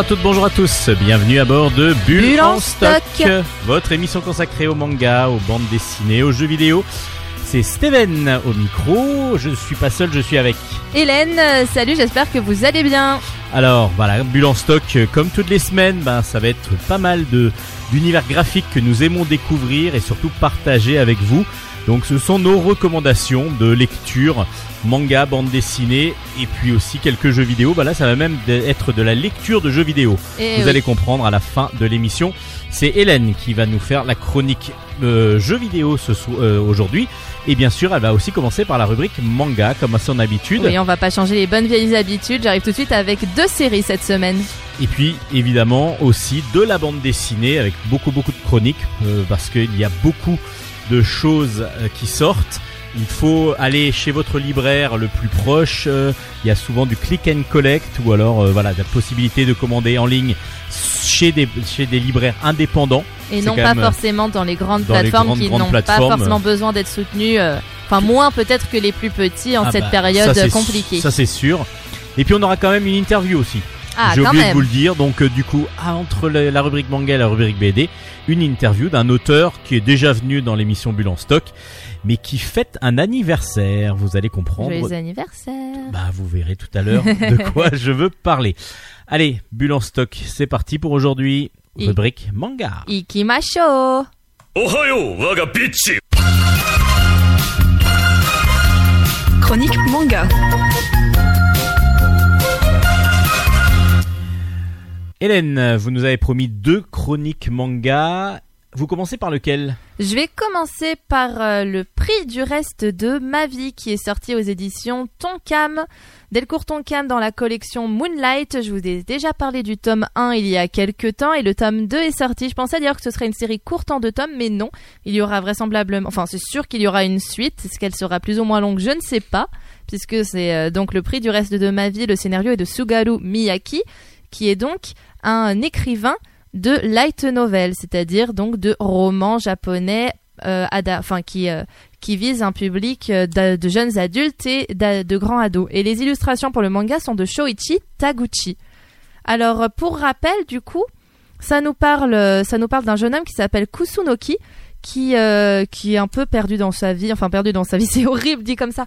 à toutes, bonjour à tous. Bienvenue à bord de Bulle, Bulle en stock, stock. votre émission consacrée au manga, aux bandes dessinées, aux jeux vidéo. C'est Steven au micro. Je suis pas seul, je suis avec. Hélène, euh, salut, j'espère que vous allez bien. Alors voilà, Bulle en stock, euh, comme toutes les semaines, ben, ça va être pas mal de d'univers graphiques que nous aimons découvrir et surtout partager avec vous. Donc ce sont nos recommandations de lecture, manga, bande dessinée et puis aussi quelques jeux vidéo. Bah là ça va même être de la lecture de jeux vidéo. Et Vous oui. allez comprendre à la fin de l'émission. C'est Hélène qui va nous faire la chronique euh, jeux vidéo ce euh, aujourd'hui. Et bien sûr, elle va aussi commencer par la rubrique manga, comme à son habitude. Oui, on va pas changer les bonnes vieilles habitudes. J'arrive tout de suite avec deux séries cette semaine. Et puis, évidemment, aussi de la bande dessinée avec beaucoup, beaucoup de chroniques, euh, parce qu'il y a beaucoup de choses euh, qui sortent. Il faut aller chez votre libraire le plus proche. euh, il y a souvent du click and collect ou alors euh, voilà la possibilité de commander en ligne chez des chez des libraires indépendants. Et non pas même, forcément dans les grandes dans les plateformes grandes, qui n'ont pas forcément besoin d'être soutenues. euh, Enfin, moins peut-être que les plus petits en Ah cette bah, période ça, compliquée. Ça c'est sûr. Et puis on aura quand même une interview aussi. Ah, J'ai oublié de vous le dire. Donc, euh, du coup, ah, entre la rubrique manga et la rubrique BD, une interview d'un auteur qui est déjà venu dans l'émission Bulle en stock, mais qui fête un anniversaire. Vous allez comprendre. Joyeux anniversaire. Bah, vous verrez tout à l'heure de quoi je veux parler. Allez, Bulle en stock, c'est parti pour aujourd'hui. Rubrique manga. Ikimasho. Ohayo, waga bitch. Chronique manga. Hélène, vous nous avez promis deux chroniques manga. Vous commencez par lequel? Je vais commencer par euh, le prix du reste de ma vie qui est sorti aux éditions Tonkam. Delcourt Tonkam dans la collection Moonlight. Je vous ai déjà parlé du tome 1 il y a quelques temps et le tome 2 est sorti. Je pensais d'ailleurs que ce serait une série courte en deux tomes, mais non. Il y aura vraisemblablement, enfin c'est sûr qu'il y aura une suite. Est-ce qu'elle sera plus ou moins longue? Je ne sais pas. Puisque c'est euh, donc le prix du reste de ma vie. Le scénario est de Sugaru Miyaki, qui est donc un écrivain de light novel, c'est-à-dire donc de romans japonais euh, enfin qui euh, qui vise un public euh, de, jeunes adultes et de grands ados. Et les illustrations pour le manga sont de Shoichi Taguchi. Alors pour rappel, du coup, ça nous parle euh, ça nous parle d'un jeune homme qui s'appelle Kusunoki qui qui est un peu perdu dans sa vie, enfin perdu dans sa vie, c'est horrible dit comme ça,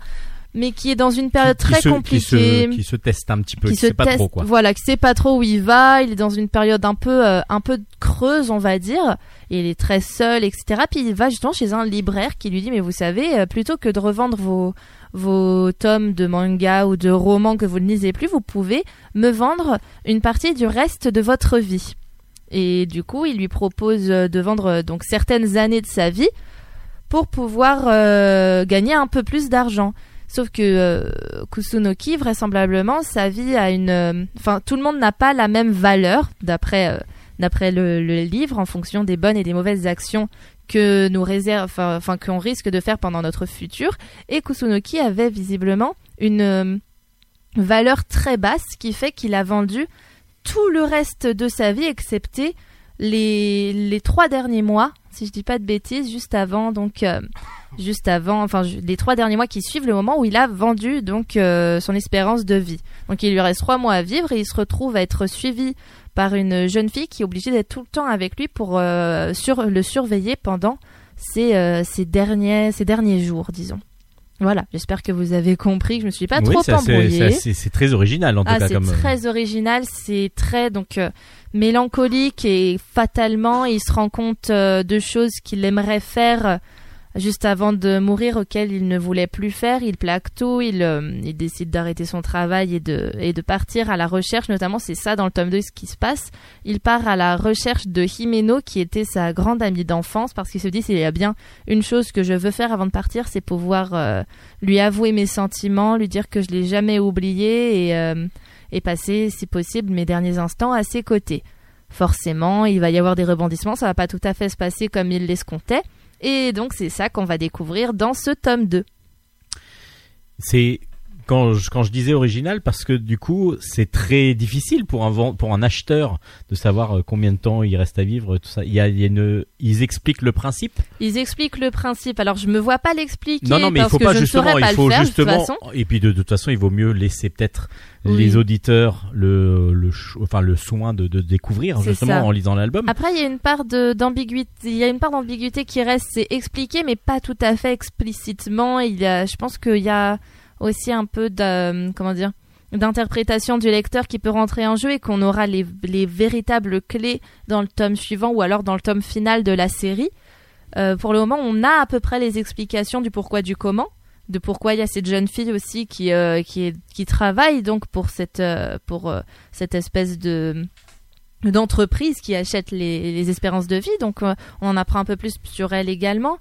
mais qui est dans une période Qui très se- compliquée Qui se, qui se teste un petit peu, qui, se sait pas teste, trop quoi. voilà, qui sait pas trop où il va. Il est dans une période un peu, euh, un peu creuse, on va dire. Et il est très seul, etc. Puis il va justement chez un libraire qui lui dit, mais vous savez, euh, plutôt que de revendre vos vos tomes de manga ou de romans que vous ne lisez plus, vous pouvez me vendre une partie du reste de votre vie. Et du coup, il lui propose euh, de vendre donc certaines années de sa vie pour pouvoir euh, gagner un peu plus d'argent. Sauf que euh, Kusunoki, vraisemblablement, sa vie a une. euh, Enfin, tout le monde n'a pas la même valeur d'après euh, le, livre en fonction des bonnes et des mauvaises actions que nous réserve, enfin, qu'on risque de faire pendant notre futur. Et Kusunoki avait visiblement une valeur très basse, qui fait qu'il a vendu tout le reste de sa vie, excepté les trois derniers mois, si je dis pas de bêtises, juste avant, donc euh, juste avant, enfin les trois derniers mois qui suivent le moment où il a vendu donc euh, son espérance de vie. Donc il lui reste trois mois à vivre et il se retrouve à être suivi par une jeune fille qui est obligée d'être tout le temps avec lui pour euh, sur, le surveiller pendant ces, ces derniers ces derniers jours, disons. Voilà, j'espère que vous avez compris, que je me suis pas oui, trop embrouillée. c'est très original en tout Ah, cas c'est comme. euh, très original, c'est très donc euh, mélancolique et fatalement, il se rend compte euh, de choses qu'il aimerait faire juste avant de mourir, auxquelles il ne voulait plus faire. Il plaque tout, il, euh, décide d'arrêter son travail et de, partir à la recherche. Notamment, c'est ça dans le tome 2 ce qui se passe. Il part à la recherche de Himeno, qui était sa grande amie d'enfance, parce qu'il se dit s'il y a bien une chose que je veux faire avant de partir, c'est pouvoir euh, lui avouer mes sentiments, lui dire que je l'ai jamais oublié et, euh, et passer, si possible, mes derniers instants à ses côtés. Forcément, il va y avoir des rebondissements, ça va pas tout à fait se passer comme il l'escomptait. Et donc c'est ça qu'on va découvrir dans ce tome 2. C'est quand je, quand je disais original parce que du coup c'est très difficile pour un vend- pour un acheteur de savoir euh, combien de temps il reste à vivre tout ça. Il y a, il y a une ils expliquent le principe. Ils expliquent le principe. Alors je me vois pas l'expliquer Non non mais il parce faut que pas je ne justement pas il faut faire de toute justement façon. et puis de, de toute façon il vaut mieux laisser peut-être Oui. les auditeurs le le ch- enfin le soin de, de découvrir justement ça. en lisant l'album. Après, il y a une part d'ambiguïté. Il y a une part d'ambiguïté qui reste, c'est expliqué, mais pas tout à fait explicitement. Il y a, je pense qu'il y a aussi un peu comment dire, d'interprétation du lecteur qui peut rentrer en jeu et qu'on aura les, les véritables clés dans le tome suivant ou alors dans le tome final de la série. Euh, pour le moment, on a à peu près les explications du pourquoi du comment, de pourquoi il y a cette jeune fille aussi qui euh, qui, travaille donc pour cette euh, pour cette espèce de d'entreprise qui achète les, les espérances de vie. Donc on en apprend un peu plus sur elle également.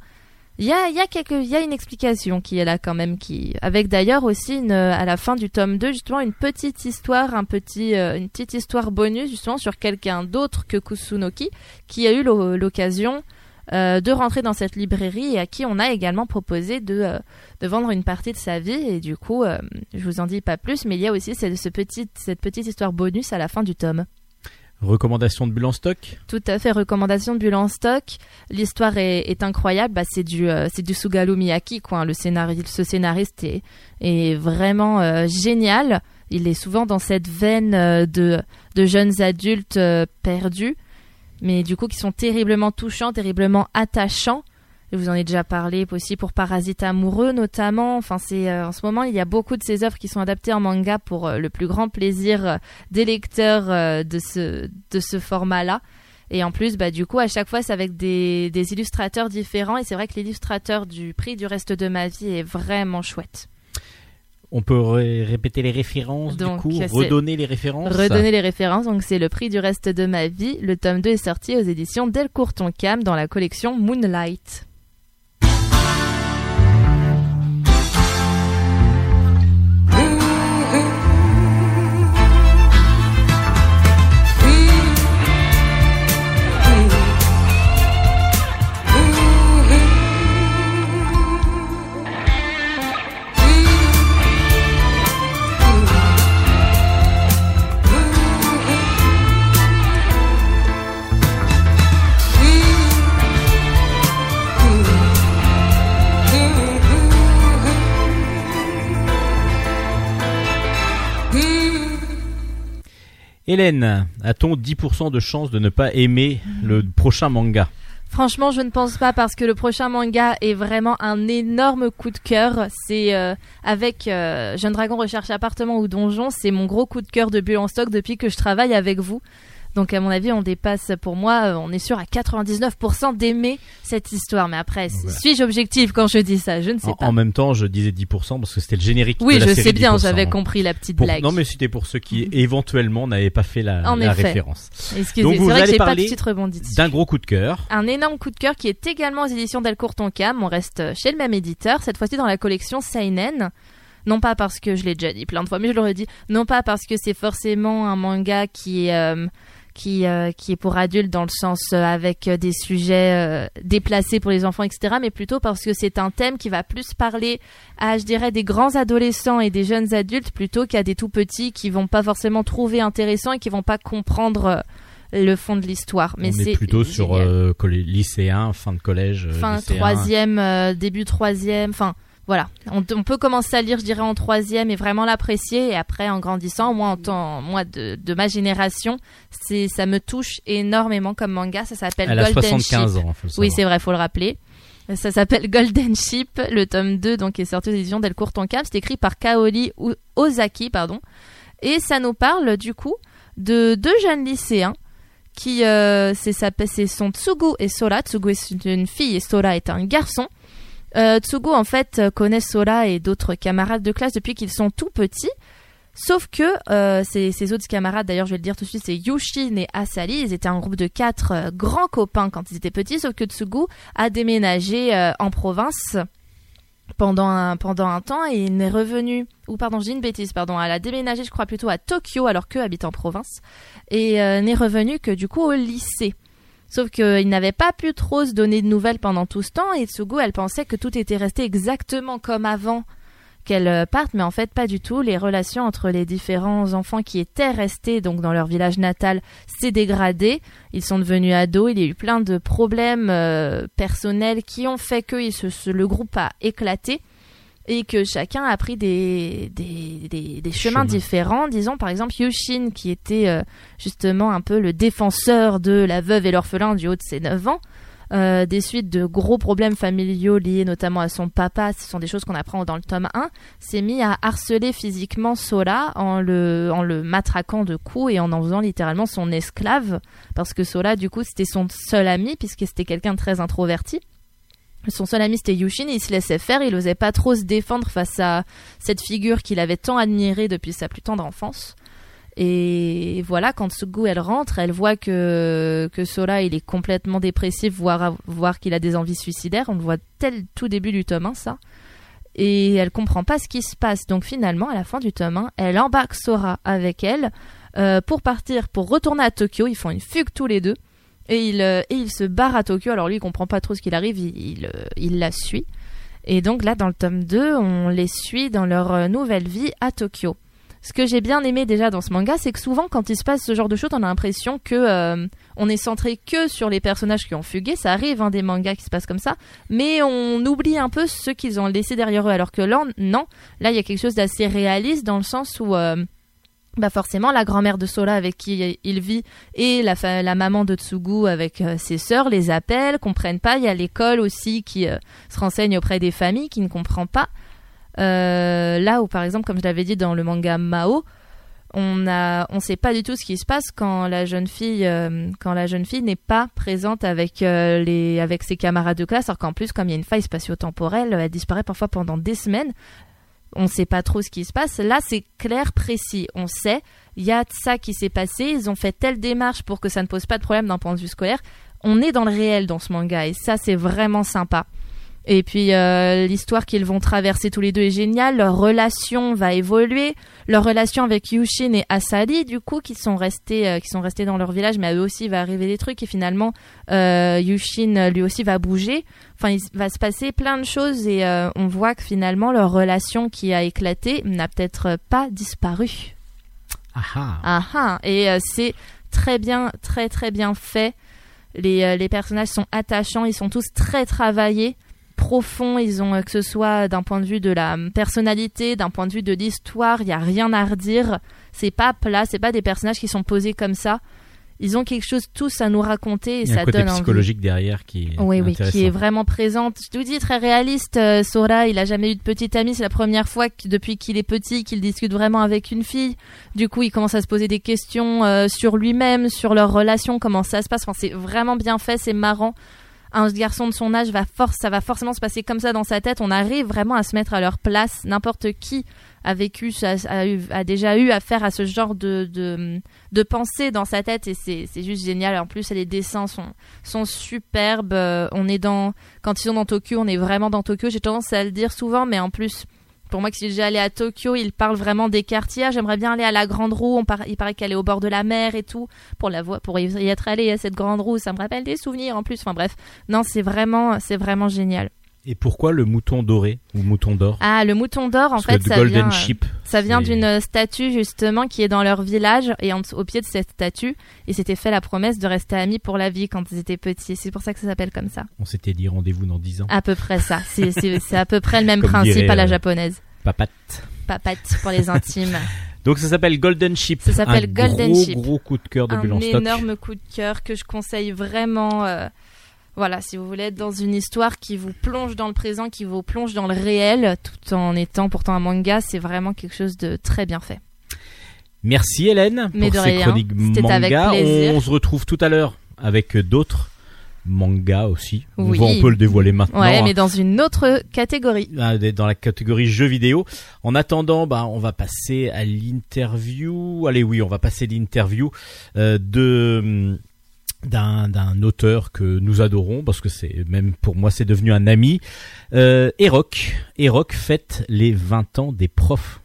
Il y a, y une explication qui est là quand même, qui avec d'ailleurs aussi une, à la fin du tome 2 justement une petite histoire, un petit, euh, une petite histoire bonus justement sur quelqu'un d'autre que Kusunoki qui a eu l'o- l'occasion euh, de rentrer dans cette librairie et à qui on a également proposé de, euh, de vendre une partie de sa vie et du coup euh, je vous en dis pas plus mais il y a aussi cette, ce petit, cette petite histoire bonus à la fin du tome. Recommandation de bulle stock. Tout à fait, recommandation de Bulle stock. L'histoire est, incroyable. Bah, c'est du, euh, du Sugaru Miyaki, quoi. hein. Le scénariste, ce scénariste est, est vraiment euh, génial. Il est souvent dans cette veine euh, de, de jeunes adultes euh, perdus, mais du coup qui sont terriblement touchants, terriblement attachants. Je vous en ai déjà parlé aussi pour Parasite amoureux notamment. Enfin, c'est euh, en ce moment il y a beaucoup de ces œuvres qui sont adaptées en manga pour euh, le plus grand plaisir euh, des lecteurs de ce de ce format-là. Et en plus, bah du coup, à chaque fois, c'est avec des, des illustrateurs différents. Et c'est vrai que l'illustrateur du prix du reste de ma vie est vraiment chouette. On peut ré- répéter les références Donc, du coup, redonner les références. Redonner les références, donc c'est le prix du reste de ma vie. Le tome 2 est sorti aux éditions Delcourt Cam dans la collection Moonlight. Hélène, a-t-on 10% de chance de ne pas aimer le prochain manga? Franchement, je ne pense pas parce que le prochain manga est vraiment un énorme coup de cœur. C'est euh, avec euh, Jeune Dragon recherche appartement ou donjon, c'est mon gros coup de cœur de Bulle en stock depuis que je travaille avec vous. Donc à mon avis, on dépasse pour moi, euh, on est sûr à 99% d'aimer cette histoire. Mais après, Voilà. suis-je objective quand je dis ça? Je ne sais en, pas. en même temps, je disais 10% parce que c'était le générique oui, de la je série sais bien, 10%. j'avais compris la petite Pour- blague. Non mais c'était pour ceux qui éventuellement n'avaient pas fait la, En la effet. référence. Excusez, c'est vrai que j'ai pas de dessus. D'un gros coup de cœur. Un énorme coup de cœur qui est également aux éditions Delcourt Tonkam. On reste chez le même éditeur, cette fois-ci dans la collection Seinen. Non pas parce que je l'ai déjà dit plein de fois, mais je l'aurais dit. Non pas parce que c'est forcément un manga qui est, euh, qui, euh, qui est pour adultes dans le sens euh, avec euh, des sujets déplacés pour les enfants, etc. Mais plutôt parce que c'est un thème qui va plus parler à, je dirais, des grands adolescents et des jeunes adultes plutôt qu'à des tout petits qui vont pas forcément trouver intéressant et qui vont pas comprendre le fond de l'histoire. Mais c'est plutôt sur euh, lycéen, fin de collège. fin lycéen. troisième, euh, début troisième, enfin voilà. On, on peut commencer à lire, je dirais, en troisième et vraiment l'apprécier. Et après, en grandissant, moi, en temps, moi de, de ma génération, c'est ça me touche énormément comme manga. Ça s'appelle Elle a Golden 75 Ship. ans. faut le Oui, c'est vrai, faut le rappeler. Ça s'appelle Golden Ship, le tome 2, donc qui est sorti aux éditions Delcourt Tonkam. C'est écrit par Kaori O- Ozaki, pardon. Et ça nous parle, du coup, de deux jeunes lycéens qui, euh, c'est ça, c'est son Tsugu et Sora. Tsugu est une fille et Sora est un garçon. Euh, en fait, euh, connaît Sora et d'autres camarades de classe depuis qu'ils sont tout petits. Sauf que euh, ses, ses autres camarades, d'ailleurs je vais le dire tout de suite, c'est Yushin et Asali. Ils étaient un groupe de quatre euh, grands copains quand ils étaient petits, sauf que Tsugu a déménagé euh, en province pendant un, temps et il n'est revenu, ou pardon, j'ai une bêtise, pardon, elle a déménagé je crois plutôt à Tokyo alors qu'eux habitent en province, et euh, n'est revenu que du coup au lycée. Sauf qu'il n'avait pas pu trop se donner de nouvelles pendant tout ce temps et Tsugu, elle pensait que tout était resté exactement comme avant qu'elle euh, parte, mais en fait pas du tout. Les relations entre les différents enfants qui étaient restés donc dans leur village natal s'est dégradé. Ils sont devenus ados. Il y a eu plein de problèmes euh, personnels qui ont fait que le groupe a éclaté et que chacun a pris des, des, des, des chemins différents. Disons par exemple Yushin qui était euh, justement un peu le défenseur de la veuve et l'orphelin du haut de ses 9 ans. Euh, des suites de gros problèmes familiaux liés notamment à son papa, ce sont des choses qu'on apprend dans le tome 1, s'est mis à harceler physiquement Sola en le, en le matraquant de coups et en en faisant littéralement son esclave, parce que Sola, du coup, c'était son seul ami, puisque c'était quelqu'un de très introverti. Son seul ami c'était Yushin, il se laissait faire, il osait pas trop se défendre face à cette figure qu'il avait tant admirée depuis sa plus tendre enfance. Et voilà, quand Sugu elle rentre, elle voit que, que Sola il est complètement dépressif, voire, voire qu'il a des envies suicidaires. On le voit tel tout début du tome 1, ça. Et elle comprend pas ce qui se passe. Donc finalement, à la fin du tome 1, elle embarque Sora avec elle euh, pour partir, pour retourner à Tokyo. Ils font une fugue tous les deux. Et il, euh, et il se barre à Tokyo. Alors lui, il comprend pas trop ce qu'il arrive, il, euh, la suit. Et donc là, dans le tome 2, on les suit dans leur euh, nouvelle vie à Tokyo. Ce que j'ai bien aimé déjà dans ce manga, c'est que souvent, quand il se passe ce genre de choses, on a l'impression que on est centré que sur les personnages qui ont fugué. Ça arrive, hein, des mangas qui se passent comme ça, mais on oublie un peu ceux qu'ils ont laissés derrière eux. Alors que là, non, là, il y a quelque chose d'assez réaliste dans le sens où bah forcément la grand-mère de Sola avec qui il vit et la, maman de Tsugu avec euh, ses sœurs les appellent, comprennent pas. Il y a l'école aussi qui euh, se renseigne auprès des familles qui ne comprend pas. Euh, là où par exemple, comme je l'avais dit dans le manga Mao, on a, sait pas du tout ce qui se passe quand la jeune fille, quand n'est pas présente avec avec ses camarades de classe, alors qu'en plus, comme il y a une faille spatio-temporelle, elle disparaît parfois pendant des semaines. On sait pas trop ce qui se passe. Là, c'est clair, précis. On sait, il y a ça qui s'est passé. Ils ont fait telle démarche pour que ça ne pose pas de problème d'un point de vue scolaire. On est dans le réel dans ce manga et ça, c'est vraiment sympa. Et puis euh, l'histoire qu'ils vont traverser tous les deux est géniale. Leur relation va évoluer. Leur relation avec Yushin et Asali, du coup, qui sont restés, euh, qui sont restés dans leur village, mais à eux aussi va arriver des trucs. Et finalement, euh, Yushin lui aussi va bouger. Enfin, il va se passer plein de choses et on voit que finalement leur relation qui a éclaté n'a peut-être pas disparu. Ah ah. Ah ah. Et c'est très bien, très très bien fait. Les, les personnages sont attachants, ils sont tous très travaillés, Ils ont, euh, que ce soit d'un point de vue de la personnalité, d'un point de vue de l'histoire, il y a rien à redire. C'est pas plat, c'est pas des personnages qui sont posés comme ça. Ils ont quelque chose tous à nous raconter et Il y a ça un côté donne envie. psychologique derrière qui est Oui, oui, qui est vraiment présente. Je vous dis, très réaliste. euh, Sora, il a jamais eu de petite amie. C'est la première fois que, depuis qu'il est petit qu'il discute vraiment avec une fille. Du coup, il commence à se poser des questions euh, sur lui-même, sur leur relation, comment ça se passe. Enfin, c'est vraiment bien fait, c'est marrant. Un garçon de son âge va force, ça va forcément se passer comme ça dans sa tête. On arrive vraiment à se mettre à leur place. N'importe qui a vécu, a, a eu- a déjà eu affaire à ce genre de, de, de pensée dans sa tête et c'est juste génial. En plus, les dessins sont, sont superbes. Euh, On est dans, quand ils sont dans Tokyo, on est vraiment dans Tokyo. J'ai tendance à le dire souvent, mais en plus, pour moi qui suis déjà allé à Tokyo, ils parlent vraiment des quartiers. J'aimerais bien aller à la Grande Roue. On par- il paraît qu'elle est au bord de la mer et tout. Pour la voir, pour y être allé à cette Grande Roue, ça me rappelle des souvenirs en plus. Enfin bref, non, c'est vraiment, c'est vraiment génial. Et pourquoi le mouton doré ou mouton d'or? Ah, le mouton d'or, en Parce fait, que ça Golden vient, euh, Sheep, ça vient d'une statue justement qui est dans leur village et en- au pied de cette statue, ils s'étaient fait la promesse de rester amis pour la vie quand ils étaient petits. C'est pour ça que ça s'appelle comme ça. on s'était dit rendez-vous dans 10 ans. À peu près ça. C'est- C'est c'est à peu près le même Comme principe dirait, à la euh, japonaise. Papate. Papate pour les intimes. Donc ça s'appelle Golden Sheep. Ça s'appelle Un Golden gros, Sheep. gros coup de cœur de un stock. énorme coup de cœur que je conseille vraiment. euh, voilà, si vous voulez être dans une histoire qui vous plonge dans le présent, qui vous plonge dans le réel, tout en étant pourtant un manga, c'est vraiment quelque chose de très bien fait. Merci Hélène Mais pour de ces rien. chroniques avec manga. plaisir. On se retrouve tout à l'heure avec d'autres mangas aussi. On Oui. On peut le dévoiler maintenant. Ouais, hein. mais dans une autre catégorie. Ah, dans la catégorie jeux vidéo. En attendant, bah, on va passer à l'interview. Allez, oui, on va passer l'interview euh, de d'un d'un auteur que nous adorons parce que c'est même pour moi c'est devenu un ami. Euh, Eroc, Eroc fête les 20 ans des profs.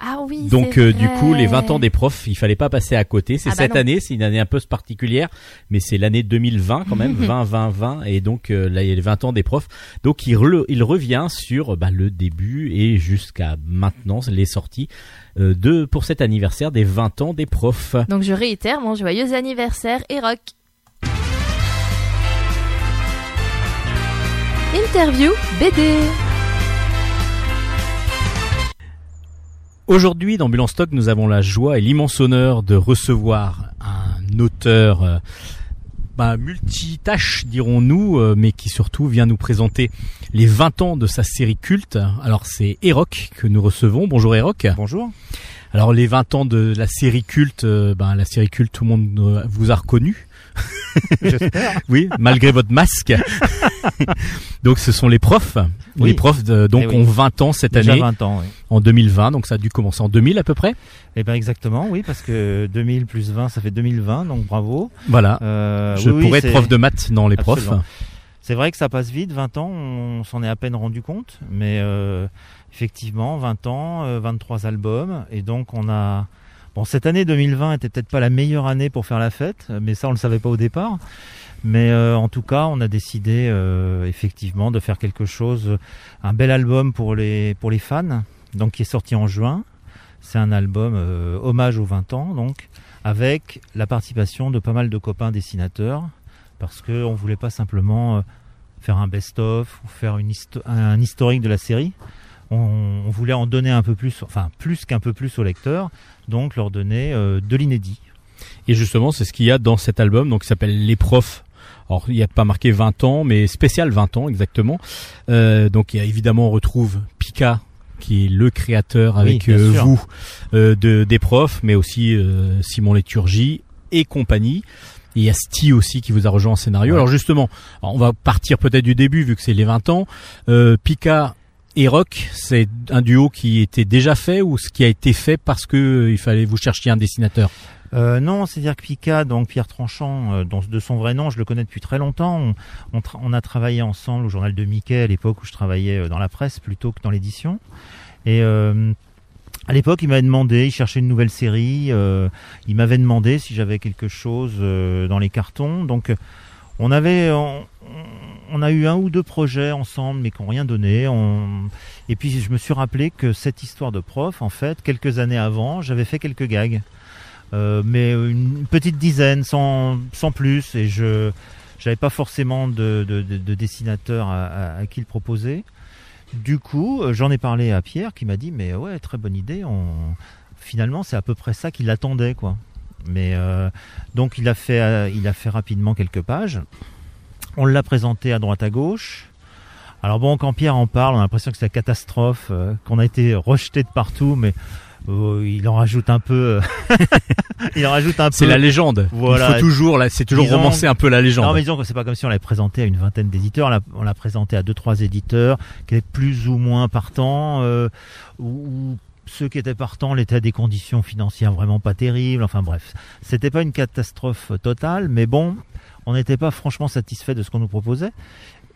Ah oui. Donc euh, du coup, les 20 ans des profs, il fallait pas passer à côté. C'est Ah bah cette non. année, c'est une année un peu particulière, mais c'est l'année 2020 quand même, 20, 20, 20, et donc euh, là il y a les 20 ans des profs. Donc il, re- il revient sur bah, le début et jusqu'à maintenant les sorties de pour cet anniversaire des 20 ans des profs. Donc je réitère mon joyeux anniversaire et rock. Interview BD. Aujourd'hui, dans Bulan Stock, nous avons la joie et l'immense honneur de recevoir un auteur euh, bah, multitâche, dirons-nous, euh, mais qui surtout vient nous présenter les 20 ans de sa série culte. Alors, c'est Eroc que nous recevons. Bonjour Eroc. Bonjour. Alors, les 20 ans de la série culte, euh, bah, la série culte, tout le monde euh, vous a reconnu. J'espère. Oui, malgré votre masque. donc, ce sont les profs. Oui. Les profs, de- donc, Eh oui. ont 20 ans cette Déjà année, 20 ans, oui. en 2020. Donc, ça a dû commencer en 2000 à peu près. Eh ben exactement, oui, parce que 2000 plus 20, ça fait 2020, donc bravo. Voilà. Euh, Je oui, pourrais être prof de maths dans les profs. C'est vrai que ça passe vite, 20 ans, on s'en est à peine rendu compte, mais euh, effectivement, 20 ans, euh, 23 albums, et donc on a... Bon, cette année 2020 était peut-être pas la meilleure année pour faire la fête, mais ça on le savait pas au départ. Mais euh, en tout cas, on a décidé euh, effectivement de faire quelque chose, un bel album pour les pour les fans, donc qui est sorti en juin. C'est un album euh, hommage aux 20 ans, donc avec la participation de pas mal de copains dessinateurs, parce que on voulait pas simplement euh, faire un best-of ou faire un historique de la série. On, on voulait en donner un peu plus, enfin plus qu'un peu plus aux lecteurs, donc leur donner euh, de l'inédit. Et justement, c'est ce qu'il y a dans cet album, donc qui s'appelle Les Profs. Alors, il n'y a pas marqué 20 ans, mais spécial 20 ans exactement. Euh, donc, il y a évidemment, on retrouve Pika, qui est le créateur avec euh, vous euh, de des profs, mais aussi euh, Simon Léturgie et compagnie. Et il y a Sti aussi qui vous a rejoint en scénario. Ouais. Alors justement, alors, on va partir peut-être du début vu que c'est les 20 ans. Euh, Pika et Rock, c'est un duo qui était déjà fait ou ce qui a été fait parce que euh, il fallait vous cherchiez un dessinateur? Euh, non, c'est-à-dire que Pika, donc Pierre Tranchant, euh, de son vrai nom, je le connais depuis très longtemps. On, a travaillé ensemble au journal de Mickey à l'époque où je travaillais euh, dans la presse plutôt que dans l'édition. Et euh, à l'époque, il m'avait demandé, il cherchait une nouvelle série, il m'avait demandé si j'avais quelque chose dans les cartons. Donc, on avait, on, on a eu un ou deux projets ensemble, mais qui n'ont rien donné. On... Et puis, je me suis rappelé que cette histoire de prof, en fait, quelques années avant, j'avais fait quelques gags. Euh, mais une petite dizaine sans, sans plus et je j'avais pas forcément de, de, de, de dessinateur à, qui le proposer. Du coup, euh, j'en ai parlé à Pierre qui m'a dit mais ouais très bonne idée. On... Finalement, c'est à peu près ça qu'il attendait quoi. Mais euh, donc il a fait il a fait rapidement quelques pages. On l'a présenté à droite à gauche. Alors bon, quand Pierre en parle, on a l'impression que c'est la catastrophe, euh, qu'on a été rejeté de partout, mais euh, il en rajoute un peu. euh, il en rajoute un peu. C'est la légende. Voilà. Il faut toujours, c'est toujours Disons- romancer un peu la légende. Non, mais disons que c'est pas comme si on l'avait présenté à une vingtaine d'éditeurs. On l'a- présenté à deux, trois éditeurs qui étaient plus ou moins partants, euh, ou, ou ceux qui étaient partants l'étaient à des conditions financières vraiment pas terribles. Enfin bref, c'était pas une catastrophe totale, mais bon, on n'était pas franchement satisfait de ce qu'on nous proposait.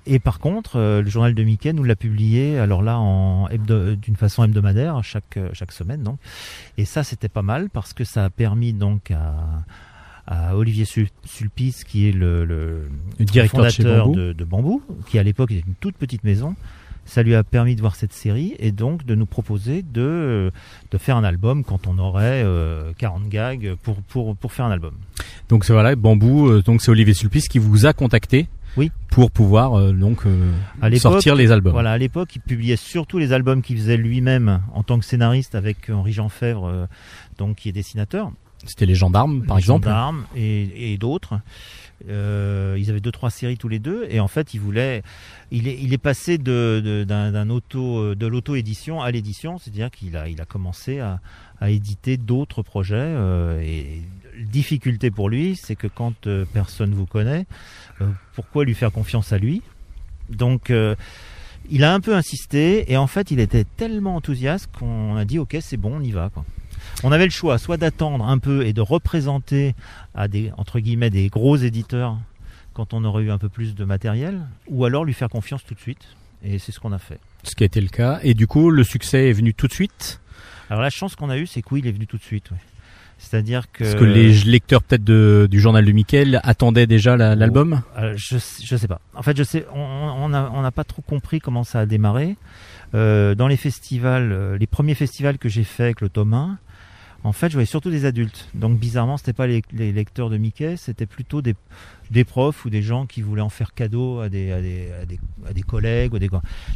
Et par contre, euh, le journal de Mickey nous l'a publié, alors là, en d'une façon hebdomadaire, chaque, euh, chaque semaine, donc. Et ça, c'était pas mal parce que ça a permis donc à, à Olivier Sul- Sulpice, qui est le, le, le directeur de chez fondateur Bambou. de, de Bambou, qui à l'époque était une toute petite maison. Ça lui a permis de voir cette série et donc de nous proposer de, de faire un album quand on aurait euh, 40 gags pour, pour, pour faire un album. Donc c'est voilà, Bambou. euh, donc c'est Olivier Sulpice qui vous a contacté. Oui. Pour pouvoir euh, donc euh, À sortir les albums. Voilà, à l'époque, il publiait surtout les albums qu'il faisait lui-même en tant que scénariste avec Henri Jean Fèvre, euh, donc qui est dessinateur. C'était les gendarmes, par Les exemple. Gendarmes et, et d'autres. Euh, ils avaient deux trois séries tous les deux et en fait il voulait il est, passé de, d'un, auto de l'auto édition à l'édition c'est-à-dire qu'il a il a commencé à, à éditer d'autres projets euh, et difficulté pour lui c'est que quand euh, personne vous connaît euh, pourquoi lui faire confiance à lui? Donc euh, il a un peu insisté et en fait il était tellement enthousiaste qu'on a dit ok c'est bon on y va quoi. On avait le choix soit d'attendre un peu et de représenter à des entre guillemets des gros éditeurs quand on aurait eu un peu plus de matériel, ou alors lui faire confiance tout de suite. Et c'est ce qu'on a fait. Ce qui a été le cas. Et du coup, le succès est venu tout de suite? Alors la chance qu'on a eue, c'est que oui, il est venu tout de suite. ouais. C'est-à-dire que. Est-ce que les lecteurs peut-être de- du journal de Michael attendaient déjà la- l'album? Euh, je, je sais pas. En fait, je sais, on on n'a on n'a pas trop compris comment ça a démarré. Euh, dans les festivals, euh, les premiers festivals que j'ai fait avec le tome 1, en fait, je voyais surtout des adultes. Donc, bizarrement, c'était pas les, lecteurs de Mickey, c'était plutôt des, profs ou des gens qui voulaient en faire cadeau à des, à à à collègues ou des.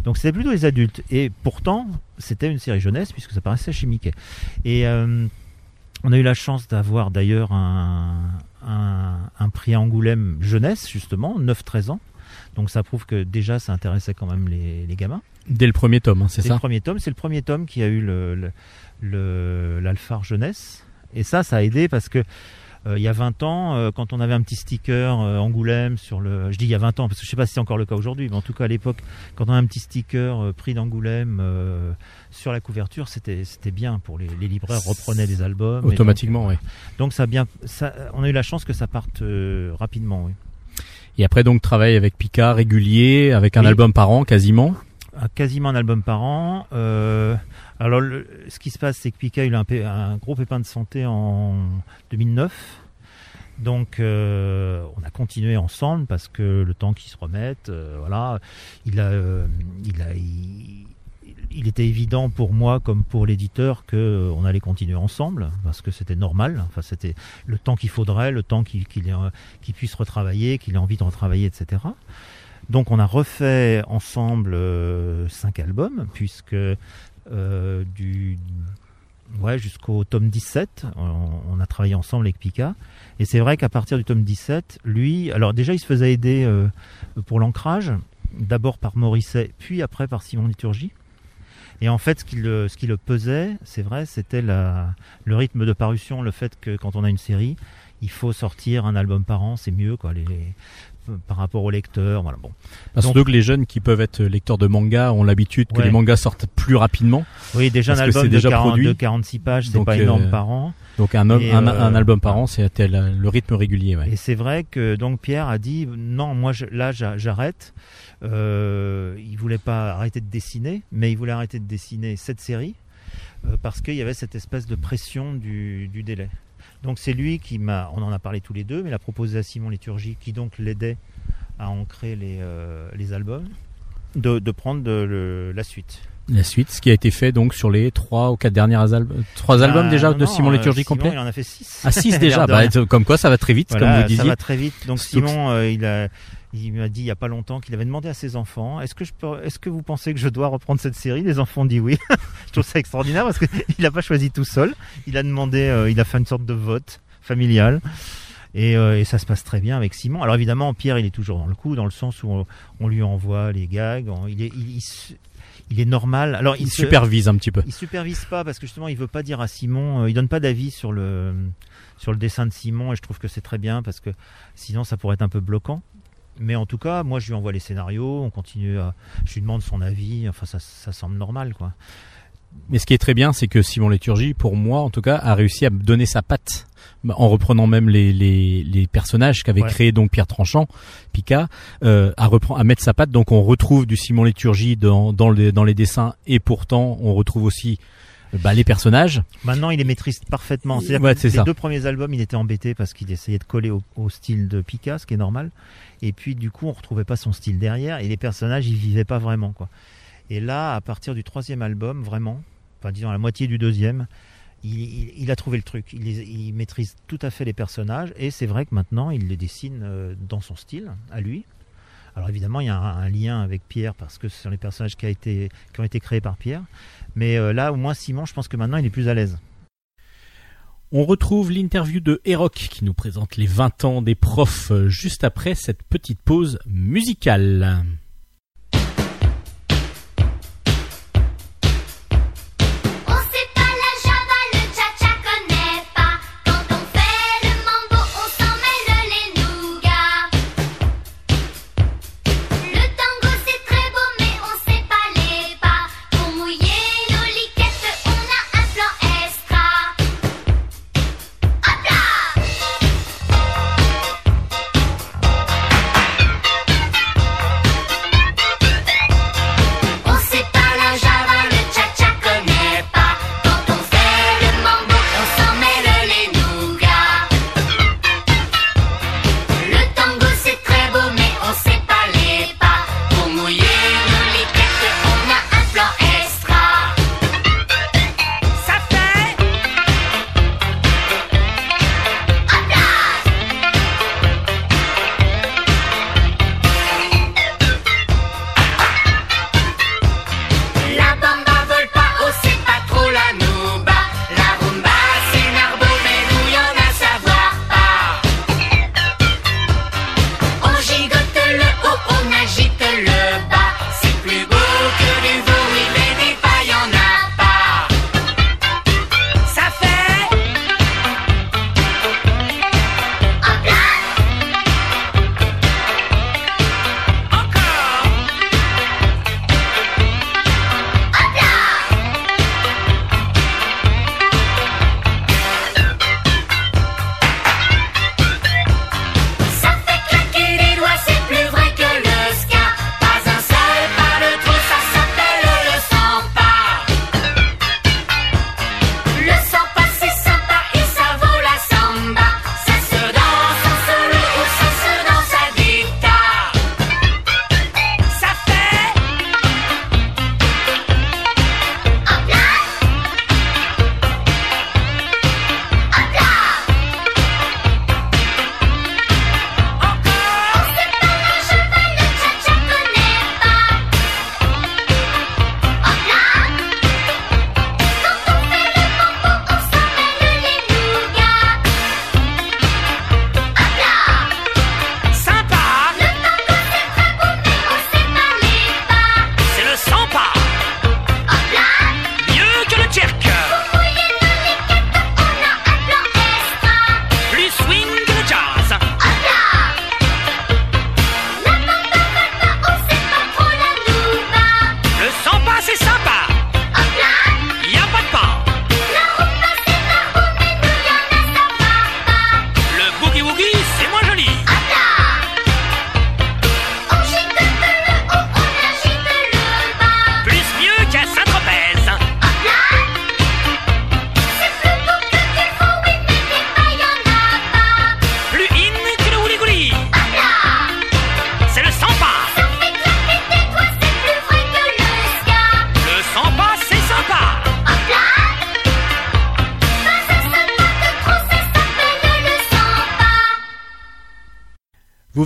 Donc, c'était plutôt les adultes. Et pourtant, c'était une série jeunesse puisque ça paraissait chez Mickey. Et euh, on a eu la chance d'avoir d'ailleurs un, un, prix Angoulême jeunesse, justement, 9-13 ans. Donc ça prouve que déjà ça intéressait quand même les, les gamins. Dès le premier tome, hein, c'est C'est le ça premier tome, c'est le premier tome qui a eu le, jeunesse. Et ça, ça a aidé parce que euh, il y a 20 ans, euh, quand on avait un petit sticker euh, Angoulême sur le, je dis il y a 20 ans parce que je sais pas si c'est encore le cas aujourd'hui, mais en tout cas à l'époque, quand on a un petit sticker prix d'Angoulême euh, sur la couverture, c'était c'était bien pour les, les libraires reprenaient des albums. Automatiquement, oui. donc, donc ça a bien, ça, on a eu la chance que ça parte euh, rapidement. Oui. Et après donc travail avec Pika régulier, avec un Oui. album par an quasiment. un- quasiment un album par an. Euh, alors, le- ce qui se passe, c'est que Pika a eu un, un gros pépin de santé en 2009. Donc, euh, on a continué ensemble parce que le temps qu'il se remette, euh, voilà, il a, euh, il a, il, il était évident pour moi comme pour l'éditeur que euh, on allait continuer ensemble parce que c'était normal. Enfin, c'était le temps qu'il faudrait, le temps qu'il ait, euh, qu'il puisse retravailler, qu'il ait envie de retravailler, etc. Donc on a refait ensemble euh, cinq albums, puisque du ouais jusqu'au tome 17, on, a travaillé ensemble avec Pika. Et c'est vrai qu'à partir du tome 17, lui, alors déjà il se faisait aider pour l'ancrage, d'abord par Morisset, puis après par Simon Liturgie. Et en fait, ce qui le, ce qui le pesait, c'est vrai, c'était le rythme de parution, le fait que quand on a une série, il faut sortir un album par an, c'est mieux, quoi, les- par rapport au lecteur, voilà, bon. Parce Donc- que les jeunes qui peuvent être lecteurs de manga ont l'habitude que Ouais. les mangas sortent plus rapidement. Oui, déjà un album c'est de, déjà 40 produit. de 46 pages, c'est pas euh, énorme par an. Donc un, homme- Et, un, euh, un album par an, la- le rythme régulier. Ouais. Et c'est vrai que donc Pierre a dit non, moi je- là j'a- j'arrête. Euh, il voulait pas arrêter de dessiner, mais il voulait arrêter de dessiner cette série euh, parce qu'il y avait cette espèce de pression du, du délai. Donc c'est lui qui m'a, on en a parlé tous les deux, mais il a proposé à Simon Liturgie, qui donc l'aidait à ancrer les, euh, les albums, de, de prendre de- le- la suite. La suite, ce qui a été fait donc sur les trois ou quatre dernières albums, trois albums Ah, déjà non, de Simon euh, Liturgie Simon, complet. Il en a fait 6. Ah 6 déjà, bah, comme quoi ça va très vite Voilà, comme vous ça disiez. va très vite. Donc Simon, euh, il a, il m'a dit il y a pas longtemps qu'il avait demandé à ses enfants est-ce que je peux, est-ce que vous pensez que je dois reprendre cette série? Les enfants ont dit oui. je trouve ça extraordinaire parce qu'il n'a pas choisi tout seul. Il a demandé, euh, il a fait une sorte de vote familial. Et, euh, et ça se passe très bien avec Simon. Alors évidemment, Pierre, il est toujours dans le coup, dans le sens où on, on lui envoie les gags. on- il, est, il, il se- il est normal. Alors Il se- supervise un petit peu. il supervise pas parce que justement il veut pas dire à Simon, euh, il donne pas d'avis sur le sur le dessin de Simon et je trouve que c'est très bien parce que sinon ça pourrait être un peu bloquant. Mais en tout cas, moi je lui envoie les scénarios, on continue à, je lui demande son avis, enfin ça, ça semble normal quoi. Mais ce qui est très bien, c'est que Simon Liturgie, pour moi en tout cas, a réussi à donner sa patte bah, en reprenant même les, les, les personnages qu'avait Ouais. créé donc Pierre Tranchant, Pika, euh, à reprendre, à mettre sa patte. Donc on retrouve du Simon Liturgie dans, dans, les, dans les dessins et pourtant on retrouve aussi bah, les personnages. Maintenant il les maîtrise parfaitement. C'est-à-dire Ouais, que c'est les ça. deux premiers albums il était embêté parce qu'il essayait de coller au, au style de Pika, ce qui est normal. Et puis du coup on retrouvait pas son style derrière et les personnages ils vivaient pas vraiment quoi. Et là à partir du troisième album vraiment, enfin disons à la moitié du deuxième, il, il- il a trouvé le truc. Il, il maîtrise tout à fait les personnages et c'est vrai que maintenant il les dessine euh, dans son style, à lui. Alors évidemment il y a un, lien avec Pierre parce que ce sont les personnages qui ont été créés par Pierre. Mais euh, là au moins Simon je pense que maintenant il est plus à l'aise. On retrouve l'interview de Eroc qui nous présente les 20 ans des profs euh, juste après cette petite pause musicale.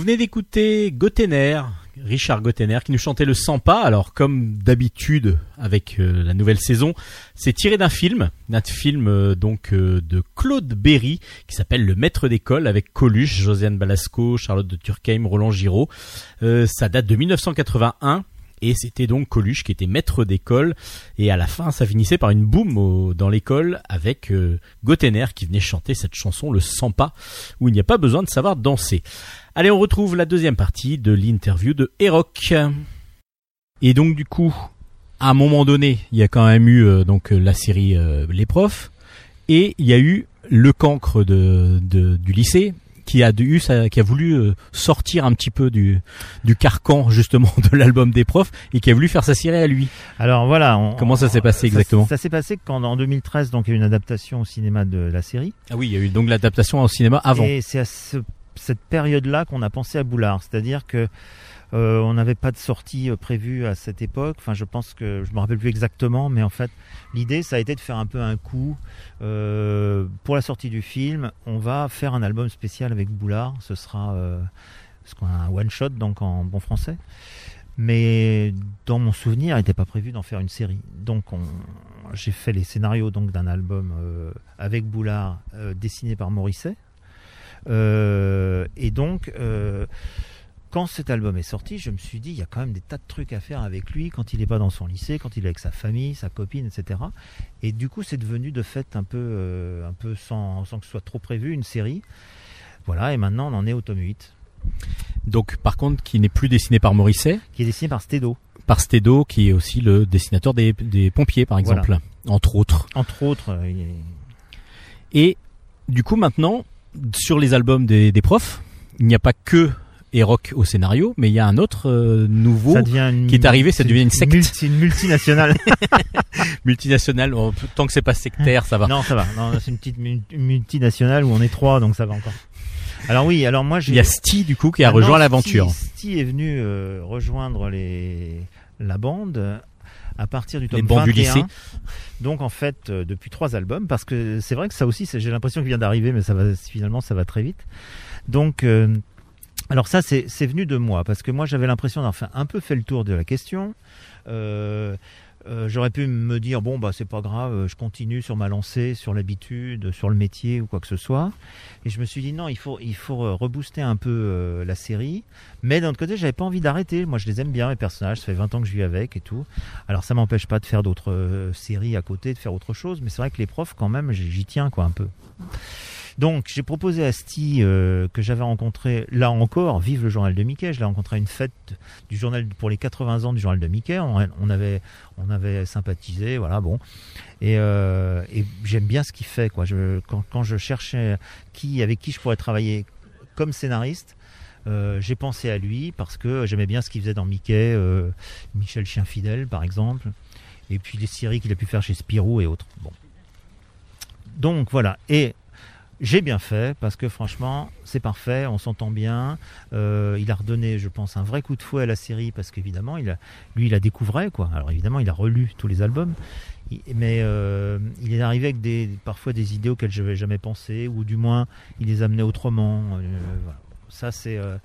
Venez d'écouter Gottener, Richard Gottener, qui nous chantait le 100 pas. Alors, comme d'habitude avec euh, la nouvelle saison, c'est tiré d'un film, d'un film euh, donc euh, de Claude Berry, qui s'appelle Le Maître d'école, avec Coluche, Josiane Balasco, Charlotte de Turckheim, Roland Giraud. Ça date de 1981. Et c'était donc Coluche qui était maître d'école. Et à la fin, ça finissait par une boum dans l'école avec euh, qui venait chanter cette chanson, le 100 pas, où il n'y a pas besoin de savoir danser. Allez, on retrouve la deuxième partie de l'interview de Eroc. Et donc du coup, à un moment donné, il y a quand même eu euh, donc euh, la série euh, Les Profs, et il y a eu le cancre du lycée qui a eu qui a voulu euh, sortir un petit peu du du carcan justement de l'album des profs et qui a voulu faire sa série à lui. Alors voilà. on- Comment ça s'est passé exactement Ça, s'est passé quand en 2013, donc il y a eu une adaptation au cinéma de la série. Ah oui, il y a eu donc l'adaptation au cinéma avant. Et c'est à ce- cette période-là qu'on a pensé à Boulard, c'est-à-dire que euh, on n'avait pas de sortie euh, prévue à cette époque. Enfin, je pense que je me rappelle plus exactement, mais en fait, l'idée, ça a été de faire un peu un coup euh, pour la sortie du film. On va faire un album spécial avec Boulard. Ce sera euh, ce qu'on a un one shot, donc en bon français. Mais dans mon souvenir, il n'était pas prévu d'en faire une série. Donc, on- j'ai fait les scénarios donc d'un album euh, avec Boulard, euh, dessiné par Morisset. Et donc, quand cet album est sorti, je me suis dit, il y a quand même des tas de trucs à faire avec lui quand il n'est pas dans son lycée, quand il est avec sa famille, sa copine, etc. Et du coup, c'est devenu de fait un peu, euh, un peu sans, sans que ce soit trop prévu, une série. Voilà, et maintenant on en est au tome 8, Donc par contre, qui n'est plus dessiné par Morisset, qui est dessiné par Stedo. par Stedo, qui est aussi le dessinateur des, des pompiers par Voilà. exemple, entre autres. Entre autres, euh, Et du coup maintenant, sur les albums des, des profs, il n'y a pas que Eroc au scénario, mais il y a un autre euh, nouveau une, qui est arrivé, ça c'est devient une secte. multi- une multinationale. multinational. Oh, tant que c'est pas sectaire, ça va. non, ça va. C'est une petite multinationale où on est trois, donc ça va encore. Alors oui, alors moi j'ai Il y a Sty du coup qui a Maintenant, rejoint l'aventure. Sty, est venu euh, rejoindre les, la bande à partir du tome Les bandes du 21. lycée. Donc en fait, euh, depuis trois albums, parce que c'est vrai que ça aussi, c'est- j'ai l'impression qu'il vient d'arriver, mais ça va finalement ça va très vite. Donc euh, alors ça c'est c'est venu de moi parce que moi j'avais l'impression d'avoir un peu fait le tour de la question. Euh, euh, J'aurais pu me dire bon bah c'est pas grave, je continue sur ma lancée, sur l'habitude, sur le métier ou quoi que ce soit. Et je me suis dit non, il faut il faut euh, rebooster un peu euh, la série. Mais d'un autre côté, j'avais pas envie d'arrêter. Moi, je les aime bien les personnages. Ça fait 20 ans que je vis avec et tout. Alors ça m'empêche pas de faire d'autres euh, séries à côté, de faire autre chose. Mais c'est vrai que les profs, quand même, j'y j'y tiens quoi un peu. Donc j'ai proposé à Sty euh, que j'avais rencontré là encore, vive le journal de Mickey. Je l'ai rencontré à une fête du journal pour les 80 ans du journal de Mickey. On, on avait on avait sympathisé, voilà bon. Et, euh, et j'aime bien ce qu'il fait quoi. Quand je cherchais qui avec qui je pourrais travailler comme scénariste. euh, j'ai pensé à lui parce que j'aimais bien ce qu'il faisait dans Mickey, euh, Michel Chien Fidèle par exemple, et puis les séries qu'il a pu faire chez Spirou et autres. Bon. Donc voilà, et j'ai bien fait parce que franchement c'est parfait, on s'entend bien. Euh, il a redonné, je pense, un vrai coup de fouet à la série parce qu'évidemment, il a, lui, il a découvert quoi. Alors évidemment, il a relu tous les albums, mais euh, il est arrivé avec des, parfois des idées auxquelles je n'avais jamais pensé, ou du moins, il les amenait autrement. Euh, voilà. Ça c'est euh,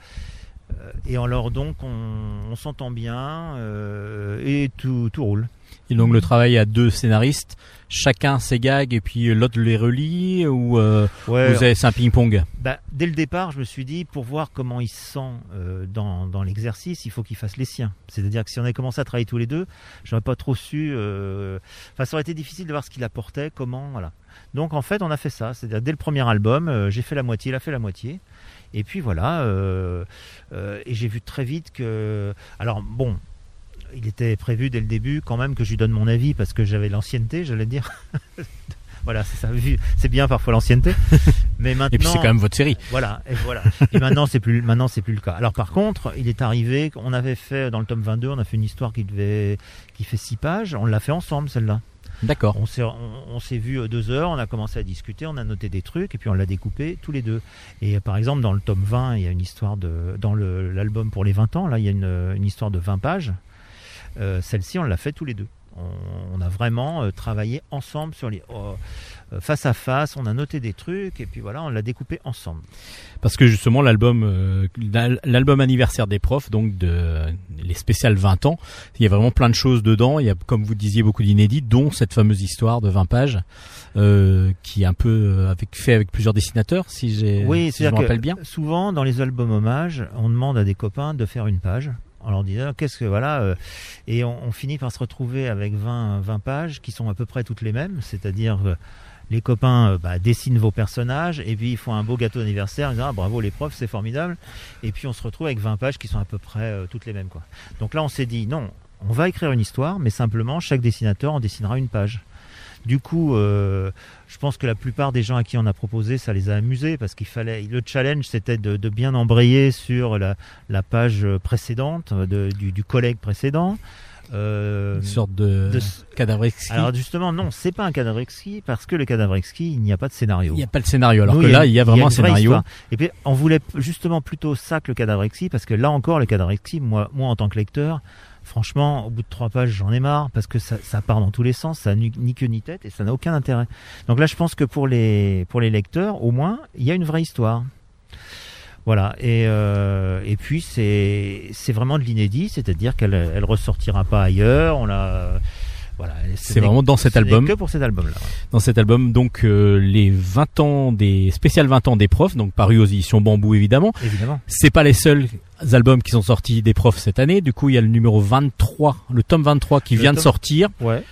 et alors donc on, on s'entend bien euh, et tout, tout roule. Et donc le travail à deux scénaristes, chacun ses gags et puis l'autre les relie ou euh, Ouais, vous avez c'est un ping-pong. Bah, dès le départ, je me suis dit, pour voir comment il se sent euh, dans, dans l'exercice, il faut qu'il fasse les siens. C'est-à-dire que si on avait commencé à travailler tous les deux, j'aurais pas trop su. euh, Enfin, ça aurait été difficile de voir ce qu'il apportait, comment, voilà. Donc en fait, on a fait ça. C'est-à-dire dès le premier album, euh, j'ai fait la moitié, il a fait la moitié. Et puis voilà. euh, euh, et j'ai vu très vite que. Alors bon. Il était prévu dès le début quand même que je lui donne mon avis parce que j'avais l'ancienneté, j'allais dire. voilà, c'est ça. C'est bien parfois l'ancienneté, mais maintenant. Et puis c'est quand même votre série. Voilà, et voilà. Et maintenant c'est plus maintenant c'est plus le cas. Alors par contre, il est arrivé on avait fait dans le tome 22, on a fait une histoire qui devait qui fait six pages, on l'a fait ensemble celle-là. D'accord. On s'est on, s'est vu euh, deux heures, on a commencé à discuter, on a noté des trucs et puis on l'a découpé tous les deux. Et euh, par exemple dans le tome 20, il y a une histoire de dans l'album pour les 20 ans, là il y a une, une histoire de 20 pages. Euh, celle-ci on l'a fait tous les deux. On, on a vraiment euh, travaillé ensemble sur les euh, euh, face à face. On a noté des trucs et puis voilà, on l'a découpé ensemble. Parce que justement l'album euh, l'al- l'album anniversaire des profs donc de les spéciales 20 ans, il y a vraiment plein de choses dedans, il y a comme vous disiez beaucoup d'inédits dont cette fameuse histoire de 20 pages euh, qui est un peu euh, avec fait avec plusieurs dessinateurs si j'ai Oui, si je me rappelle bien. souvent dans les albums hommages, on demande à des copains de faire une page. On leur dit ah, qu'est-ce que voilà euh, et on, on finit par se retrouver avec 20 20 pages qui sont à peu près toutes les mêmes, c'est-à-dire euh, les copains euh, bah, dessinent vos personnages et puis ils font un beau gâteau d'anniversaire, ils disent ah, bravo les profs, c'est formidable. Et puis on se retrouve avec 20 pages qui sont à peu près euh, toutes les mêmes quoi. Donc là on s'est dit non, on va écrire une histoire, mais simplement chaque dessinateur en dessinera une page. Du coup, euh, je pense que la plupart des gens à qui on a proposé, ça les a amusés parce qu'il fallait. Le challenge, c'était de, de bien embrayer sur la, page précédente de- du, du collègue précédent. Euh, Une sorte de, de- cadavre exquis. alors justement, non, c'est pas un cadavre exquis parce que le cadavre exquis, il n'y a pas de scénario. il n'y a pas le scénario alors Nous, que là il y a vraiment un une vraie scénario. histoire. Et puis on voulait justement plutôt ça que le cadavre exquis parce que là encore le cadavre exquis, moi, moi en tant que lecteur, franchement, au bout de trois pages, j'en ai marre parce que ça, ça part dans tous les sens, ça n'a ni ni queue ni tête et ça n'a aucun intérêt. Donc là, je pense que pour les pour les lecteurs, au moins, il y a une vraie histoire. Voilà. Et euh, et puis c'est c'est vraiment de l'inédit, c'est-à-dire qu'elle elle ressortira pas ailleurs. On l'a voilà. ce C'est vraiment dans cet ce album. que pour cet album-là. ouais. dans cet album donc euh, les 20 ans des spécial 20 ans des profs donc paru aux éditions Bambou évidemment Évidemment. c'est pas les seuls albums qui sont sortis des profs cette année du coup il y a le numéro 23 le tome 23 qui Le vient de sortir Ouais.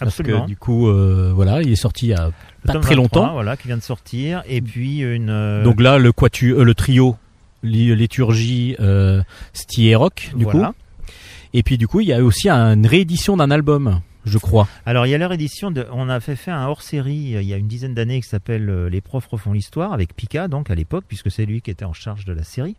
parce Absolument. que du coup euh, voilà il est sorti il y a Le pas très 23, longtemps voilà, qui vient de sortir, et puis une. euh, donc là le quatu euh, le trio liturgie euh, et Rock du voilà. coup et puis du coup il y a aussi une réédition d'un album je crois Alors il y a leur édition, de, on a fait, fait un hors-série euh, il y a une dizaine d'années qui s'appelle euh, Les profs refont l'histoire avec Pika donc à l'époque puisque c'est lui qui était en charge de la série.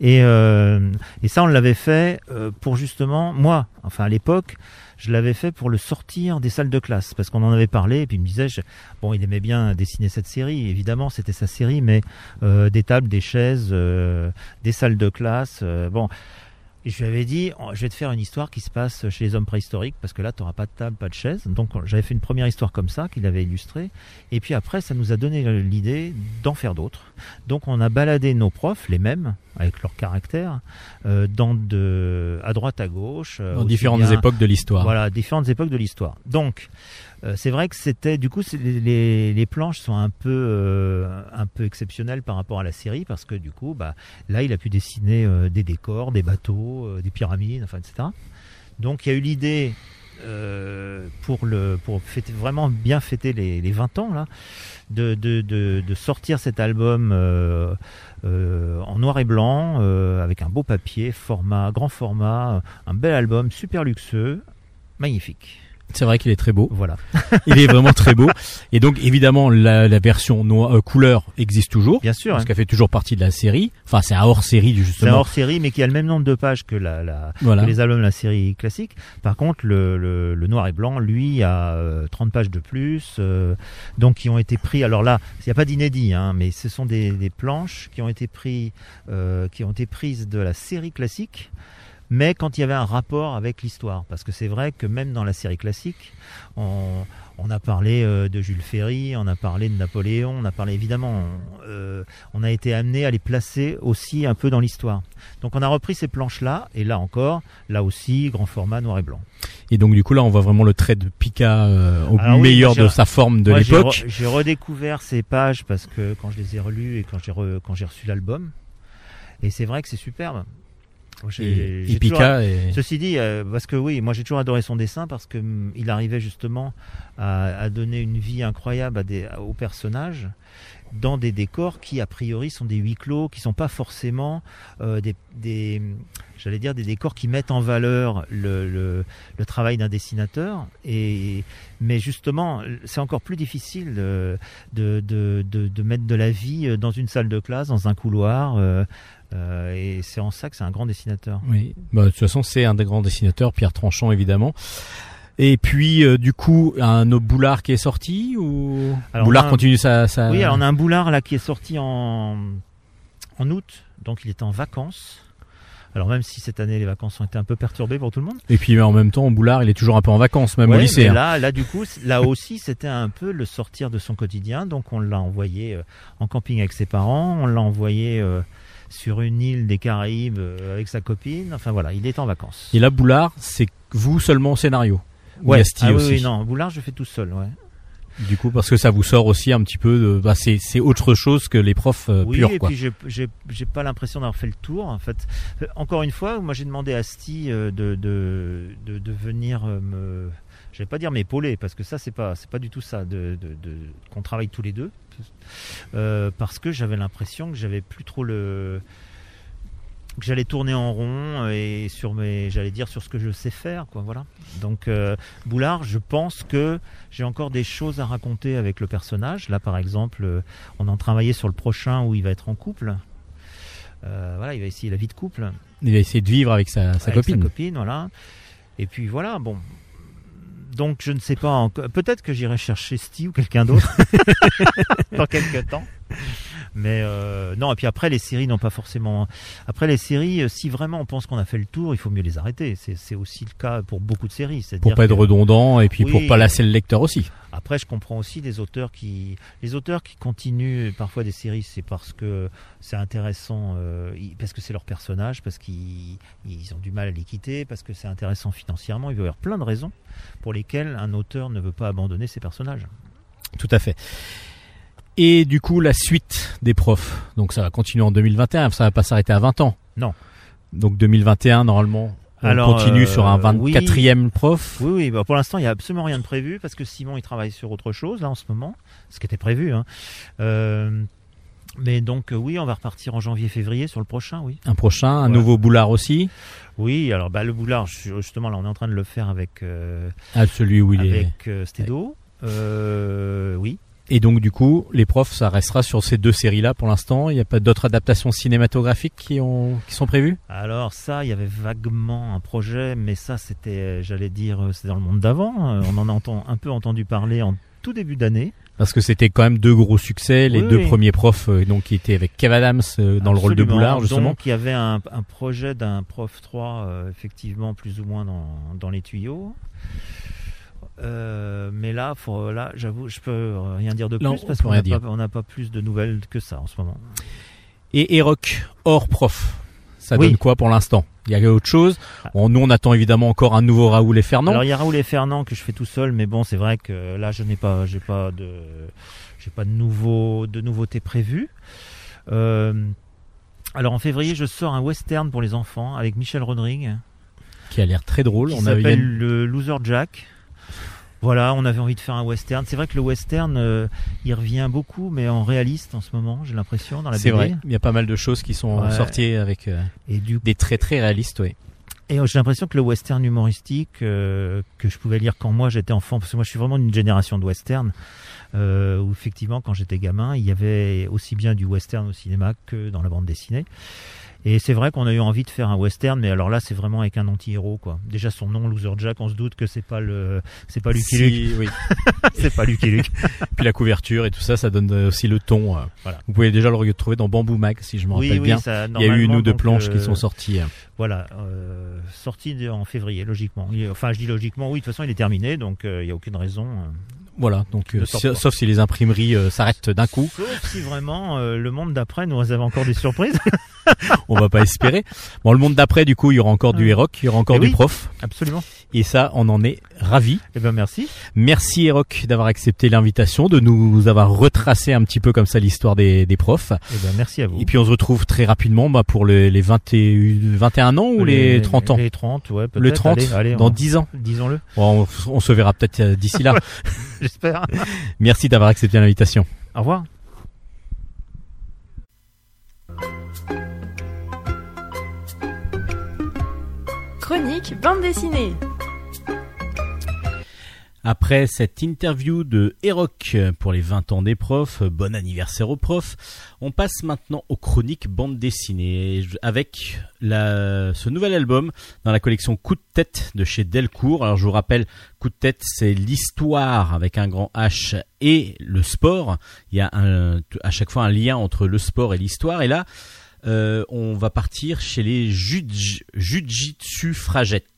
Et, euh, et ça on l'avait fait euh, pour justement moi, enfin à l'époque. Je l'avais fait pour le sortir des salles de classe parce qu'on en avait parlé et puis il me disait je- bon il aimait bien dessiner cette série évidemment c'était sa série mais euh, des tables des chaises euh, des salles de classe bon Et je lui avais dit, oh, je vais te faire une histoire qui se passe chez les hommes préhistoriques, parce que là, tu n'auras pas de table, pas de chaise. Donc, j'avais fait une première histoire comme ça, qu'il avait illustrée. Et puis après, ça nous a donné l'idée d'en faire d'autres. Donc, on a baladé nos profs, les mêmes, avec leur caractère, euh, dans de, à droite, à gauche. euh, dans différentes bien- époques de l'histoire voilà, différentes époques de l'histoire. Donc, euh, c'est vrai que c'était, du coup, les, les, planches sont un peu, euh, un peu exceptionnelles par rapport à la série parce que du coup, bah, là, il a pu dessiner euh, des décors, des bateaux, euh, des pyramides, enfin, etc. Donc, il y a eu l'idée euh, pour le, pour fêter, vraiment bien fêter les, les 20 ans là, de, de, de, de sortir cet album. en noir et blanc, avec un beau papier, format, grand format, un bel album, super luxueux, magnifique. C'est vrai qu'il est très beau Voilà. il est vraiment très beau et donc évidemment la, la version noir, euh, couleur existe toujours Bien sûr. parce hein. qu'elle fait toujours partie de la série enfin c'est un hors série C'est un justement hors série, mais qui a le même nombre de pages que, la, la- voilà que les albums de la série classique. Par contre, le, le, le noir et blanc, lui, a euh, 30 pages de plus, euh, donc qui ont été pris. Alors là, il n'y a pas d'inédit, hein, mais ce sont des, des planches qui ont été pris, euh, qui ont été prises de la série classique. Mais quand il y avait un rapport avec l'histoire, parce que c'est vrai que même dans la série classique, on, on a parlé euh, de Jules Ferry, on a parlé de Napoléon, on a parlé évidemment, euh, on a été amené à les placer aussi un peu dans l'histoire. Donc on a repris ces planches-là, et là encore, là aussi, grand format noir et blanc. et donc du coup là on voit vraiment le trait de Pika euh, au Alors oui, meilleur de sa forme de j'ai l'époque re- J'ai redécouvert ces pages parce que quand je les ai relues et quand j'ai re- quand j'ai reçu l'album, et c'est vrai que c'est superbe. Et, et toujours- Pika Ceci dit, euh, parce que oui, moi j'ai toujours adoré son dessin parce que hum, il arrivait justement à, à donner une vie incroyable à des, à- aux personnages dans des décors qui a priori sont des huis clos, qui sont pas forcément euh, des, des j'allais dire des décors qui mettent en valeur le, le, le travail d'un dessinateur. Et mais justement, c'est encore plus difficile de, de, de, de, de mettre de la vie dans une salle de classe, dans un couloir. euh, euh, et c'est en ça que c'est un grand dessinateur. Oui, bah, de toute façon, c'est un des grands dessinateurs, Pierre Tranchant, évidemment. Et puis, euh, du coup, un autre Boulard qui est sorti ou Alors, Boulard un- continue sa, sa... Oui, alors on a un boulard là qui est sorti en, en août, donc il était en vacances. Alors même si cette année les vacances ont été un peu perturbées pour tout le monde. Et puis en même temps, Boulard, il est toujours un peu en vacances, même au lycée. mais hein. là, là du coup, là aussi, c'était un peu le sortir de son quotidien. Donc on l'a envoyé euh, en camping avec ses parents, on l'a envoyé sur une île des Caraïbes euh, avec sa copine. Enfin voilà, il est en vacances. Et là, Boulard, c'est vous seulement au scénario. Ou Ouais. Ah oui, aussi. oui, non, Boulard, je fais tout seul. Ouais. Du coup, parce que ça vous sort aussi un petit peu de, bah, c'est, c'est autre chose que les profs euh, oui, purs, et quoi. puis j'ai- j'ai j'ai pas l'impression d'avoir fait le tour. En fait, Euh, encore une fois, moi j'ai demandé à euh, de, de, de, de venir me, je vais pas dire m'épauler parce que ça c'est pas c'est pas du tout ça de, de, de- qu'on travaille tous les deux Euh, parce que j'avais l'impression que j'avais plus trop le que j'allais tourner en rond et sur mes j'allais dire sur ce que je sais faire quoi voilà. Donc euh, Boulard je pense que j'ai encore des choses à raconter avec le personnage. Là par exemple euh, on en travaillait sur le prochain où il va être en couple. Euh, voilà il va essayer la vie de couple. Il va essayer de vivre avec sa, sa avec copine. sa copine voilà. Et puis voilà bon donc je ne sais pas encore peut-être que j'irai chercher Steve ou quelqu'un d'autre. Dans quelques temps mais euh, non et puis après les séries n'ont pas forcément après les séries euh, si vraiment on pense qu'on a fait le tour il faut mieux les arrêter c'est aussi le cas pour beaucoup de séries Pour pas être que- redondant et puis pour Oui. pas lasser le lecteur aussi. après, je comprends aussi des auteurs qui, les auteurs qui continuent parfois des séries, c'est parce que c'est intéressant, euh, parce que c'est leur personnage, parce qu'ils ils ont du mal à les quitter, parce que c'est intéressant financièrement. Il peut y avoir plein de raisons pour lesquelles un auteur ne veut pas abandonner ses personnages. Tout à fait. Et du coup, la suite des profs. Donc ça va continuer en 2021, ça va pas s'arrêter à 20 ans. Non. Donc 2021, normalement, on Alors, continue euh, sur un oui. 24e prof. Oui, oui. Bah pour l'instant, il y a absolument rien de prévu parce que Simon il travaille sur autre chose là en ce moment, ce qui était prévu. Hein. Euh, mais donc euh, oui, on va repartir en janvier-février sur le prochain, oui. Un prochain, un Ouais. nouveau boulard aussi. Oui, alors bah, le boulard, justement là, on est en train de le faire avec euh, Ah, celui où il est. avec euh, Stedo. Euh, oui. Et donc du coup, les profs, ça restera sur ces deux séries-là pour l'instant. Il n'y a pas d'autres adaptations cinématographiques qui ont qui sont prévues? Alors ça, il y avait vaguement un projet, mais ça c'était, j'allais dire, euh, c'est dans le monde d'avant. Euh, On en a enten- un peu entendu parler en tout début d'année. Parce que c'était quand même deux gros succès, les Oui, deux oui. premiers profs, euh, donc qui étaient avec Kev Adams dans le rôle de. Boulard justement. Donc il y avait un, un projet d'un prof 3, euh, effectivement, plus ou moins dans, dans les tuyaux. Euh, mais là, faut, là, j'avoue, je peux rien dire de plus parce qu'on n'a pas, plus de nouvelles que ça en ce moment. Et Eroc hors prof, ça Oui. donne quoi pour l'instant? Il y a autre chose? Bon, Nous, on attend évidemment encore un nouveau Raoul et Fernand. Alors il y a Raoul et Fernand que je fais tout seul, mais bon, c'est vrai que là, je n'ai pas, j'ai pas de, j'ai pas de nouveau, de nouveautés prévues. Euh, alors en février, je sors un western pour les enfants avec Michel Rodrigue. qui a l'air très drôle. qui On s'appelle le Loser Jack. Voilà, on avait envie de faire un western. C'est vrai que le western, euh, il revient beaucoup, mais en réaliste en ce moment, j'ai l'impression dans la c'est vrai. Il y a pas mal de choses qui sont Ouais. sorties avec euh, Et du des traits très réalistes. Oui. Et euh, j'ai l'impression que le western humoristique euh, que je pouvais lire quand moi j'étais enfant, parce que moi je suis vraiment d'une génération de western, euh, où effectivement quand j'étais gamin, il y avait aussi bien du western au cinéma que dans la bande dessinée. Et c'est vrai qu'on a eu envie de faire un western, mais alors là c'est vraiment avec un anti-héros quoi. Déjà son nom, Loser Jack, on se doute que c'est pas le, c'est pas Lucky Luke, Si, oui. c'est pas Lucky Luke. Puis la couverture et tout ça, ça donne euh, aussi le ton. euh. Voilà. Vous pouvez déjà le retrouver dans Bamboo Mag, si je me rappelle bien. ça, Il y a eu une ou deux planches qui euh, sont sorties. euh. Voilà, euh, sorti de- en février, logiquement. Enfin, je dis logiquement, oui, de toute façon, il est terminé, donc euh, il n'y a aucune raison. Voilà. Donc, euh, si- sauf si les imprimeries euh, s'arrêtent d'un coup, Sauf si vraiment euh, le monde d'après nous avait encore des surprises. on va pas espérer. Bon, le monde d'après, du coup, il y aura encore du. Eroc, il y aura encore Eh du oui. prof. Absolument. Et ça, on en est ravis. Eh ben merci. Merci Eroc d'avoir accepté l'invitation, de nous avoir retracé un petit peu comme ça l'histoire des, des profs. Eh ben merci à vous. Et puis on se retrouve très rapidement bah, pour les, les 21, 21 ans ou les, 30 ans? Les 30, ouais, peut-être. Le 30, allez, allez, dans on- 10 ans. Disons-le, Bon, on, on se verra peut-être euh, d'ici là. j'espère. Merci d'avoir accepté l'invitation. Au revoir. Chronique bande dessinée. Après cette interview de Eroc pour les 20 ans des profs, bon anniversaire aux profs, on passe maintenant aux chroniques bande dessinée avec ce nouvel album dans la collection Coup de tête de chez Delcourt. Alors je vous rappelle, Coup de tête c'est l'histoire avec un grand H et le sport. Il y a à chaque fois un lien entre le sport et l'histoire et là euh, on va partir chez les Juj- Jujitsu Fragettes.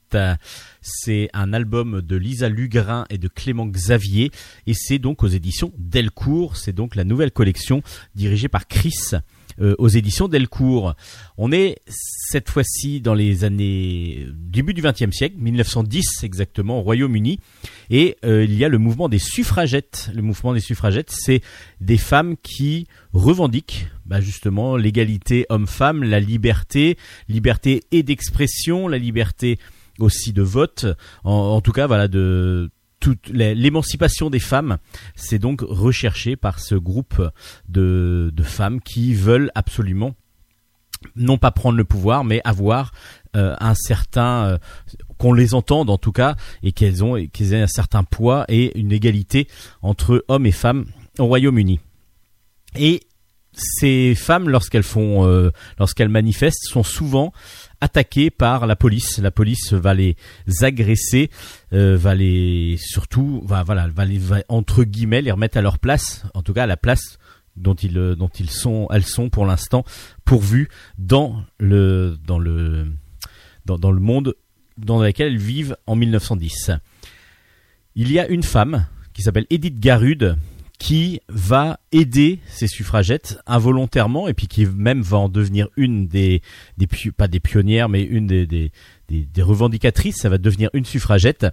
C'est un album de Lisa Lugrin et de Clément Xavier et c'est donc aux éditions Delcourt. C'est donc la nouvelle collection dirigée par Chris euh, aux éditions Delcourt. On est cette fois-ci dans les années début du XXe siècle, 1910 exactement, au Royaume-Uni, et euh, il y a le mouvement des suffragettes. Le mouvement des suffragettes, c'est des femmes qui revendiquent bah, justement l'égalité homme-femme, la liberté, liberté et d'expression, la liberté aussi de vote, en, tout cas voilà de toute l'émancipation des femmes, c'est donc recherché par ce groupe de, de femmes qui veulent absolument non pas prendre le pouvoir, mais avoir euh, un certain euh, qu'on les entende en tout cas et qu'elles ont qu'elles aient un certain poids et une égalité entre hommes et femmes au Royaume-Uni. Et ces femmes, lorsqu'elles font, euh, lorsqu'elles manifestent, sont souvent attaquées par la police. La police va les agresser, euh, va les, surtout, va voilà, va les, entre guillemets, les remettre à leur place, en tout cas à la place dont ils, euh, dont ils sont, elles sont pour l'instant pourvues dans le, dans le, dans, dans le monde dans lequel elles vivent en 1910. Il y a une femme qui s'appelle Edith Garude qui va aider ces suffragettes involontairement et puis qui même va en devenir une des, des pas des pionnières mais une des, des, des, revendicatrices. Ça va devenir une suffragette.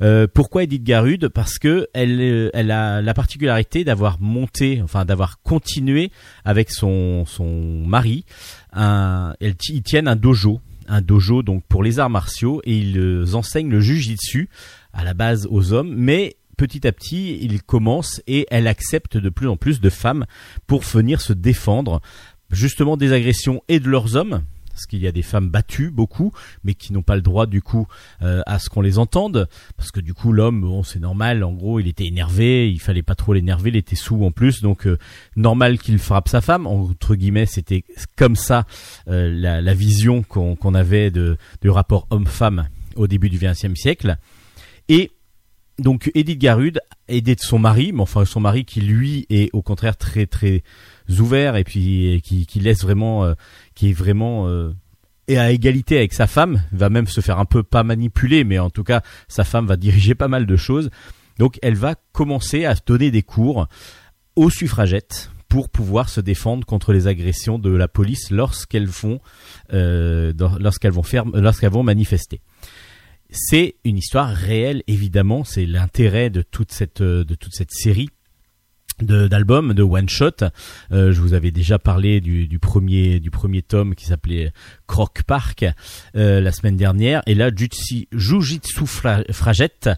Euh, pourquoi Edith Garude parce que elle euh, elle a la particularité d'avoir monté enfin d'avoir continué avec son son mari un elles ti- ils tiennent un dojo un dojo donc pour les arts martiaux et ils euh, enseignent le jujitsu à la base aux hommes mais petit à petit, il commence et elle accepte de plus en plus de femmes pour venir se défendre justement des agressions et de leurs hommes. Parce qu'il y a des femmes battues, beaucoup, mais qui n'ont pas le droit du coup euh, à ce qu'on les entende, parce que du coup l'homme, bon c'est normal, en gros il était énervé, il fallait pas trop l'énerver, il était sous en plus, donc euh, normal qu'il frappe sa femme, entre guillemets c'était comme ça euh, la, vision qu'on qu'on avait de, du rapport homme-femme au début du XXe siècle. Et donc Edith Garude aidée de son mari, mais enfin son mari qui lui est au contraire très très ouvert et puis qui, laisse vraiment, euh, qui est vraiment euh, et à égalité avec sa femme, va même se faire un peu pas manipuler, mais en tout cas sa femme va diriger pas mal de choses. Donc elle va commencer à donner des cours aux suffragettes pour pouvoir se défendre contre les agressions de la police lorsqu'elles font, euh, lorsqu'elles vont faire, lorsqu'elles vont manifester c'est une histoire réelle évidemment. C'est l'intérêt de toute cette euh, de toute cette série d'albums de one shot. Euh, je vous avais déjà parlé du, du premier du premier tome qui s'appelait Croc Park euh, la semaine dernière. Et là Jutsi Jujitsu Fra- Fragette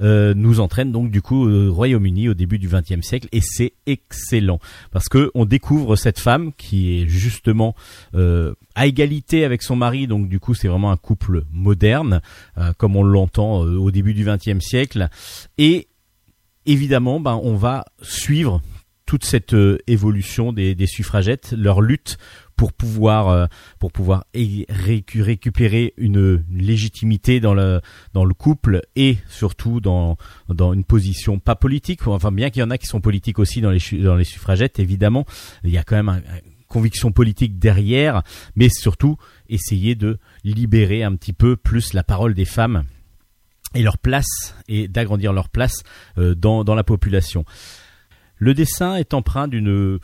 euh, nous entraîne donc du coup au Royaume-Uni au début du XXe siècle. Et c'est excellent. Parce que on découvre cette femme qui est justement euh, à égalité avec son mari. Donc du coup c'est vraiment un couple moderne euh, comme on l'entend euh, au début du XXe siècle. Et évidemment ben on va suivre toute cette euh, évolution des, des suffragettes leur lutte pour pouvoir euh, pour pouvoir récupérer une, légitimité dans le dans le couple et surtout dans dans une position pas politique. Enfin bien qu'il y en a qui sont politiques aussi dans les dans les suffragettes évidemment il y a quand même un, un- conviction politique derrière mais surtout essayer de libérer un petit peu plus la parole des femmes et leur place et d'agrandir leur place euh, dans dans la population. Le dessin est empreint d'une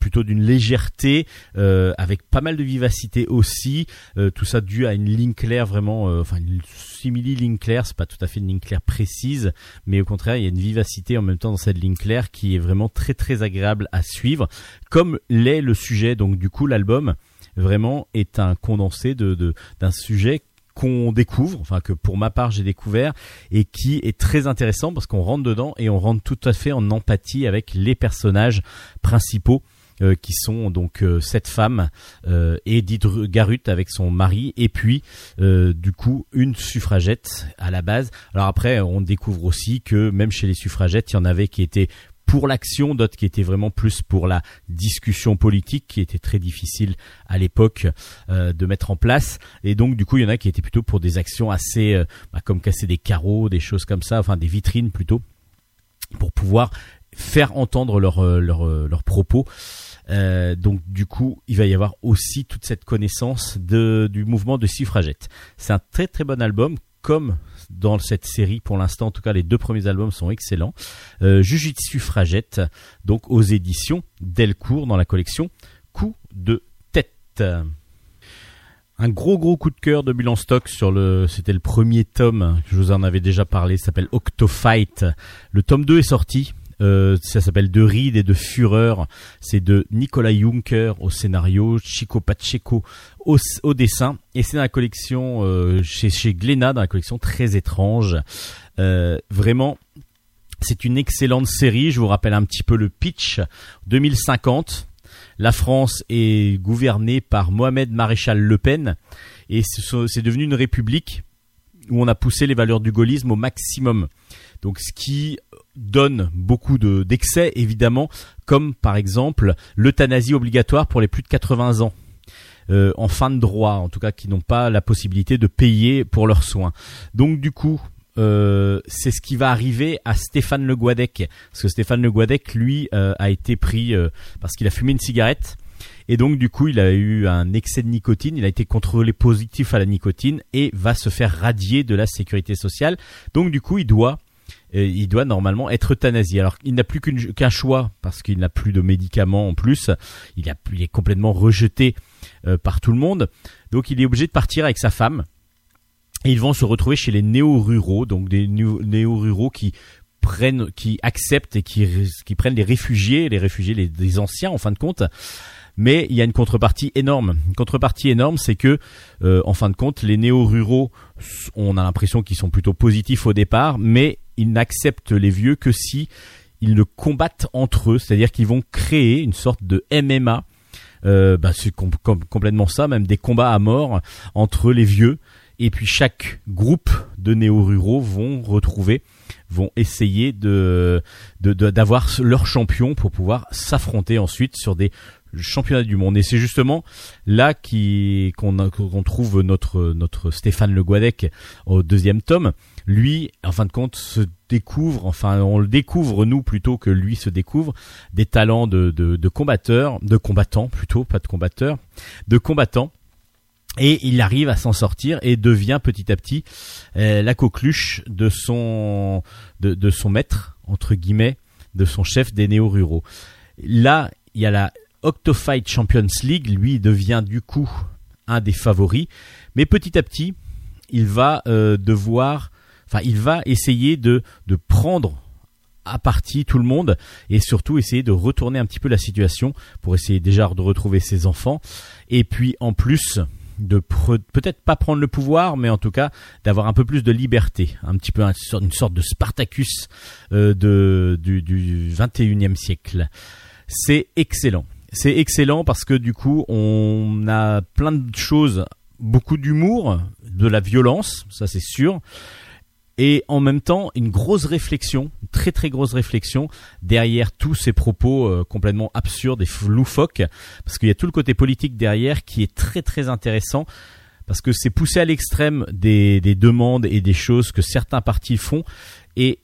plutôt d'une légèreté euh, avec pas mal de vivacité aussi. Euh, tout ça dû à une ligne claire vraiment euh, enfin une simili ligne claire. C'est pas tout à fait une ligne claire précise mais au contraire il y a une vivacité en même temps dans cette ligne claire qui est vraiment très très agréable à suivre. Comme l'est le sujet donc du coup l'album vraiment est un condensé de d'un sujet qu'on découvre, enfin que pour ma part j'ai découvert et qui est très intéressant parce qu'on rentre dedans et on rentre tout à fait en empathie avec les personnages principaux euh, qui sont donc euh, cette femme euh, Edith Garut avec son mari et puis euh, du coup une suffragette à la base. Alors après on découvre aussi que même chez les suffragettes il y en avait qui étaient pour l'action, d'autres qui étaient vraiment plus pour la discussion politique, qui était très difficile à l'époque euh, de mettre en place. Et donc du coup, il y en a qui étaient plutôt pour des actions assez, euh, bah, comme casser des carreaux, des choses comme ça, enfin des vitrines plutôt, pour pouvoir faire entendre leurs euh, leurs euh, leurs propos. Donc du coup, il va y avoir aussi toute cette connaissance de, du mouvement de suffragette. C'est un très très bon album, comme dans cette série pour l'instant. En tout cas, les deux premiers albums sont excellents. Euh, Jujitsu Suffragette, donc aux éditions Delcourt dans la collection Coup de tête. Un gros gros coup de cœur de Bilan Stock sur le, c'était le premier tome, je vous en avais déjà parlé, s'appelle Octofight. Le tome 2 est sorti, euh, ça s'appelle De ride et de fureur. C'est de Nicolas Juncker au scénario, Chico Pacheco au, dessin. Et c'est dans la collection euh, chez, chez Glénat, dans la collection très étrange. Euh, vraiment, c'est une excellente série. Je vous rappelle un petit peu le pitch. 2050, la France est gouvernée par Mohamed Maréchal Le Pen et c'est devenu une république où on a poussé les valeurs du gaullisme au maximum. Donc ce qui donne beaucoup de d'excès évidemment, comme par exemple l'euthanasie obligatoire pour les plus de 80 ans. Euh, en fin de droit, en tout cas qui n'ont pas la possibilité de payer pour leurs soins. Donc du coup, euh, c'est ce qui va arriver à Stéphane Le Guadec, parce que Stéphane Le Guadec, lui, euh, a été pris euh, parce qu'il a fumé une cigarette. Et donc du coup, il a eu un excès de nicotine, il a été contrôlé positif à la nicotine et va se faire radier de la sécurité sociale. Donc du coup, il doit il doit normalement être euthanasié. Alors il n'a plus qu'un choix parce qu'il n'a plus de médicaments en plus. Il, a, il est complètement rejeté euh, par tout le monde. Donc il est obligé de partir avec sa femme. Et ils vont se retrouver chez les néo-ruraux, donc des néo- néo-ruraux qui prennent, qui acceptent et qui, prennent les réfugiés, les réfugiés, les, les anciens en fin de compte. Mais il y a une contrepartie énorme. Une contrepartie énorme, c'est que, euh, en fin de compte, les néo-ruraux, on a l'impression qu'ils sont plutôt positifs au départ, mais ils n'acceptent les vieux que si ils le combattent entre eux, c'est-à-dire qu'ils vont créer une sorte de MMA. Euh, bah, c'est com- com- complètement ça, même des combats à mort entre les vieux. Et puis chaque groupe de néo-ruraux vont retrouver, vont essayer d'avoir leur champion pour pouvoir s'affronter ensuite sur des championnats du monde. Et c'est justement là qu'on trouve notre notre Stéphane Le Guadec au deuxième tome. Lui, en fin de compte, se découvre, enfin on le découvre nous plutôt que lui se découvre des talents de de, de combattants plutôt, pas de combatteurs, de combattants. Et il arrive à s'en sortir et devient petit à petit euh, la coqueluche de son maître entre guillemets, de son chef des néo-ruraux. Là, il y a la Octofight Champions League, lui devient du coup un des favoris, mais petit à petit, il va euh, devoir, enfin, il va essayer de de prendre à partie tout le monde et surtout essayer de retourner un petit peu la situation pour essayer déjà de retrouver ses enfants. Et puis en plus de peut-être pas prendre le pouvoir mais en tout cas d'avoir un peu plus de liberté. Un petit peu un- une sorte de Spartacus euh, de du, du 21e siècle. C'est excellent. C'est excellent parce que du coup on a plein de choses beaucoup d'humour de la violence ça c'est sûr et en même temps une grosse réflexion, une très très grosse réflexion derrière tous ces propos euh, complètement absurdes et loufoques, parce qu'il y a tout le côté politique derrière qui est très très intéressant, parce que c'est poussé à l'extrême des, des demandes et des choses que certains partis font, et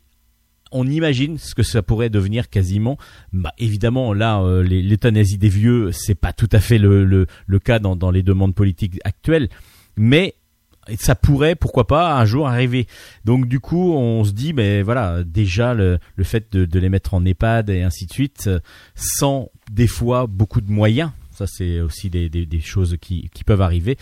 on imagine ce que ça pourrait devenir quasiment. Bah, évidemment, là, euh, l'euthanasie des vieux, c'est pas tout à fait le cas dans, dans les demandes politiques actuelles, mais ça pourrait, pourquoi pas, un jour arriver. Donc du coup, on se dit, mais voilà, déjà le, le fait de, les mettre en EHPAD et ainsi de suite, euh, sans des fois beaucoup de moyens, ça c'est aussi des, des, des choses qui, qui peuvent arriver.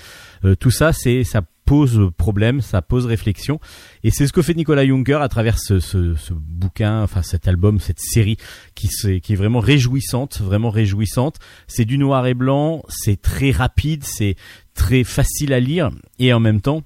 Euh, tout ça, c'est ça pose problème, ça pose réflexion, et c'est ce que fait Nicolas Juncker à travers ce, ce, ce bouquin, enfin cet album, cette série qui, qui est vraiment réjouissante, vraiment réjouissante. C'est du noir et blanc, c'est très rapide, c'est très facile à lire, et en même temps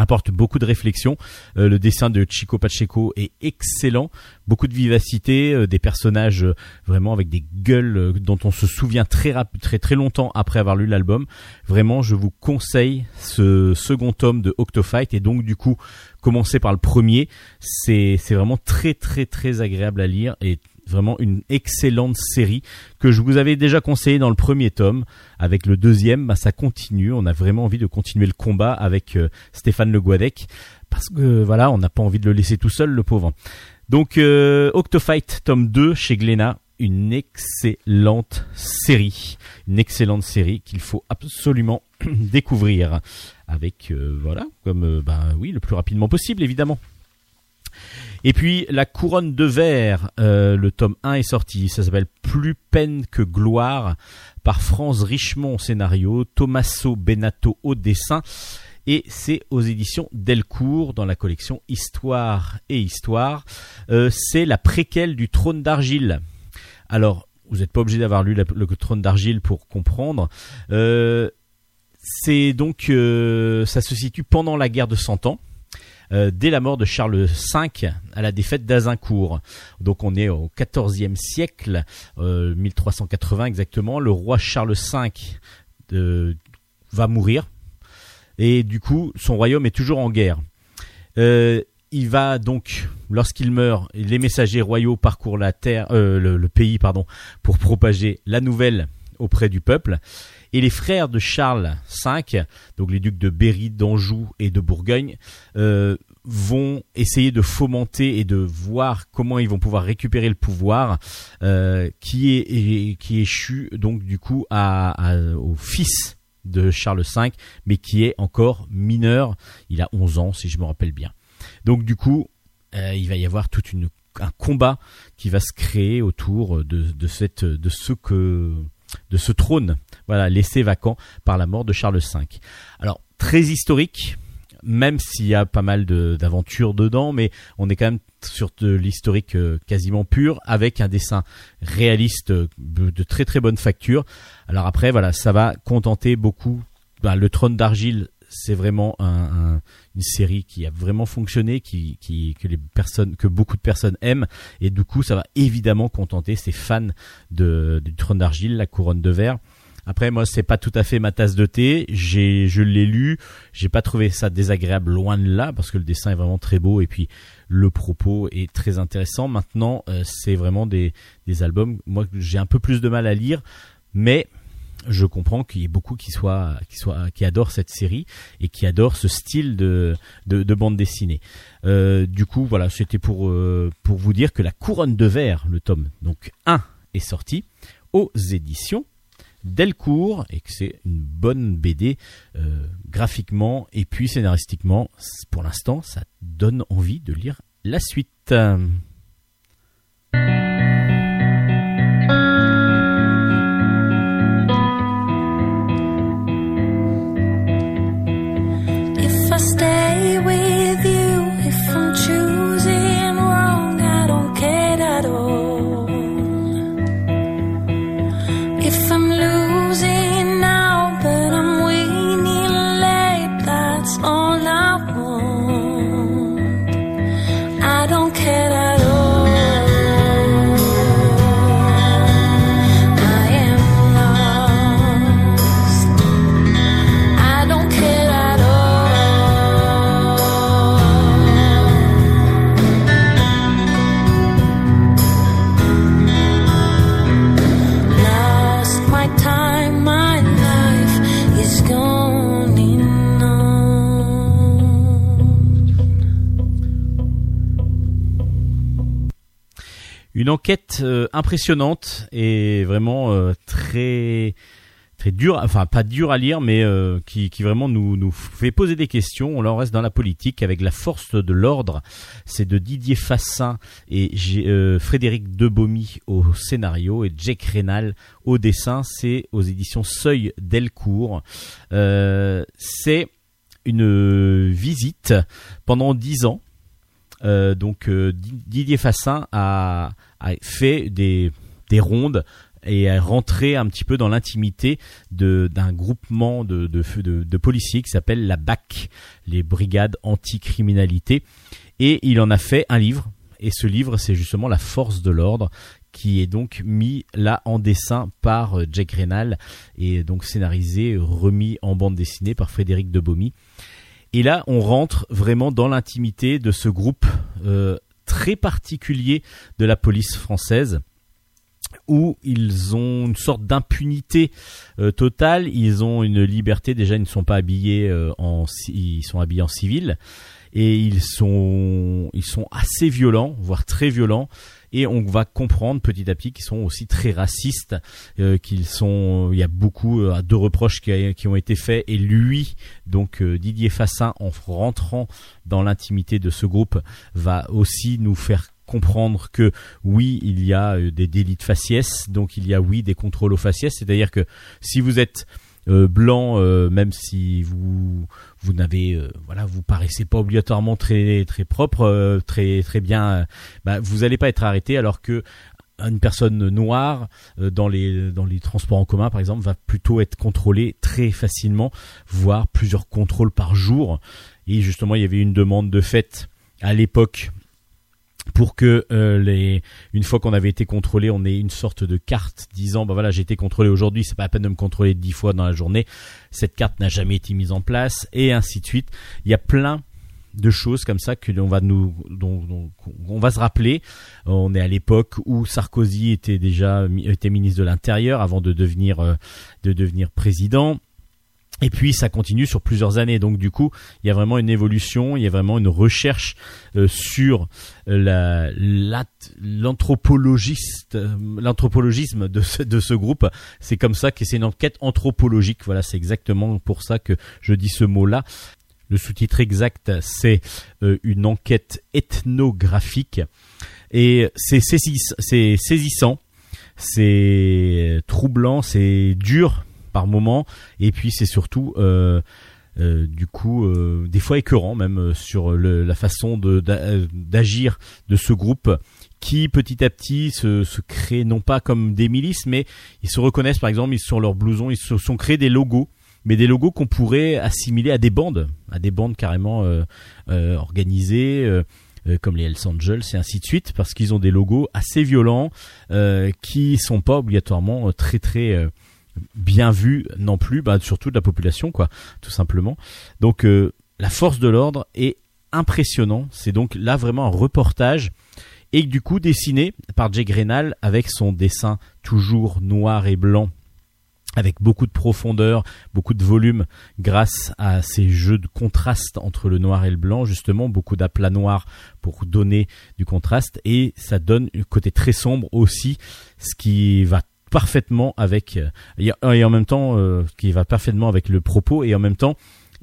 apporte beaucoup de réflexion. Euh, le dessin de Chico Pacheco est excellent, beaucoup de vivacité, euh, des personnages euh, vraiment avec des gueules dont on se souvient très très très longtemps après avoir lu l'album. Vraiment, je vous conseille ce second tome de Octofight et donc du coup commencer par le premier, c'est c'est vraiment très très très agréable à lire et vraiment une excellente série que je vous avais déjà conseillé dans le premier tome. Avec le deuxième, bah, ça continue. On a vraiment envie de continuer le combat avec euh, Stéphane Le Guadec parce que voilà, on n'a pas envie de le laisser tout seul, le pauvre. Donc euh, Octofight tome 2 chez Glénat, une excellente série, une excellente série qu'il faut absolument découvrir avec euh, voilà, comme ben oui, le plus rapidement possible évidemment. Et puis la couronne de verre, euh, le tome 1 est sorti, ça s'appelle Plus peine que gloire par France Richemont au scénario, Tommaso Benato au dessin et c'est aux éditions Delcourt dans la collection Histoire et Histoire. Euh, c'est la préquelle du Trône d'argile. Alors, vous n'êtes pas obligé d'avoir lu le Trône d'argile pour comprendre. Euh, c'est donc euh, ça se situe pendant la guerre de Cent Ans. Euh, dès la mort de Charles V à la défaite d'Azincourt. Donc on est au XIVe siècle, euh, 1380 exactement. Le roi Charles V euh, va mourir et du coup son royaume est toujours en guerre. Euh, il va donc, lorsqu'il meurt, les messagers royaux parcourent euh, le, pays, pour propager la nouvelle auprès du peuple. Et les frères de Charles V, donc les ducs de Berry, d'Anjou et de Bourgogne, euh, vont essayer de fomenter et de voir comment ils vont pouvoir récupérer le pouvoir euh, qui est qui échut donc du coup à, au fils de Charles V, mais qui est encore mineur. Il a 11 ans, si je me rappelle bien. Donc du coup, euh, il va y avoir tout une, un combat qui va se créer autour de, de cette de ce que de ce trône, voilà, laissé vacant par la mort de Charles V. Alors très historique, même s'il y a pas mal d'aventures dedans, mais on est quand même sur de l'historique euh, quasiment pur, avec un dessin réaliste euh, de, très très bonne facture. Alors après, voilà, ça va contenter beaucoup. Ben, le trône d'argile, c'est vraiment un- un- une série qui a vraiment fonctionné, qui, qui que les personnes, que beaucoup de personnes aiment, et du coup, ça va évidemment contenter ces fans de, du trône d'argile, la couronne de verre. Après, moi, c'est pas tout à fait ma tasse de thé. J'ai, je l'ai lu. J'ai pas trouvé ça désagréable loin de là parce que le dessin est vraiment très beau et puis le propos est très intéressant. Maintenant, euh, c'est vraiment des, des albums. Moi, j'ai un peu plus de mal à lire, mais je comprends qu'il y ait beaucoup qui qui qui adorent cette série et qui adorent ce style de, de, de bande dessinée. Euh, du coup, voilà, c'était pour, euh, pour vous dire que la couronne de verre, le tome donc 1 est sorti aux éditions Delcourt et que c'est une bonne BD euh, graphiquement et puis scénaristiquement. Pour l'instant, ça donne envie de lire la suite. Euh, impressionnante et vraiment euh, très très dur, enfin pas dur à lire, mais euh, qui, vraiment nous, fait poser des questions. On en reste dans la politique avec la force de l'ordre. C'est de Didier Fassin et Frédéric Debomy au scénario et Jake Rénal au dessin. C'est aux éditions Seuil Delcourt. C'est une visite pendant dix ans. Euh, donc euh, Di- Didier Fassin a, a fait des, des rondes et est rentré un petit peu dans l'intimité d'un groupement de, de, de, de policiers qui s'appelle la BAC, les Brigades Anticriminalité. Et il en a fait un livre. Et ce livre, c'est justement La Force de l'Ordre, qui est donc mis là en dessin par euh, Jack Rénal et donc scénarisé, remis en bande dessinée par Frédéric Debomy. Et là, on rentre vraiment dans l'intimité de ce groupe euh, très particulier de la police française où ils ont une sorte d'impunité euh, totale, ils ont une liberté déjà, ils ne sont pas habillés euh, en ils sont habillés en civil. et ils sont ils sont assez violents, voire très violents. Et on va comprendre petit à petit qu'ils sont aussi très racistes, euh, qu'ils sont. Il y a beaucoup euh, de reproches qui, qui ont été faits. Et lui, donc euh, Didier Fassin, en rentrant dans l'intimité de ce groupe, va aussi nous faire comprendre que oui, il y a euh, des délits de faciès, donc il y a oui des contrôles aux faciès, c'est-à-dire que si vous êtes euh, blanc, euh, même si vous vous n'avez euh, voilà, vous paraissez pas obligatoirement très très propre, très très bien, bah, vous allez pas être arrêté alors que une personne noire dans les dans les transports en commun par exemple va plutôt être contrôlée très facilement, voire plusieurs contrôles par jour. Et justement, il y avait une demande de fait à l'époque pour que euh, les une fois qu'on avait été contrôlé, on ait une sorte de carte disant bah voilà, j'ai été contrôlé aujourd'hui, c'est pas la peine de me contrôler dix fois dans la journée. Cette carte n'a jamais été mise en place et ainsi de suite. Il y a plein de choses comme ça que l'on va nous dont, on va se rappeler on est à l'époque où Sarkozy était déjà était ministre de l'intérieur avant de devenir euh, de devenir président et puis ça continue sur plusieurs années. Donc du coup, il y a vraiment une évolution, il y a vraiment une recherche euh, sur euh, la, la- l'anthropologiste, euh, l'anthropologisme de ce, de ce groupe. C'est comme ça que c'est une enquête anthropologique. Voilà, c'est exactement pour ça que je dis ce mot-là. Le sous-titre exact, c'est euh, une enquête ethnographique. Et c'est c'est saisissant, c'est troublant, c'est dur par moment, et puis c'est surtout euh, euh, du coup euh, des fois écœurant même sur la façon de- d'a- d'agir de ce groupe qui petit à petit se, se crée non pas comme des milices, mais ils se reconnaissent par exemple ils, sur leurs blousons, ils se sont créés des logos mais des logos qu'on pourrait assimiler à des bandes, à des bandes carrément organisées, comme les Hells Angels et ainsi de suite, parce qu'ils ont des logos assez violents, qui sont pas obligatoirement très très bien vus non plus, bah, surtout de la population, quoi, tout simplement. Donc euh, la force de l'ordre est impressionnant. C'est donc là vraiment un reportage et du coup dessiné par Jay Grenal avec son dessin toujours noir et blanc avec beaucoup de profondeur, beaucoup de volume grâce à ces jeux de contraste entre le noir et le blanc, justement, beaucoup d'aplats noirs pour donner du contraste et ça donne un côté très sombre aussi, ce qui va parfaitement avec euh, et en même temps euh, qui va parfaitement avec le propos et en même temps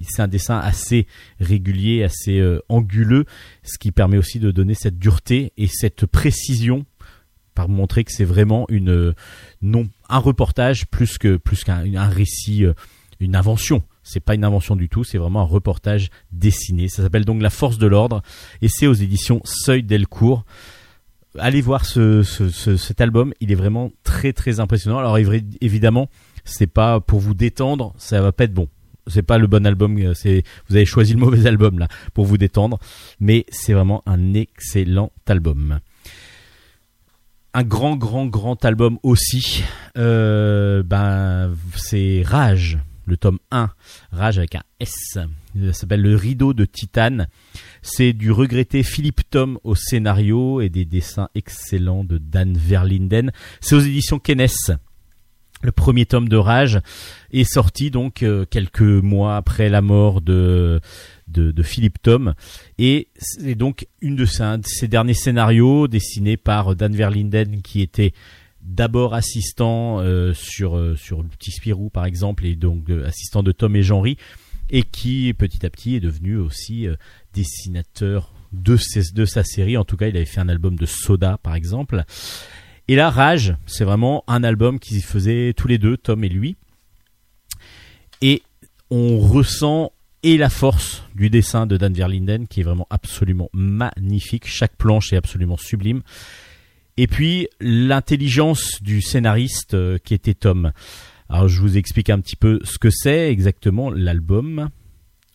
c'est un dessin assez régulier, assez euh, anguleux, ce qui permet aussi de donner cette dureté et cette précision par montrer que c'est vraiment une non un reportage plus que plus qu'un un récit une invention. C'est pas une invention du tout c'est vraiment un reportage dessiné. Ça s'appelle donc la force de l'ordre et c'est aux éditions Seuil Delcourt allez voir ce, ce- ce- cet album. Il est vraiment très très impressionnant. Alors évi- évidemment c'est pas pour vous détendre ça va pas être bon. C'est pas le bon album euh, vous avez choisi le mauvais album là pour vous détendre. Mais c'est vraiment un excellent album. Un grand, grand, grand album aussi. Euh, ben, c'est Rage, le tome 1. Rage avec un S. S'appelle Le Rideau de Titane. C'est du regretté Philippe Tom au scénario et des dessins excellents de Dan Verlinden. C'est aux éditions Kenes. Le premier tome de Rage est sorti donc euh, quelques mois après la mort de, Philippe Tom. Et c'est donc une de ses derniers scénarios dessinés par Dan Verlinden qui était d'abord assistant euh, sur euh, sur le petit Spirou par exemple et donc euh, assistant de Tom et Jean-Ry et qui petit à petit est devenu aussi euh, dessinateur de, ses- de sa série. En tout cas, il avait fait un album de Soda par exemple. Et là, Rage, c'est vraiment un album qu'ils faisaient tous les deux, Tom et lui. Et on ressent et la force du dessin de Dan Verlinden qui est vraiment absolument magnifique. Chaque planche est absolument sublime. Et puis l'intelligence du scénariste euh, qui était Tom. Alors je vous explique un petit peu ce que c'est exactement l'album.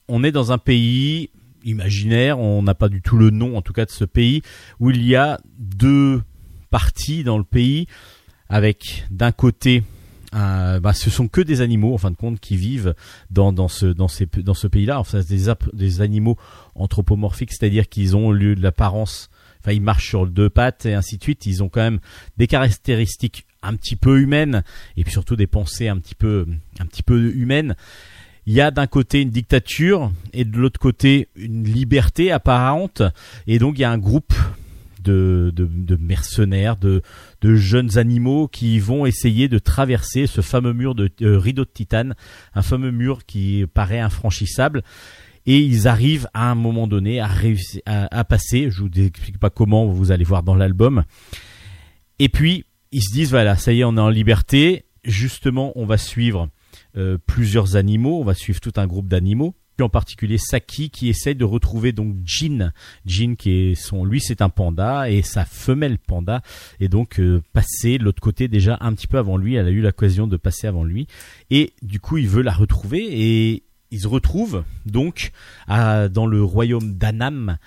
On est dans un pays imaginaire, on n'a pas du tout le nom en tout cas de ce pays, où il y a deux parties dans le pays avec d'un côté bah, ce sont que des animaux en fin de compte qui vivent dans, dans ce dans ces dans ce pays-là. Enfin, des des animaux anthropomorphiques, c'est-à-dire qu'ils ont lieu de l'apparence. Enfin, ils marchent sur deux pattes et ainsi de suite. Ils ont quand même des caractéristiques un petit peu humaines et puis surtout des pensées un petit peu un petit peu humaines. il y a d'un côté une dictature et de l'autre côté une liberté apparente. Et donc il y a un groupe de, de, de mercenaires, de, de jeunes animaux qui vont essayer de traverser ce fameux mur de euh, rideau de titane, un fameux mur qui paraît infranchissable. Et ils arrivent à un moment donné à réussir à, passer. Je vous explique pas comment, vous allez voir dans l'album. Et puis ils se disent voilà, ça y est, on est en liberté. Justement, on va suivre euh, plusieurs animaux, on va suivre tout un groupe d'animaux. En particulier Saki qui essaie de retrouver donc Jin, Jin qui est son, lui c'est un panda et sa femelle panda et donc euh, passer de l'autre côté déjà un petit peu avant lui. Elle a eu l'occasion de passer avant lui et du coup il veut la retrouver et il se retrouve donc dans le royaume d'Anam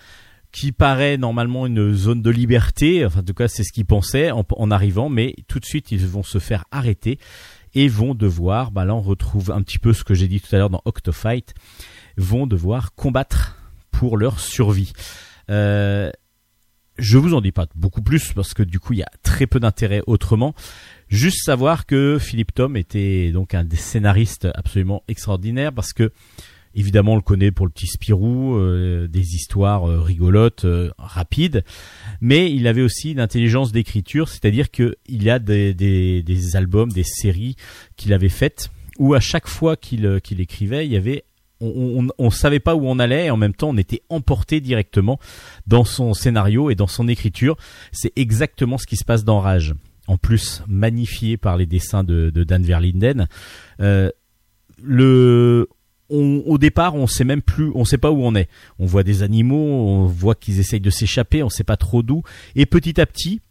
qui paraît normalement une zone de liberté, enfin en tout cas c'est ce qu'ils pensaient en, en arrivant, mais tout de suite ils vont se faire arrêter et vont devoir, bah là on retrouve un petit peu ce que j'ai dit tout à l'heure dans Octofight, vont devoir combattre pour leur survie. Euh, je vous en dis pas beaucoup plus parce que du coup il y a très peu d'intérêt autrement. Juste savoir que Philippe Tom était donc un des scénaristes absolument extraordinaires parce que évidemment on le connaît pour le petit Spirou, euh, des histoires euh, rigolotes, euh, rapides, mais il avait aussi une intelligence d'écriture, c'est-à-dire que il y a des, des, des albums, des séries qu'il avait faites où à chaque fois qu'il euh, qu'il écrivait, il y avait on, on, on savait pas où on allait et en même temps on était emporté directement dans son scénario et dans son écriture. C'est exactement ce qui se passe dans Rage. En plus, magnifié par les dessins de, de Dan Verlinden. Euh, le, on- au départ, on sait même plus, on sait pas où on est. On voit des animaux, on voit qu'ils essayent de s'échapper, on sait pas trop d'où. Et petit à petit,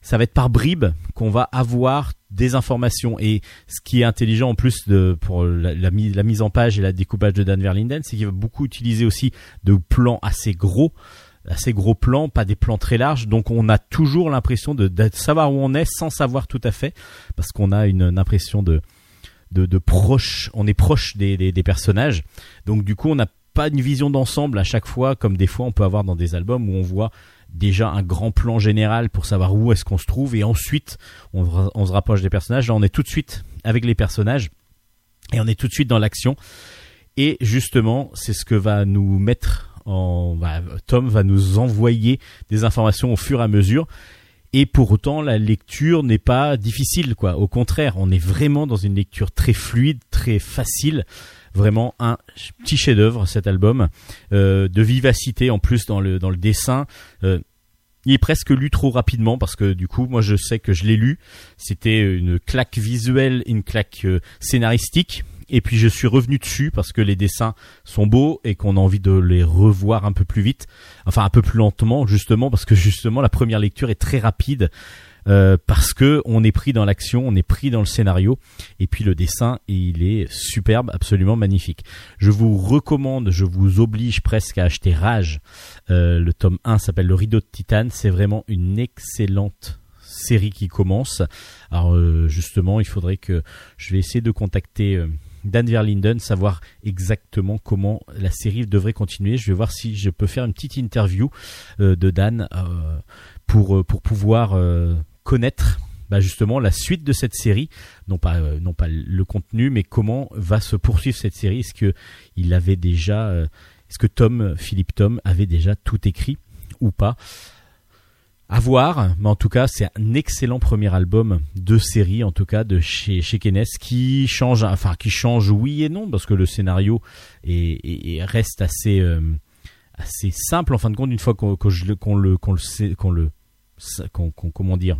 ça va être par bribes qu'on va avoir des informations. Et ce qui est intelligent en plus de, pour la, la mise, en page et la découpage de Dan Verlinden, c'est qu'il va beaucoup utiliser aussi de plans assez gros assez gros plans, pas des plans très larges, donc on a toujours l'impression de, savoir où on est sans savoir tout à fait, parce qu'on a une, impression de, de, proche, on est proche des, personnages, donc du coup on n'a pas une vision d'ensemble à chaque fois, comme des fois on peut avoir dans des albums où on voit déjà un grand plan général pour savoir où est-ce qu'on se trouve, et ensuite on se rapproche des personnages, là on est tout de suite avec les personnages, et on est tout de suite dans l'action, et justement c'est ce que va nous mettre bah, Tom va nous envoyer des informations au fur et à mesure. Et pour autant, la lecture n'est pas difficile, quoi. Au contraire, on est vraiment dans une lecture très fluide, très facile. Vraiment un petit chef-d'œuvre cet album, euh, de vivacité en plus dans le dans le dessin. Euh, il est presque lu trop rapidement parce que du coup, moi, je sais que je l'ai lu. C'était une claque visuelle, une claque euh, scénaristique. Et puis je suis revenu dessus parce que les dessins sont beaux et qu'on a envie de les revoir un peu plus vite, enfin un peu plus lentement justement parce que justement la première lecture est très rapide euh, parce que on est pris dans l'action, on est pris dans le scénario et puis le dessin il est superbe, absolument magnifique. Je vous recommande, je vous oblige presque à acheter Rage. Euh, le tome 1 s'appelle Le Rideau de Titane, c'est vraiment une excellente série qui commence. Alors euh, justement, il faudrait que je vais essayer de contacter euh, Dan Verlinden, savoir exactement comment la série devrait continuer. Je vais voir si je peux faire une petite interview euh, de Dan euh, pour euh, pour pouvoir connaître bah, justement la suite de cette série, non pas le contenu, mais comment va se poursuivre cette série. Est-ce que il avait déjà, est-ce que Tom Philippe Tom avait déjà tout écrit ou pas? À voir, mais en tout cas, c'est un excellent premier album de série, en tout cas de chez chez qui change, enfin qui change oui et non, parce que le scénario est, est- est- reste assez euh, assez simple en fin de compte une fois qu'on le- qu'on le qu'on le le comment dire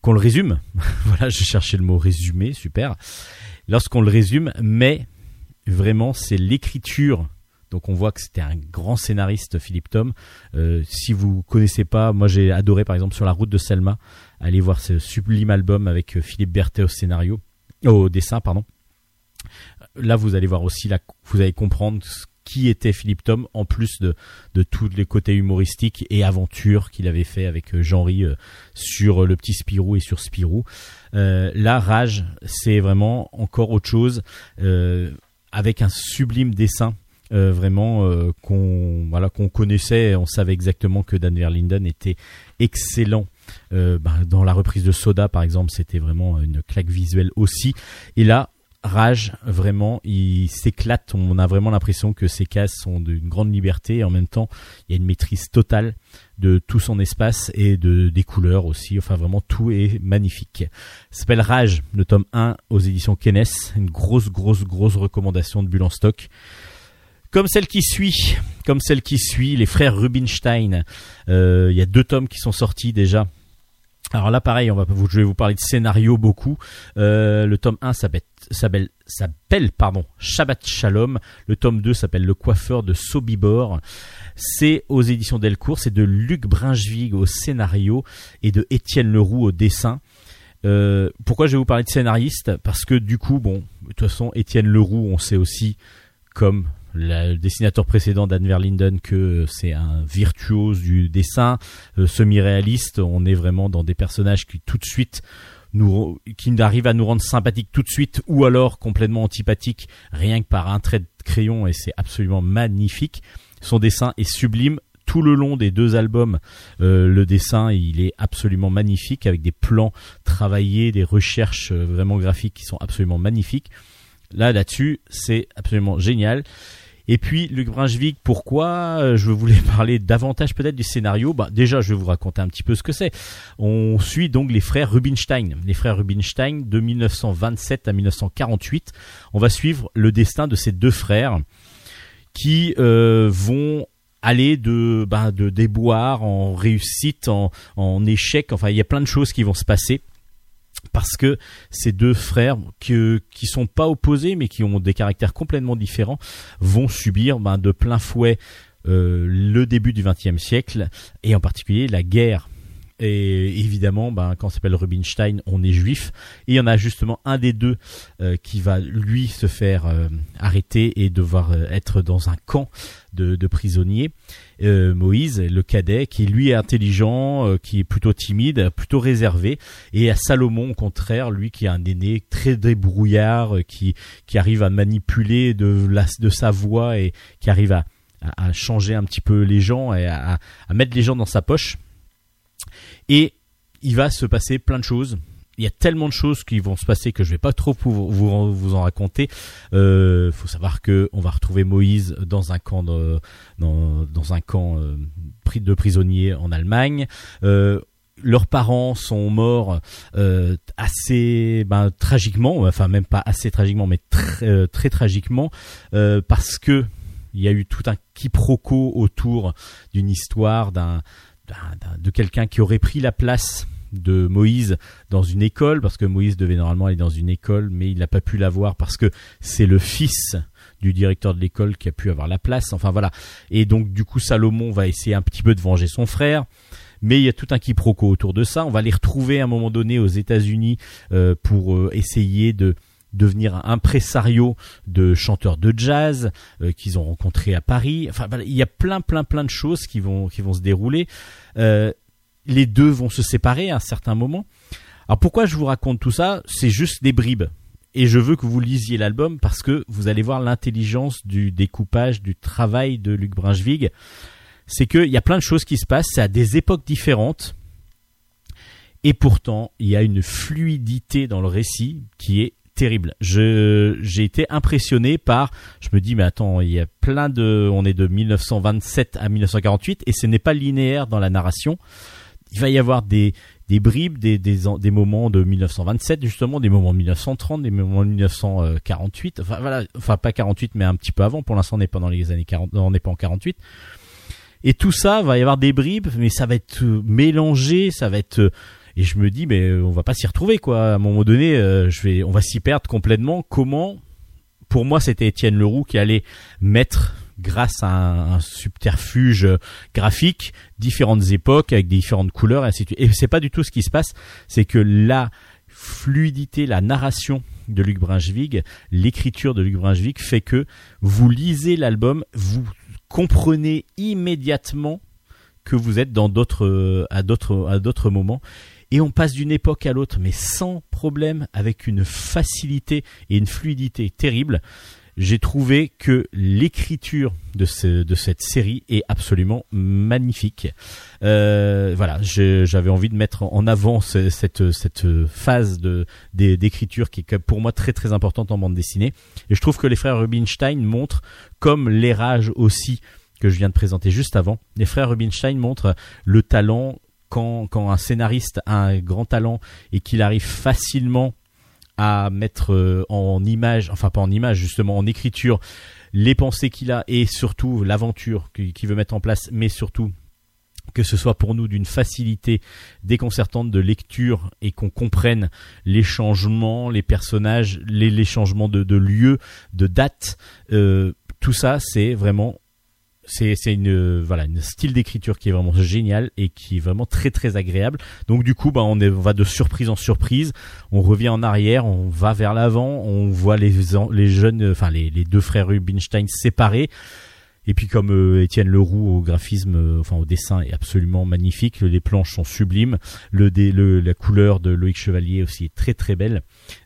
qu'on le résume. voilà, je cherchais le mot résumé, super. Lorsqu'on le résume, mais vraiment c'est l'écriture. Donc on voit que c'était un grand scénariste, Philippe Tom. Euh, si vous connaissez pas, moi j'ai adoré par exemple sur la route de Selma. Allez voir ce sublime album avec euh, Philippe Berthet au scénario, au dessin, pardon. Là, vous allez voir aussi, vous allez comprendre qui était Philippe Tom, en plus de, tous les côtés humoristiques et aventures qu'il avait fait avec euh, Jean-Ry euh, sur euh, le petit Spirou et sur Spirou. Euh, là, Rage, c'est vraiment encore autre chose, euh, avec un sublime dessin. Euh, vraiment euh, qu'on voilà qu'on connaissait, on savait exactement que Dan Verlinden était excellent euh, ben, dans la reprise de Soda par exemple, c'était vraiment une claque visuelle aussi. Et là, Rage, vraiment, il s'éclate. On a vraiment l'impression que ces cases sont d'une grande liberté et en même temps, il y a une maîtrise totale de tout son espace et de des couleurs aussi. Enfin, vraiment, tout est magnifique. Ça s'appelle Rage, le tome 1 aux éditions Kennes. Une grosse, grosse, grosse recommandation de Bulle en stock. Comme celle qui suit, comme celle qui suit, les frères Rubinstein. Euh, Il y a deux tomes qui sont sortis déjà. Alors là, pareil, on va, je vais vous parler de scénario beaucoup. Euh, le tome 1 s'appelle, s'appelle, pardon, Shabbat Shalom. Le tome 2 s'appelle Le coiffeur de Sobibor. C'est aux éditions Delcourt. C'est de Luc Brinchevig au scénario et de Étienne Leroux au dessin. Euh, pourquoi je vais vous parler de scénariste? Parce que du coup, bon, de toute façon, Étienne Leroux, on sait aussi, comme le dessinateur précédent d'Anne Verlinden, que c'est un virtuose du dessin, euh, semi-réaliste. On est vraiment dans des personnages qui tout de suite nous, qui arrivent à nous rendre sympathiques tout de suite, ou alors complètement antipathiques, rien que par un trait de crayon, et c'est absolument magnifique. Son dessin est sublime. Tout le long des deux albums, euh, le dessin il est absolument magnifique avec des plans travaillés, des recherches euh, vraiment graphiques qui sont absolument magnifiques. Là, là-dessus, c'est absolument génial. Et puis, Luc Brinchevig, pourquoi euh, je voulais parler davantage peut-être du scénario? Bah, Déjà, je vais vous raconter un petit peu ce que c'est. On suit donc les frères Rubinstein. Les frères Rubinstein de 1927 à 1948. On va suivre le destin de ces deux frères qui euh, vont aller de, bah, de déboire en réussite, en, en échec. Enfin, il y a plein de choses qui vont se passer parce que ces deux frères qui sont pas opposés mais qui ont des caractères complètement différents vont subir ben, de plein fouet euh, le début du XXe siècle et en particulier la guerre. Et évidemment, ben, quand on s'appelle Rubinstein, on est juif. Et il y en a justement un des deux euh, qui va lui se faire euh, arrêter et devoir être dans un camp de prisonniers. Euh, Moïse, le cadet, qui lui est intelligent, euh, qui est plutôt timide, plutôt réservé, et à Salomon au contraire, lui qui est un aîné très débrouillard, euh, qui qui arrive à manipuler de la de sa voix et qui arrive à à, à changer un petit peu les gens et à, à- à mettre les gens dans sa poche. Et il va se passer plein de choses. Il y a tellement de choses qui vont se passer que je vais pas trop vous, en raconter. Euh, faut savoir que on va retrouver Moïse dans un camp de, dans, un camp euh, de prisonniers en Allemagne. Euh, leurs parents sont morts euh, assez ben, tragiquement, enfin même pas assez tragiquement, mais très, euh, très tragiquement, euh, parce que il y a eu tout un quiproquo autour d'une histoire d'un- de quelqu'un qui aurait pris la place de Moïse dans une école parce que Moïse devait normalement aller dans une école mais il n'a pas pu l'avoir parce que c'est le fils du directeur de l'école qui a pu avoir la place enfin voilà et donc du coup Salomon va essayer un petit peu de venger son frère mais il y a tout un quiproquo autour de ça on va les retrouver à un moment donné aux États-Unis euh, pour euh, essayer de devenir un impresario de chanteurs de jazz euh, qu'ils ont rencontrés à Paris. Enfin, il y a plein, plein, plein de choses qui vont, qui vont se dérouler. Euh, les deux vont se séparer à un certain moment. Alors pourquoi je vous raconte tout ça? C'est juste des bribes. Et je veux que vous lisiez l'album parce que vous allez voir l'intelligence du découpage, du travail de Luc Brinchevig. C'est qu'il y a plein de choses qui se passent, c'est à des époques différentes. Et pourtant, il y a une fluidité dans le récit qui est terrible. J'ai été impressionné par je me dis mais attends, il y a plein de on est de 1927 à 1948 et ce n'est pas linéaire dans la narration. Il va y avoir des des bribes, des, des, des moments de 1927 justement, des moments de 1930, des moments de 1948. Enfin voilà, enfin pas 48 mais un petit peu avant. Pour l'instant on n'est pas les années 40, on n'est pas en 48. Et tout ça va y avoir des bribes, mais ça va être euh, mélangé, ça va être euh, et je me dis mais euh, on va pas s'y retrouver quoi. À un moment donné, je vais, on va s'y perdre complètement. Comment? Pour moi, c'était Étienne Leroux qui allait mettre grâce à un, subterfuge graphique différentes époques avec différentes couleurs et ainsi de suite. Et c'est pas du tout ce qui se passe. C'est que la fluidité, la narration de Luc Brinchevig, l'écriture de Luc Brinchevig fait que vous lisez l'album, vous comprenez immédiatement que vous êtes dans d'autres euh, à d'autres à d'autres moments et on passe d'une époque à l'autre mais sans problème avec une facilité et une fluidité terrible j'ai trouvé que l'écriture de, ce- de cette série est absolument magnifique. Euh, voilà, j'avais envie de mettre en avant ce- cette, cette phase de d'é- d'écriture qui est pour moi très très importante en bande dessinée. Et je trouve que les frères Rubinstein montrent, comme les rages aussi que je viens de présenter juste avant, les frères Rubinstein montrent le talent quand, quand un scénariste a un grand talent et qu'il arrive facilement à mettre euh, en image, enfin pas en image, justement en écriture, les pensées qu'il a et surtout l'aventure qu'il veut mettre en place, mais surtout que ce soit pour nous d'une facilité déconcertante de lecture et qu'on comprenne les changements, les personnages, les, les changements de, de lieu, de date, euh, tout ça c'est vraiment c'est une voilà une style d'écriture qui est vraiment génial et qui est vraiment très très agréable. Donc du coup bah on, est, on va de surprise en surprise, on revient en arrière, on va vers l'avant, on voit les les jeunes enfin les, les deux frères Rubinstein séparés. Et puis comme euh, Étienne Leroux au graphisme, euh, enfin au dessin est absolument magnifique, les planches sont sublimes, le, la couleur de Loïc Chevalier aussi est très très belle.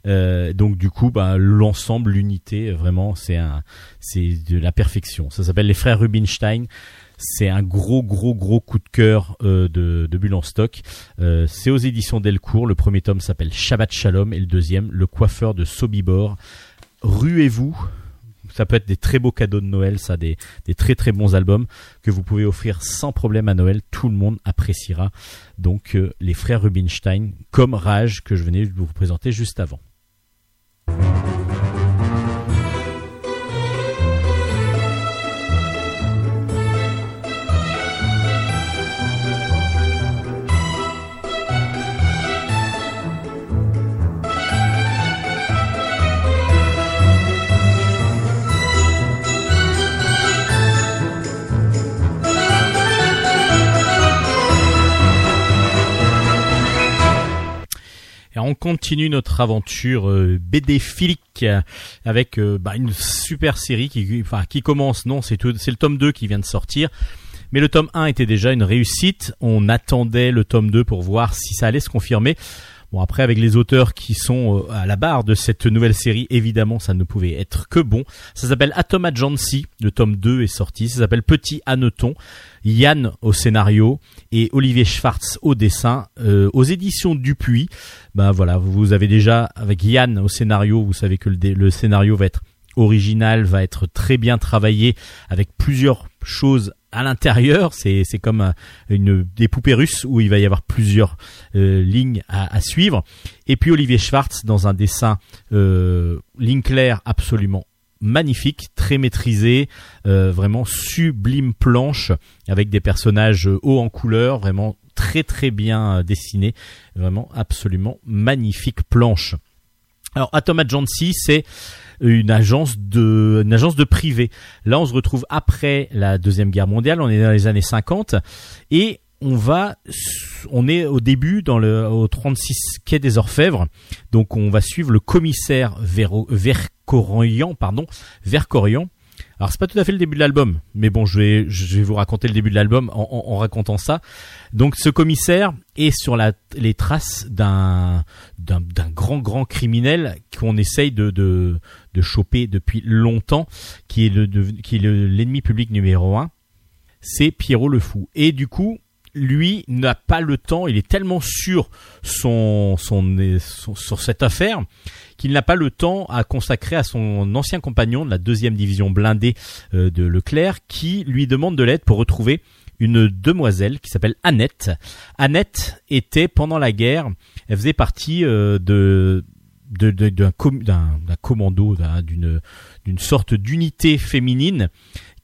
Euh, donc du coup, bah, l'ensemble, l'unité, vraiment, c'est de la perfection. Ça s'appelle les frères Rubinstein. C'est un gros gros gros coup de cœur de, de Bulle en stock. C'est aux éditions Delcourt. Le premier tome s'appelle Shabbat Shalom et le deuxième, Le coiffeur de Sobibor. Ruez-vous. Ça peut être des très beaux cadeaux de Noël, ça, des, des très très bons albums que vous pouvez offrir sans problème à Noël. Tout le monde appréciera. Donc euh, les frères Rubinstein, comme Rage que je venais de vous présenter juste avant. Et on continue notre aventure euh, BD philique euh, avec euh, bah, une super série qui, commence. Non, c'est le tome 2 qui vient de sortir. Mais le tome 1 était déjà une réussite. On attendait le tome 2 pour voir si ça allait se confirmer. Bon, après, avec les auteurs qui sont euh, à la barre de cette nouvelle série, évidemment, ça ne pouvait être que bon. Ça s'appelle Atom Agency. Le tome 2 est sorti. Ça s'appelle Petit Hanneton. Yann au scénario et Olivier Schwartz au dessin euh, aux éditions Dupuis. Ben voilà, vous avez déjà avec Yann au scénario, vous savez que le, le scénario va être original, va être très bien travaillé avec plusieurs choses à l'intérieur. C'est comme un- une des poupées russes où il va y avoir plusieurs euh, lignes à, à suivre. Et puis Olivier Schwartz dans un dessin euh, ligne claire absolument magnifique, très maîtrisé, euh, vraiment sublime planche avec des personnages euh, hauts en couleur, vraiment très très bien dessinés, vraiment absolument magnifique planche. Alors Atom Agency, c'est une agence de une agence de privé. Là, on se retrouve après la deuxième guerre mondiale, on est dans les années 50 et on va on est au début dans le au 36 quai des Orfèvres. Donc on va suivre le commissaire Vercorian pardon, Vercorian. Alors c'est pas tout à fait le début de l'album, mais bon, je vais je vais vous raconter le début de l'album en, racontant ça. Donc ce commissaire est sur la, les traces d'un d'un grand grand criminel qu'on essaye de, de de choper depuis longtemps, qui est le de- l'ennemi public numéro un. C'est Pierrot le fou. Et du coup, lui n'a pas le temps. Il est tellement sur son son, son- sur cette affaire qu'il n'a pas le temps à consacrer à son ancien compagnon de la deuxième division blindée euh, de Leclerc, qui lui demande de l'aide pour retrouver une demoiselle qui s'appelle Annette. Annette était pendant la guerre, elle faisait partie euh, de de- de- d'un com- d'un d'un commando, d'un- d'une d'une sorte d'unité féminine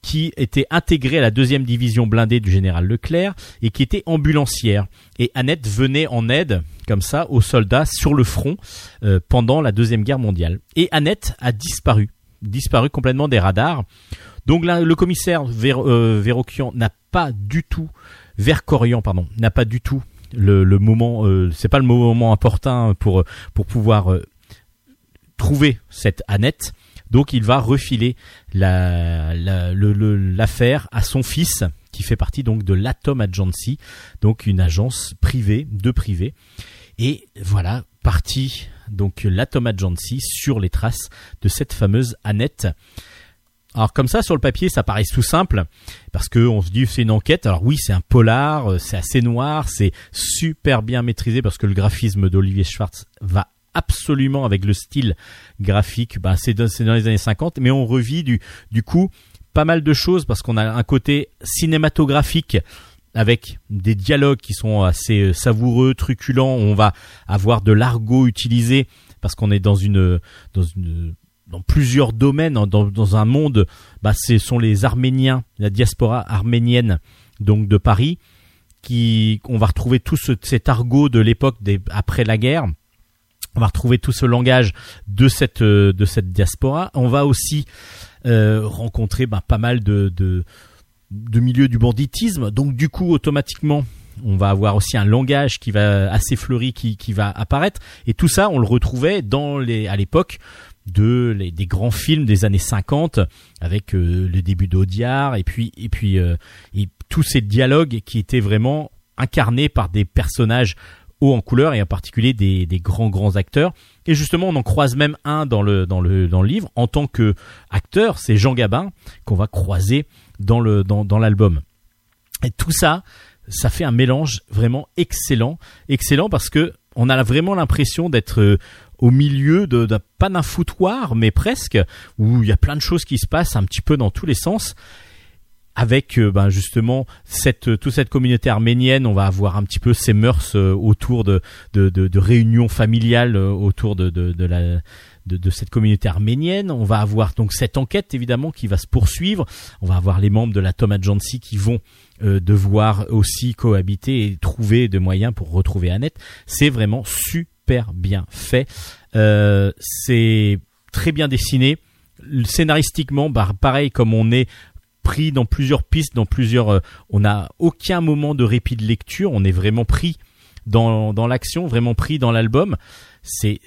qui était intégrée à la deuxième division blindée du général Leclerc et qui était ambulancière. Et Annette venait en aide, comme ça, aux soldats sur le front euh, pendant la deuxième guerre mondiale. Et Annette a disparu, disparu complètement des radars. Donc le commissaire Ver, euh, n'a pas du tout, Vercorian pardon, n'a pas du tout le, le moment, euh, c'est pas le moment opportun pour pour pouvoir euh, trouver cette Annette. Donc il va refiler la- la- le- le- l'affaire à son fils, qui fait partie donc de l'Atom Agency, donc une agence privée, de privé. Et voilà, parti donc la Thomas Jancy sur les traces de cette fameuse Annette. Alors comme ça sur le papier ça paraît tout simple parce que on se dit c'est une enquête. Alors oui c'est un polar, euh, c'est assez noir, c'est super bien maîtrisé parce que le graphisme d'Olivier Schwartz va absolument avec le style graphique. Bah c'est dans, les années 50 mais on revit du coup pas mal de choses parce qu'on a un côté cinématographique avec des dialogues qui sont assez euh, savoureux, truculents. On va avoir de l'argot utilisé parce qu'on est dans plusieurs domaines, dans, dans un monde, bah, ce sont les Arméniens, la diaspora arménienne donc de Paris, qui on va retrouver tout ce, cet argot de l'époque après la guerre. On va retrouver tout ce langage de cette euh, de cette diaspora. On va aussi euh, rencontrer bah, pas mal de, de milieux du banditisme. Donc du coup, automatiquement, on va avoir aussi un langage qui va assez fleuri qui, qui va apparaître. Et tout ça, on le retrouvait dans à l'époque des grands films des années 50 avec euh, le début d'Audiard et puis et puis euh, et tous ces dialogues qui étaient vraiment incarnés par des personnages hauts en couleur et en particulier des, des grands grands acteurs. Et justement on en croise même un dans le dans le dans le livre en tant que acteur c'est Jean Gabin qu'on va croiser dans le dans, dans l'album. Et tout ça ça fait un mélange vraiment excellent. Excellent parce que on a vraiment l'impression d'être euh, au milieu de, de- pas d'un foutoir mais presque où il y a plein de choses qui se passent un petit peu dans tous les sens avec euh, ben justement cette toute cette communauté arménienne on va avoir un petit peu ces mœurs euh, autour de de, de, de réunions familiales euh, autour de de, de la de, de cette communauté arménienne. On va avoir donc cette enquête évidemment qui va se poursuivre. On va avoir les membres de la Tom Agency qui vont euh, devoir aussi cohabiter et trouver des moyens pour retrouver Annette. C'est vraiment super bien fait. Euh, c'est très bien dessiné. Scénaristiquement, bah, pareil comme on est pris dans plusieurs pistes, dans plusieurs, euh, on n'a aucun moment de répit de lecture. On est vraiment pris dans l'action, vraiment pris dans l'album. C'est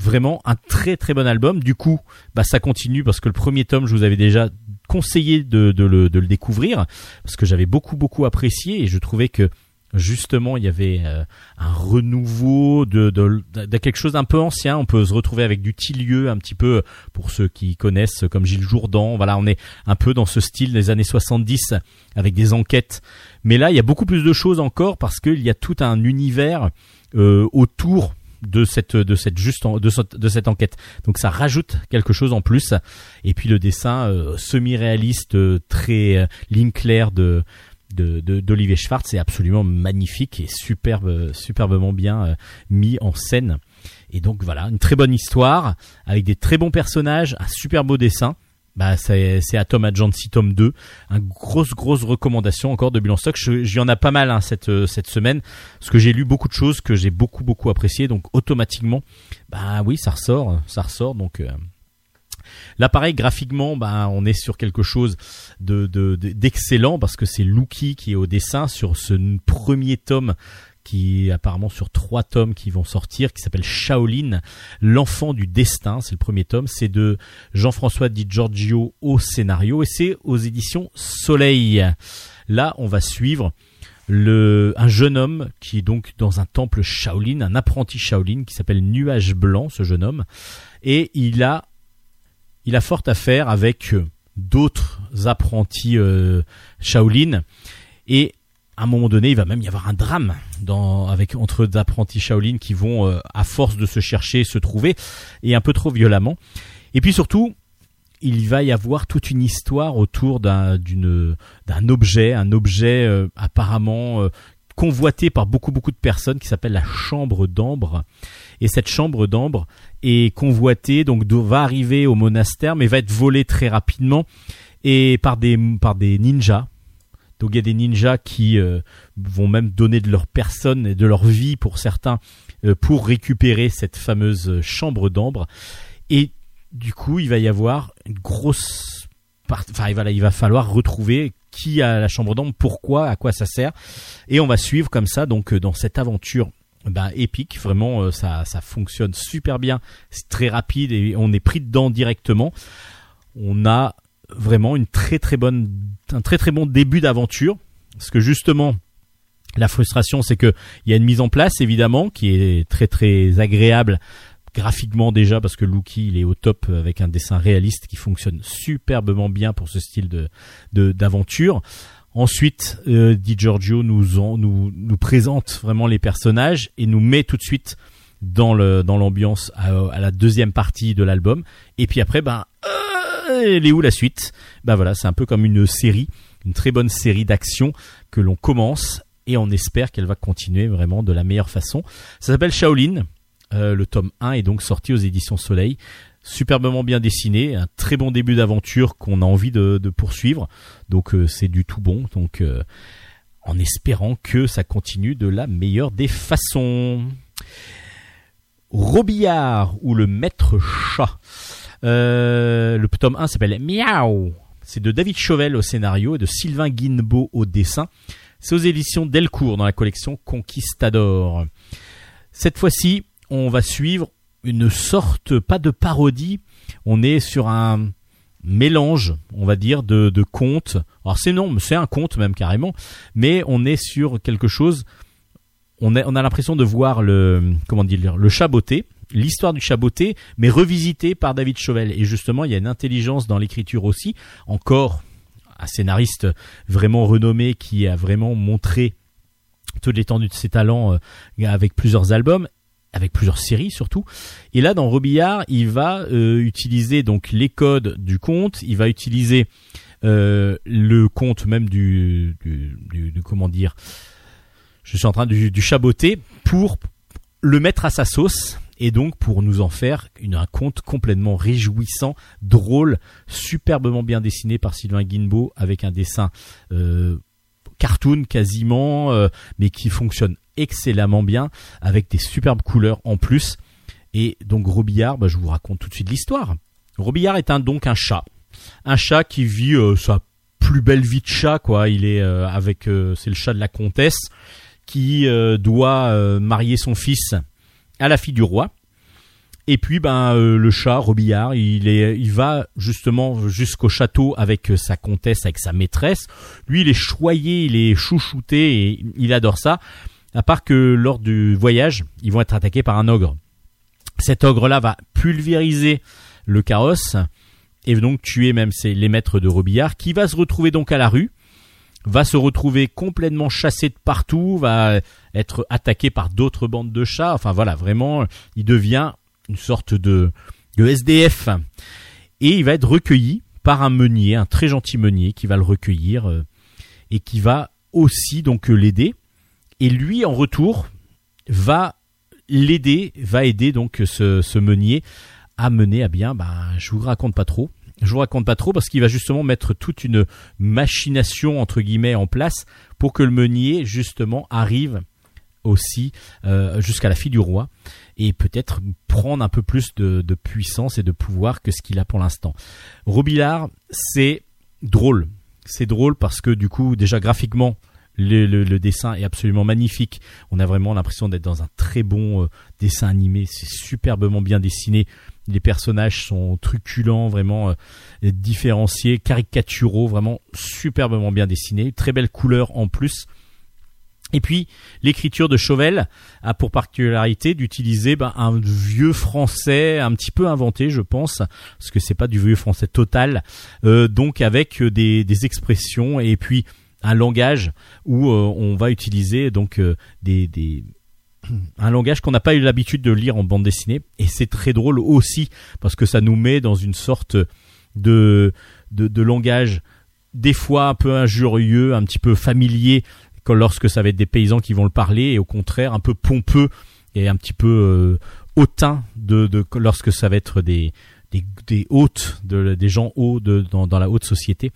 vraiment un très très bon album. Du coup, bah ça continue parce que le premier tome, je vous avais déjà conseillé de, de, le, de le découvrir parce que j'avais beaucoup beaucoup apprécié et je trouvais que justement il y avait euh, un renouveau de, de, de quelque chose d'un peu ancien. On peut se retrouver avec du Tilieu un petit peu pour ceux qui connaissent comme Gilles Jourdan. Voilà, on est un peu dans ce style des années 70 avec des enquêtes. Mais là, il y a beaucoup plus de choses encore parce qu'il y a tout un univers euh, autour de cette de cette juste en- de, cette- de cette enquête. Donc ça rajoute quelque chose en plus. Et puis le dessin euh, semi-réaliste, euh, très euh, ligne claire de de- de- d'Olivier Schwartz est absolument magnifique et superbe, superbement bien euh, mis en scène. Et donc voilà, une très bonne histoire avec des très bons personnages, un super beau dessin. Bah c'est c'est à Tom Agency tome 2, une grosse grosse recommandation encore de Bilan Stock. J'y en a pas mal hein, cette euh, cette semaine parce que j'ai lu beaucoup de choses que j'ai beaucoup beaucoup appréciées donc automatiquement bah oui ça ressort ça ressort donc euh, Là, pareil, graphiquement, bah, on est sur quelque chose de de- de- d'excellent parce que c'est Lucky qui est au dessin sur ce premier tome qui est apparemment sur trois tomes qui vont sortir, qui s'appelle Shaolin, l'enfant du destin. C'est le premier tome. C'est de Jean-François Di Giorgio au scénario et c'est aux éditions Soleil. Là, on va suivre le, un jeune homme qui est donc dans un temple Shaolin, un apprenti Shaolin qui s'appelle Nuage Blanc, ce jeune homme, et il a il a fort à faire avec euh, d'autres apprentis euh, Shaolin et à un moment donné, il va même y avoir un drame dans, avec entre deux apprentis Shaolin qui vont, euh, à force de se chercher, se trouver, et un peu trop violemment. Et puis surtout, il va y avoir toute une histoire autour d'un, objet, un objet apparemment convoité par beaucoup beaucoup de personnes qui s'appelle la chambre d'ambre. Et cette chambre d'ambre est convoitée, donc do- va arriver au monastère, mais va être volée très rapidement et par des par des ninjas. Donc il y a des ninjas qui euh, vont même donner de leur personne et de leur vie pour certains euh, pour récupérer cette fameuse chambre d'ambre. Et du coup, il va y avoir une grosse enfin il va, il va falloir retrouver qui a la chambre d'ambre, pourquoi, à quoi ça sert. Et on va suivre comme ça donc euh, dans cette aventure ben, épique, vraiment euh, ça, ça fonctionne super bien, c'est très rapide et on est pris dedans directement. On a vraiment une très très bonne, un très très bon début d'aventure, parce que justement La frustration, c'est que il y a une mise en place évidemment qui est très très agréable graphiquement déjà parce que Lucky il est au top avec un dessin réaliste qui fonctionne superbement bien pour ce style de de- d'aventure. Ensuite, euh, Di Giorgio nous, en- nous nous présente vraiment les personnages et nous met tout de suite dans l'ambiance à, la deuxième partie de l'album. Et puis après, ben, euh, elle est où la suite? Ben voilà, c'est un peu comme une série, une très bonne série d'action que l'on commence et on espère qu'elle va continuer vraiment de la meilleure façon. Ça s'appelle Shaolin. Euh, le tome 1 est donc sorti aux éditions Soleil. Superbement bien dessiné, un très bon début d'aventure qu'on a envie de, de poursuivre. Donc euh, c'est du tout bon. Donc euh, en espérant que ça continue de la meilleure des façons. Robillard ou le maître chat. Euh, le tome 1 s'appelle Miaou. C'est de David Chauvel au scénario et de Sylvain Guinbeau au dessin. C'est aux éditions Delcourt dans la collection Conquistador. Cette fois-ci, on va suivre une sorte, pas de parodie, on est sur un mélange, on va dire, de, de contes. Alors c'est non, c'est un conte même carrément, mais on est sur quelque chose. On a, on a l'impression de voir le, comment dire, le chaboté, l'histoire du chaboté, mais revisité par David Chauvel. Et justement, il y a une intelligence dans l'écriture aussi. Encore un scénariste vraiment renommé qui a vraiment montré toute l'étendue de ses talents euh, avec plusieurs albums avec plusieurs séries surtout. Et là, dans Robillard, il va euh, utiliser donc les codes du conte, il va utiliser euh, le conte même du, du, du- du- comment dire, je suis en train du, du chaboter pour le mettre à sa sauce et donc pour nous en faire une, un conte complètement réjouissant, drôle, superbement bien dessiné par Sylvain Guinbeau avec un dessin euh, cartoon quasiment, euh, mais qui fonctionne excellemment bien avec des superbes couleurs en plus. Et donc Robillard, bah, je vous raconte tout de suite l'histoire. Robillard est donc un chat, un chat qui vit euh, sa plus belle vie de chat quoi. Il est euh, avec, euh, c'est le chat de la comtesse qui doit marier son fils à la fille du roi. Et puis ben le chat Robillard, il est il va justement jusqu'au château avec sa comtesse, avec sa maîtresse. Lui, il est choyé, il est chouchouté et il adore ça. À part que lors du voyage, ils vont être attaqués par un ogre. Cet ogre-là va pulvériser le carrosse et donc tuer même ses- les maîtres de Robillard, qui va se retrouver donc à la rue, va se retrouver complètement chassé de partout, va être attaqué par d'autres bandes de chats. Enfin voilà, vraiment, il devient une sorte de, de SDF. Et il va être recueilli par un meunier, un très gentil meunier, qui va le recueillir euh, et qui va aussi donc l'aider. Et lui, en retour, va l'aider, va aider donc ce, meunier à mener à bien. Bah, je vous raconte pas trop. Je vous raconte pas trop parce qu'il va justement mettre toute une machination entre guillemets en place pour que le meunier justement arrive aussi euh, jusqu'à la fille du roi et peut-être prendre un peu plus de, de puissance et de pouvoir que ce qu'il a pour l'instant. Robillard, c'est drôle. C'est drôle parce que du coup, déjà graphiquement, le, le- le dessin est absolument magnifique. On a vraiment l'impression d'être dans un très bon euh, dessin animé. C'est superbement bien dessiné. Les personnages sont truculents, vraiment euh, différenciés, caricaturaux, vraiment superbement bien dessinés. Très belle couleur en plus. Et puis, l'écriture de Chauvel a pour particularité d'utiliser ben, un vieux français un petit peu inventé, je pense, parce que c'est pas du vieux français total, euh, donc avec euh, des, des expressions et puis un langage où euh, on va utiliser donc euh, des, des un langage qu'on n'a pas eu l'habitude de lire en bande dessinée. Et c'est très drôle aussi parce que ça nous met dans une sorte de de, langage des fois un peu injurieux, un petit peu familier quand lorsque ça va être des paysans qui vont le parler et au contraire un peu pompeux et un petit peu euh, hautain de, de lorsque ça va être des des, des hautes de, des gens hauts de, dans, dans la haute société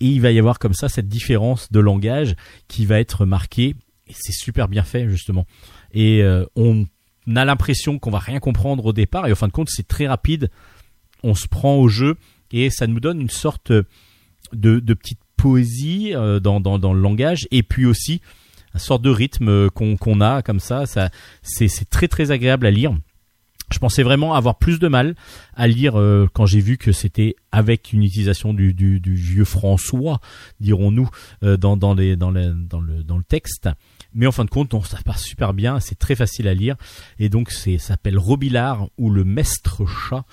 et il va y avoir comme ça cette différence de langage qui va être marquée et c'est super bien fait justement. Et euh, on a l'impression qu'on va rien comprendre au départ et en fin de compte c'est très rapide. On se prend au jeu et ça nous donne une sorte de, petite poésie euh, dans, le langage et puis aussi une sorte de rythme euh, qu'on a comme ça, ça c'est très très agréable à lire Je pensais vraiment avoir plus de mal à lire euh, quand j'ai vu que c'était avec une utilisation du, vieux François, dirons-nous, euh, dans, le, texte. Mais en fin de compte, non, ça passe super bien, c'est très facile à lire. Et donc, c'est s'appelle Robillard ou le Mestre Chat.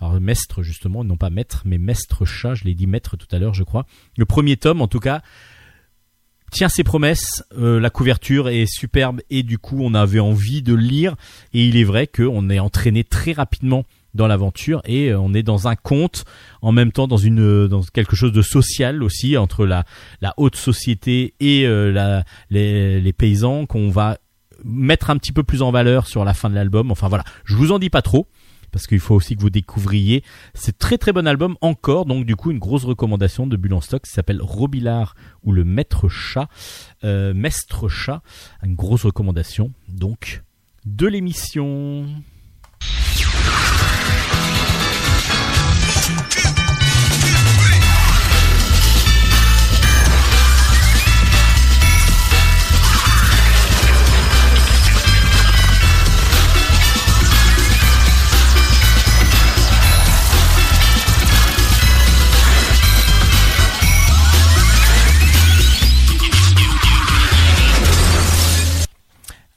Alors, justement, non pas Maître, mais Mestre Chat, je l'ai dit Maître tout à l'heure, je crois. Le premier tome, en tout cas, tient ses promesses. Euh, la couverture est superbe et du coup, on avait envie de lire. Et il est vrai qu'on est entraîné très rapidement dans l'aventure et euh, on est dans un conte en même temps dans une euh, dans quelque chose de social aussi entre la la haute société et la les, les paysans qu'on va mettre un petit peu plus en valeur sur la fin de l'album. Enfin voilà, je vous en dis pas trop parce qu'il faut aussi que vous découvriez. C'est très très bon album encore, donc du coup une grosse recommandation de Bulle en stock qui s'appelle Robillard ou le Maître Chat, euh, Chat, une grosse recommandation donc de l'émission.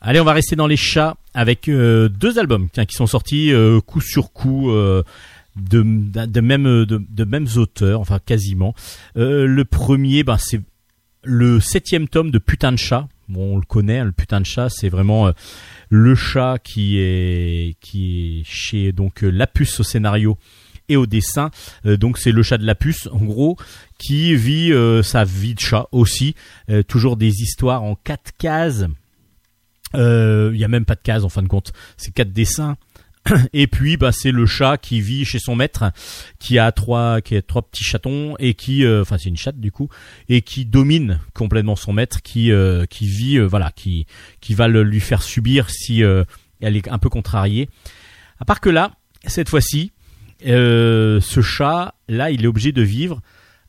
Allez, on va rester dans les chats avec euh, deux albums qui sont sortis euh, coup sur coup euh, de, même, de, mêmes auteurs, enfin quasiment. Le premier, ben, c'est le septième tome de Putain de chat. Bon, on le connaît, hein, le Putain de chat, c'est vraiment le chat qui est chez donc Lapus au scénario et au dessin. Donc c'est le chat de Lapus, en gros, qui vit sa vie de chat aussi. Toujours des histoires en quatre cases. Euh, Il y a même pas de cases en fin de compte. C'est quatre dessins. Et puis bah c'est le chat qui vit chez son maître, qui a trois qui a trois petits chatons et qui euh, enfin c'est une chatte du coup et qui domine complètement son maître, qui euh, qui vit euh, voilà qui qui va le, lui faire subir si elle est un peu contrariée. À part que là cette fois-ci ce chat là il est obligé de vivre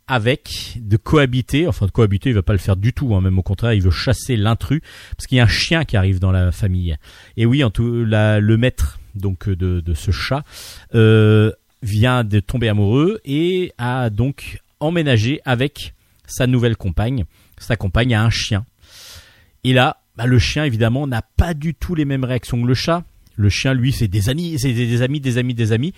avec de cohabiter, enfin de cohabiter, il va pas le faire du tout, hein, même au contraire, il veut chasser l'intrus parce qu'il y a un chien qui arrive dans la famille. Et oui, en tout, le maître donc de, de ce chat euh, vient de tomber amoureux et a donc emménagé avec sa nouvelle compagne. Sa compagne a un chien. Et là, bah, le chien évidemment n'a pas du tout les mêmes réactions que le chat. Le chien, lui, c'est des amis, c'est des, des amis, des amis, des amis.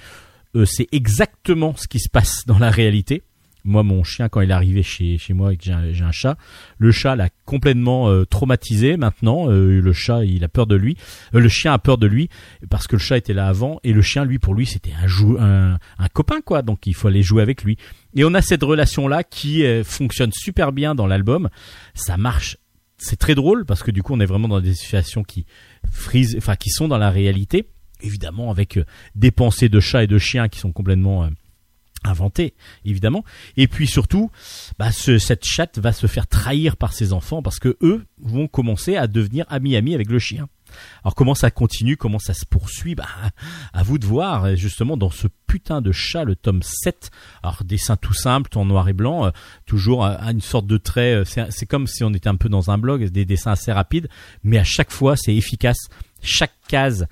Euh, c'est exactement ce qui se passe dans la réalité. Moi, mon chien, quand il est arrivé chez, chez moi et que j'ai un, chat, le chat l'a complètement euh, traumatisé maintenant. Euh, le chat, il a peur de lui. Euh, le chien a peur de lui parce que le chat était là avant. Et le chien, lui, pour lui, c'était un, jou- un, un copain, quoi. Donc, il faut aller jouer avec lui. Et on a cette relation-là qui fonctionne super bien dans l'album. Ça marche. C'est très drôle parce que du coup, on est vraiment dans des situations qui frisent, enfin, qui sont dans la réalité. Évidemment, avec des pensées de chat et de chien qui sont complètement inventées, évidemment. Et puis surtout, bah, ce- cette chatte va se faire trahir par ses enfants parce que eux vont commencer à devenir amis-amis avec le chien. Alors comment ça continue, comment ça se poursuit? Bah, À vous de voir, justement, dans ce putain de chat, le tome 7. Alors dessin tout simple, en noir et blanc, euh, toujours à, une sorte de trait, euh, c'est comme si on était un peu dans un blog, des dessins assez rapides, mais à chaque fois c'est efficace. Chaque case,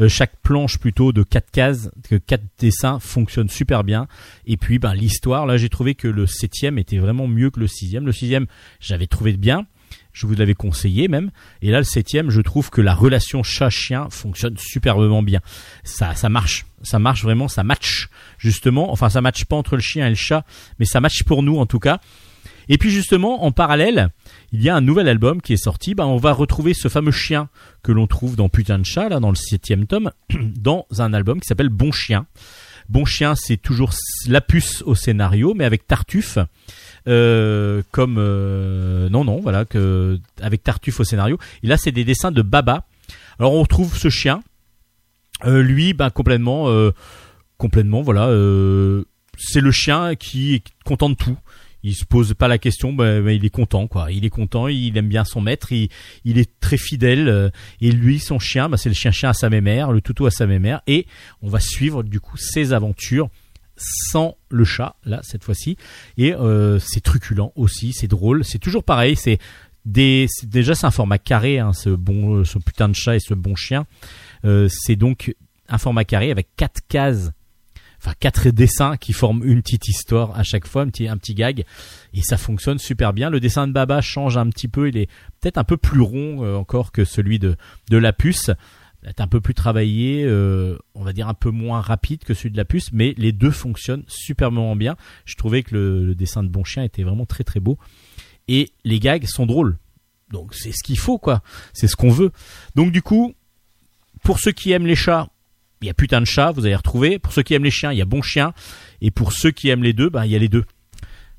euh, chaque planche plutôt de quatre cases, que quatre dessins fonctionne super bien. Et puis ben l'histoire, là j'ai trouvé que le septième était vraiment mieux que le sixième. Le sixième, j'avais trouvé bien. Je vous l'avais conseillé même. Et là, le septième, je trouve que la relation chat-chien fonctionne superbement bien. Ça, ça marche. Ça marche vraiment. Ça match, justement. Enfin, ça match pas entre le chien et le chat, mais ça match pour nous, en tout cas. Et puis, justement, en parallèle, il y a un nouvel album qui est sorti. Ben, on va retrouver ce fameux chien que l'on trouve dans Putain de chat, là, dans le septième tome, dans un album qui s'appelle Bon Chien. Bon Chien, c'est toujours la puce au scénario, mais avec Tartuffe. Euh, comme euh, non non voilà que avec Tartuffe au scénario et là c'est des dessins de Baba alors on retrouve ce chien Euh, lui ben complètement complètement voilà c'est le chien qui est content de tout il se pose pas la question ben, il est content quoi. Il est content il aime bien son maître il, il est très fidèle euh, et lui son chien ben, c'est le chien chien à sa mémère le toutou à sa mémère et on va suivre du coup ses aventures sans le chat là cette fois-ci. Et euh, c'est truculent aussi c'est drôle c'est toujours pareil c'est déjà c'est un format carré hein, ce bon ce putain de chat et ce bon chien. Euh, c'est donc un format carré avec quatre cases, enfin quatre dessins qui forment une petite histoire à chaque fois, un petit, un petit gag, et ça fonctionne super bien. Le dessin de Baba change un petit peu, il est peut-être un peu plus rond euh, encore que celui de, de la puce. Il est un peu plus travaillé, euh, on va dire un peu moins rapide que celui de la puce, mais les deux fonctionnent superbement bien. Je trouvais que le, le dessin de Bon Chien était vraiment très très beau. Et les gags sont drôles. Donc c'est ce qu'il faut quoi. C'est ce qu'on veut. Donc du coup, pour ceux qui aiment les chats, il y a putain de chats, vous allez retrouver. Pour ceux qui aiment les chiens, il y a bon chien. Et pour ceux qui aiment les deux, bah il y a les deux.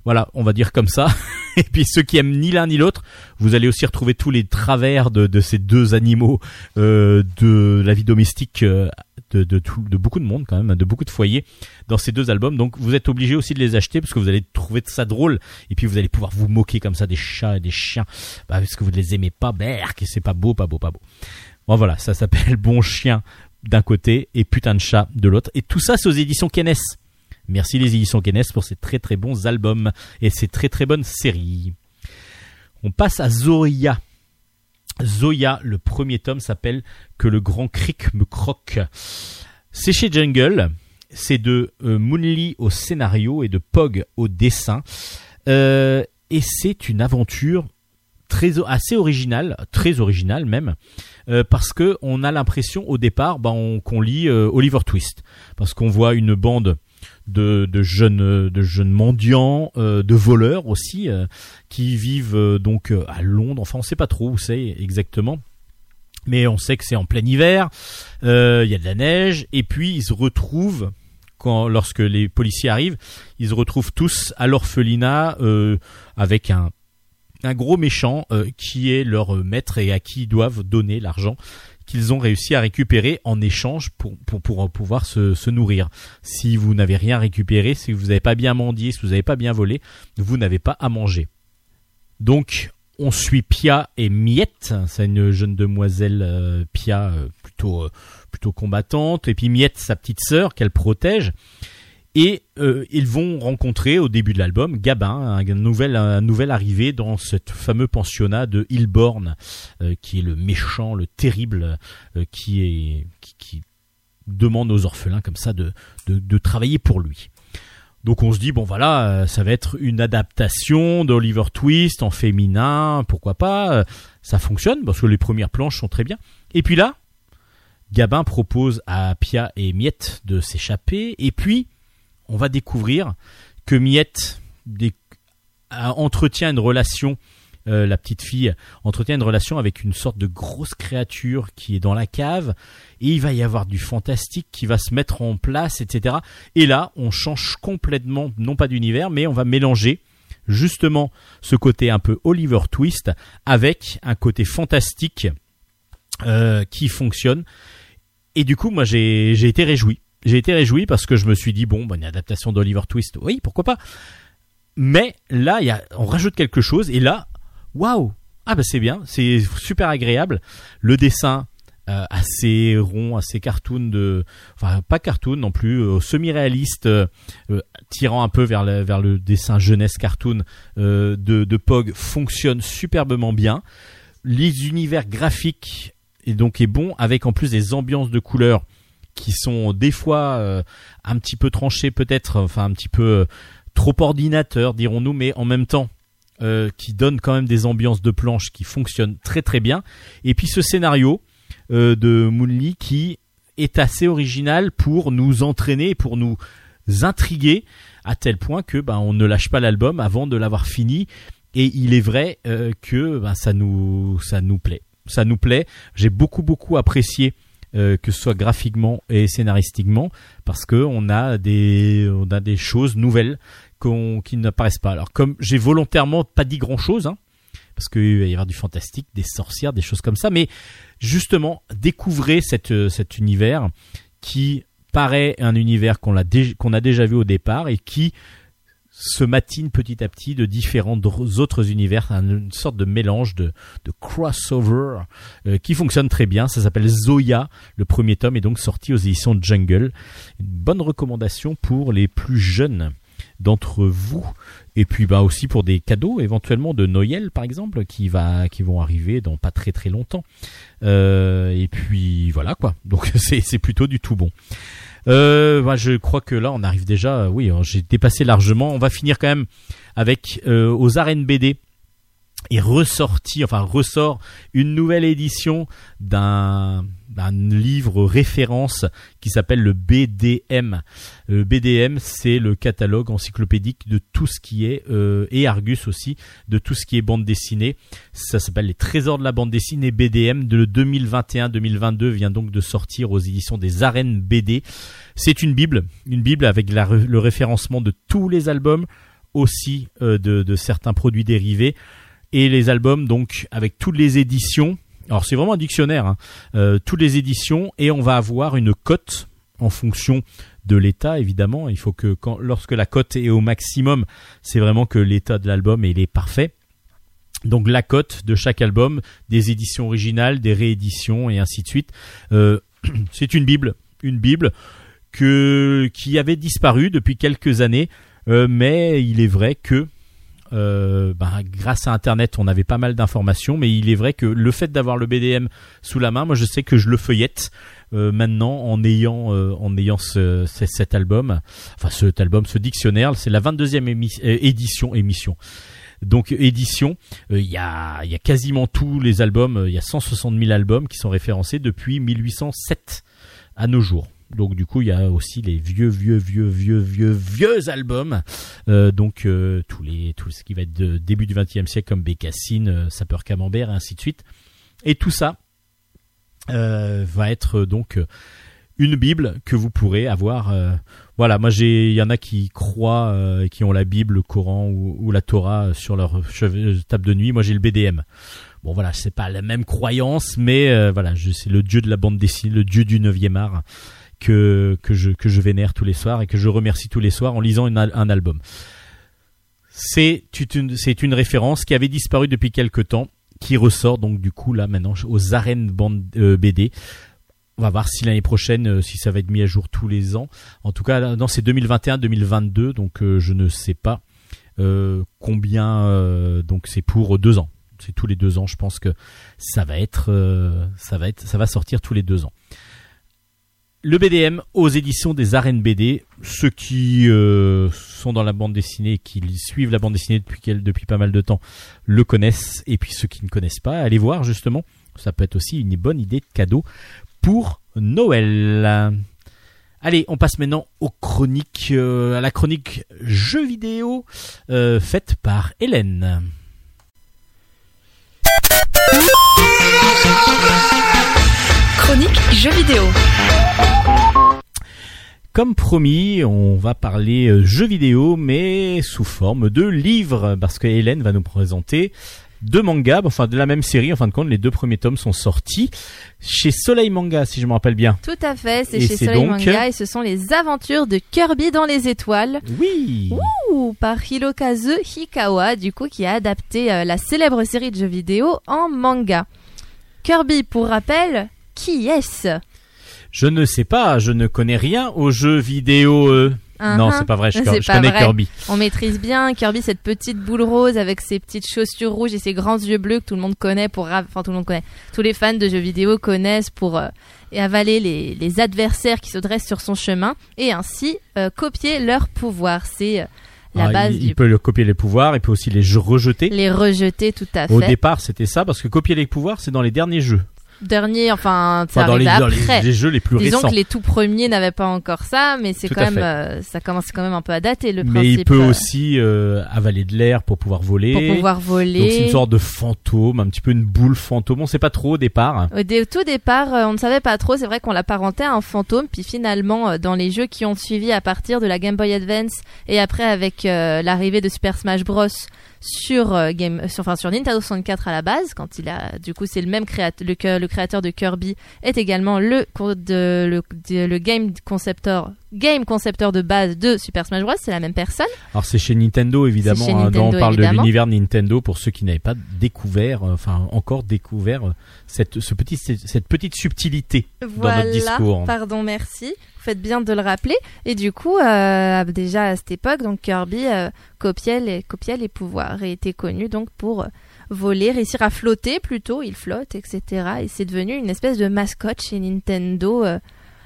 Voilà, on va dire comme ça. Et puis ceux qui aiment ni l'un ni l'autre, vous allez aussi retrouver tous les travers de, de ces deux animaux euh, de la vie domestique euh, de, de, tout- de beaucoup de monde quand même, de beaucoup de foyers dans ces deux albums. Donc vous êtes obligé aussi de les acheter parce que vous allez trouver ça drôle. Et puis vous allez pouvoir vous moquer comme ça des chats et des chiens bah, parce que vous ne les aimez pas. Berk, c'est pas beau, pas beau, pas beau. Bon voilà, ça s'appelle Bon Chien d'un côté et Putain de chat de l'autre. Et tout ça c'est aux éditions Kenes. Merci les éditions Kenes pour ces très très bons albums et ces très très bonnes séries. On passe à Zoya. Zoya, le premier tome s'appelle Que le grand cric me croque. C'est chez Jungle. C'est de euh, Moonly au scénario et de Pog au dessin. Euh, et c'est une aventure très assez originale, très originale même, euh, parce que on a l'impression au départ on- qu'on lit euh, Oliver Twist, parce qu'on voit une bande de, jeunes de jeunes mendiants, euh, de voleurs aussi, qui vivent donc à Londres. Enfin, on sait pas trop où c'est exactement. Mais on sait que c'est en plein hiver, il y a de la neige, et puis ils se retrouvent, quand, lorsque les policiers arrivent, ils se retrouvent tous à l'orphelinat avec un, un gros méchant euh, qui est leur euh, maître et à qui ils doivent donner l'argent qu'ils ont réussi à récupérer en échange pour, pour, pour pouvoir se, se nourrir. Si vous n'avez rien récupéré, si vous n'avez pas bien mendié, si vous n'avez pas bien volé, vous n'avez pas à manger. Donc, on suit Pia et Miette, c'est une jeune demoiselle euh, Pia euh, plutôt euh, plutôt combattante, et puis Miette, sa petite sœur qu'elle protège. Et euh, ils vont rencontrer au début de l'album Gabin, un nouvel, un nouvel arrivé dans ce fameux pensionnat de Hillborn, euh, qui est le méchant, le terrible, euh, qui est qui, qui demande aux orphelins comme ça de, de, de travailler pour lui. Donc on se dit bon voilà, euh, ça va être une adaptation d'Oliver Twist en féminin, pourquoi pas euh, Ça fonctionne parce que les premières planches sont très bien. Et puis là, Gabin propose à Pia et Miette de s'échapper, et puis on va découvrir que Miette entretient une relation, euh, la petite fille entretient une relation avec une sorte de grosse créature qui est dans la cave, et il va y avoir du fantastique qui va se mettre en place, etc. Et là, on change complètement, non pas d'univers, mais on va mélanger justement ce côté un peu Oliver Twist avec un côté fantastique euh, qui fonctionne. Et du coup, moi, j'ai été réjoui. J'ai été réjoui parce que je me suis dit bon, bah, une adaptation d'Oliver Twist, oui, pourquoi pas. Mais là, on rajoute quelque chose et là, waouh, ah bah c'est bien, c'est super agréable. Le dessin euh, assez rond, assez cartoon de, enfin pas cartoon non plus, euh, semi-réaliste, euh, tirant un peu vers le, dessin jeunesse cartoon de, Pog fonctionne superbement bien. Les univers graphiques donc est bon avec en plus des ambiances de couleurs qui sont des fois euh, un petit peu tranchées peut-être, enfin un petit peu euh, trop ordinateur dirons-nous, mais en même temps euh, qui donne quand même des ambiances de planche qui fonctionnent très très bien. Et puis ce scénario de Moonly qui est assez original pour nous entraîner, pour nous intriguer à tel point que ben, on ne lâche pas l'album avant de l'avoir fini. Et il est vrai que ben, ça nous ça nous plaît, ça nous plaît. J'ai beaucoup beaucoup apprécié euh, que ce soit graphiquement et scénaristiquement parce que on a des a des choses nouvelles qu'on qui n'apparaissent pas. Alors comme j'ai volontairement pas dit grand chose, hein, parce qu'il va y avoir du fantastique, des sorcières, des choses comme ça, mais justement découvrez euh, cet univers qui paraît un univers qu'on qu'on a déjà vu au départ et qui se matine petit à petit de différents autres univers, un- une sorte de mélange de, crossover euh, qui fonctionne très bien. Ça s'appelle Zoya. Le premier tome est donc sorti aux éditions Jungle. Une bonne recommandation pour les plus jeunes d'entre vous. Et puis bah aussi pour des cadeaux éventuellement de Noël par exemple qui va qui vont arriver dans pas très très longtemps. Euh, et puis voilà quoi. Donc c'est plutôt du tout bon. Euh, bah, je crois que là on arrive déjà. Oui, hein, j'ai dépassé largement. On va finir quand même avec euh, aux arènes BD est ressorti, enfin ressort une nouvelle édition d'un livre référence qui s'appelle le BDM. Le BDM, c'est le catalogue encyclopédique de tout ce qui est euh, et Argus aussi de tout ce qui est bande dessinée. Ça s'appelle les Trésors de la bande dessinée BDM de le 2021-2022 vient donc de sortir aux éditions des Arènes BD. C'est une bible, une bible avec le référencement de tous les albums, aussi euh, de, de certains produits dérivés et les albums donc avec toutes les éditions. Alors c'est vraiment un dictionnaire, hein. Euh, toutes les éditions et on va avoir une cote en fonction de l'état évidemment. Il faut que lorsque la cote est au maximum, c'est vraiment que l'état de l'album il est parfait. Donc la cote de chaque album, des éditions originales, des rééditions et ainsi de suite. Euh, c'est une bible, une bible que qui avait disparu depuis quelques années, euh, mais il est vrai que euh, ben, grâce à Internet, on avait pas mal d'informations, mais il est vrai que le fait d'avoir le BDM sous la main, moi je sais que je le feuillette euh, maintenant en ayant euh, en ayant ce, ce- cet album, enfin cet album, ce dictionnaire, c'est la 22e émi- euh, édition émission. Donc édition, il y a y a quasiment tous les albums, il y a 160 000 albums qui sont référencés depuis 1807 à nos jours. Donc du coup, il y a aussi les vieux, vieux, vieux, vieux, vieux, vieux albums. Euh, donc euh, tous les, tout ce qui va être de début du XXe siècle comme Bécassine, euh, Sapeur Camembert et ainsi de suite. Et tout ça euh, va être euh, donc euh, une bible que vous pourrez avoir. voilà, moi j'ai, il y en a qui croient, qui ont la Bible, le Coran ou, ou la Torah sur leur table de nuit. Moi j'ai le BDM. Bon voilà, c'est pas la même croyance, mais euh, voilà, je, c'est le dieu de la bande dessinée, le dieu du 9e art que que je que je vénère tous les soirs et que je remercie tous les soirs en lisant un album. C'est une une référence qui avait disparu depuis quelque temps, qui ressort donc du coup là maintenant aux arènes bande euh, BD. On va voir si l'année prochaine, euh, si ça va être mis à jour tous les ans. En tout cas, non, c'est 2021-2022, donc euh, je ne sais pas combien. donc c'est pour deux ans. C'est tous les deux ans. Je pense que ça va être, ça va être, ça va sortir tous les deux ans. Le BDM aux éditions des arènes BD. Ceux qui euh, sont dans la bande dessinée, qui suivent la bande dessinée depuis, pas mal de temps, le connaissent. Et puis ceux qui ne connaissent pas, allez voir justement. Ça peut être aussi une bonne idée de cadeau pour Noël. Allez, on passe maintenant aux chroniques, euh, à la chronique jeux vidéo euh, faite par Hélène. Chronique jeux vidéo. Comme promis, on va parler euh, jeux vidéo, mais sous forme de livres, parce que Hélène va nous présenter deux mangas, enfin de la même série. En fin de compte, les deux premiers tomes sont sortis chez Soleil Manga, si je me rappelle bien. Tout à fait, c'est chez Soleil donc- Manga et ce sont les aventures de Kirby dans les étoiles. Oui. Ouh, par Hirokazu Hikawa, du coup, qui a adapté euh, la célèbre série de jeux vidéo en manga. Kirby, pour rappel, qui est-ce Je ne sais pas, je ne connais rien aux jeux vidéo. euh. Non, Uh-huh. c'est pas vrai. Je, C'est je pas connais vrai. Kirby. On maîtrise bien Kirby, cette petite boule rose avec ses petites chaussures rouges et ses grands yeux bleus que tout le monde connaît pour, enfin tout le monde connaît, tous les fans de jeux vidéo connaissent pour euh, avaler les, les adversaires qui se dressent sur son chemin et ainsi euh, copier leur pouvoir. C'est euh, la Ah, base il, du il peut le copier les pouvoirs, il peut aussi les rejeter. les rejeter tout à Au fait. départ, c'était ça, parce que copier les pouvoirs, c'est dans les derniers jeux. Dernier, enfin ça Enfin, dans les, arrive dans les- après. les jeux les plus Disons récents. que les tout premiers n'avaient pas encore ça, mais c'est quand même, euh, ça commence quand même un peu à dater le Mais principe. il peut euh, aussi euh, avaler de l'air pour pouvoir voler. pour pouvoir voler. Donc c'est une sorte de fantôme, un petit peu une boule fantôme. On sait pas trop au départ. Au dé- tout départ, on ne savait pas trop. C'est vrai qu'on l'apparentait à un fantôme. Puis finalement, dans les jeux qui ont suivi à partir de la Game Boy Advance et après avec euh, l'arrivée de Super Smash Bros sur Game, sur, enfin sur Nintendo 64 à la base, quand il a, du coup, c'est le même créateur, le, que- le créateur de Kirby, est également le, co- de- le, de- le game concepteur, game concepteur de base de Super Smash Bros. C'est la même personne. Alors c'est chez Nintendo évidemment. Chez hein, on parle évidemment. de l'univers Nintendo pour ceux qui n'avaient pas découvert, euh, enfin encore découvert euh, cette ce petit cette petite subtilité dans notre discours. Pardon, merci. Vous faites bien de le rappeler. Et du coup, euh, déjà à cette époque, donc Kirby copiait, les, copiait les pouvoirs et était connu donc pour voler, réussir à flotter plutôt. Il flotte, etc. Et c'est devenu une espèce de mascotte chez Nintendo. euh,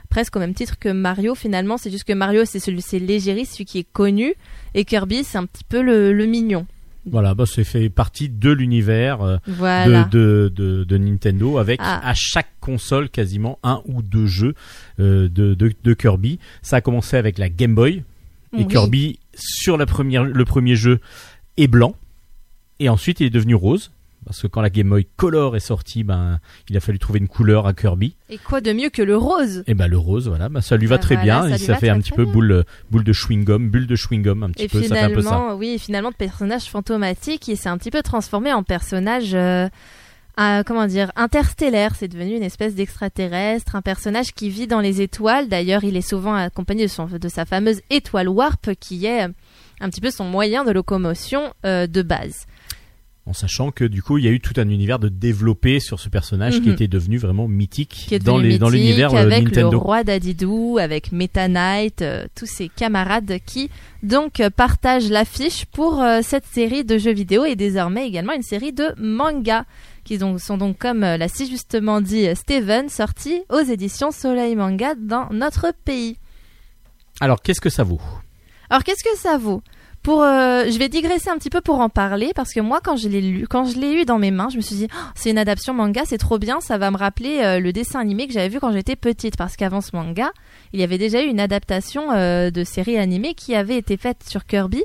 presque au même titre que Mario finalement c'est juste que Mario c'est celui c'est l'égérie celui qui est connu et Kirby c'est un petit peu le, le mignon Voilà, bah c'est fait partie de l'univers euh, voilà de, de, de, de Nintendo avec Ah. à chaque console quasiment un ou deux jeux euh, de, Kirby. Ça a commencé avec la Game Boy et Oui. Kirby sur la première, le premier jeu est blanc et ensuite il est devenu rose parce que quand la Game Boy Color est sortie, ben il a fallu trouver une couleur à Kirby et quoi de mieux que le rose? Et ben le rose voilà, bah, ça lui va Ah, très voilà, bien, ça et ça fait un petit peu bien. boule boule de chewing gum, bulle de chewing gum un petit Et peu, ça fait un peu ça. oui, finalement, de personnage fantomatique, il s'est un petit peu transformé en personnage, euh, euh, comment dire, interstellaire. C'est devenu une espèce d'extraterrestre, un personnage qui vit dans les étoiles. D'ailleurs, il est souvent accompagné de, son, de sa fameuse étoile warp, qui est euh, un petit peu son moyen de locomotion euh, de base. En sachant que du coup, il y a eu tout un univers de développé sur ce personnage qui Mhm. était devenu vraiment mythique Qui est dans les dans mythique, l'univers euh, avec le roi Dadidou, avec Meta Knight, euh, tous ses camarades qui donc euh, partagent l'affiche pour euh, cette série de jeux vidéo et désormais également une série de mangas qui donc, sont donc comme l'a si justement dit Steven sortis aux éditions Soleil Manga dans notre pays. Alors, qu'est-ce que ça vaut? Alors qu'est-ce que ça vaut? Pour, euh, je vais digresser un petit peu pour en parler parce que moi quand je l'ai lu, quand je l'ai eu dans mes mains, je me suis dit Oh, c'est une adaptation manga, c'est trop bien, ça va me rappeler euh, le dessin animé que j'avais vu quand j'étais petite. Parce qu'avant ce manga, il y avait déjà eu une adaptation euh, de série animée qui avait été faite sur Kirby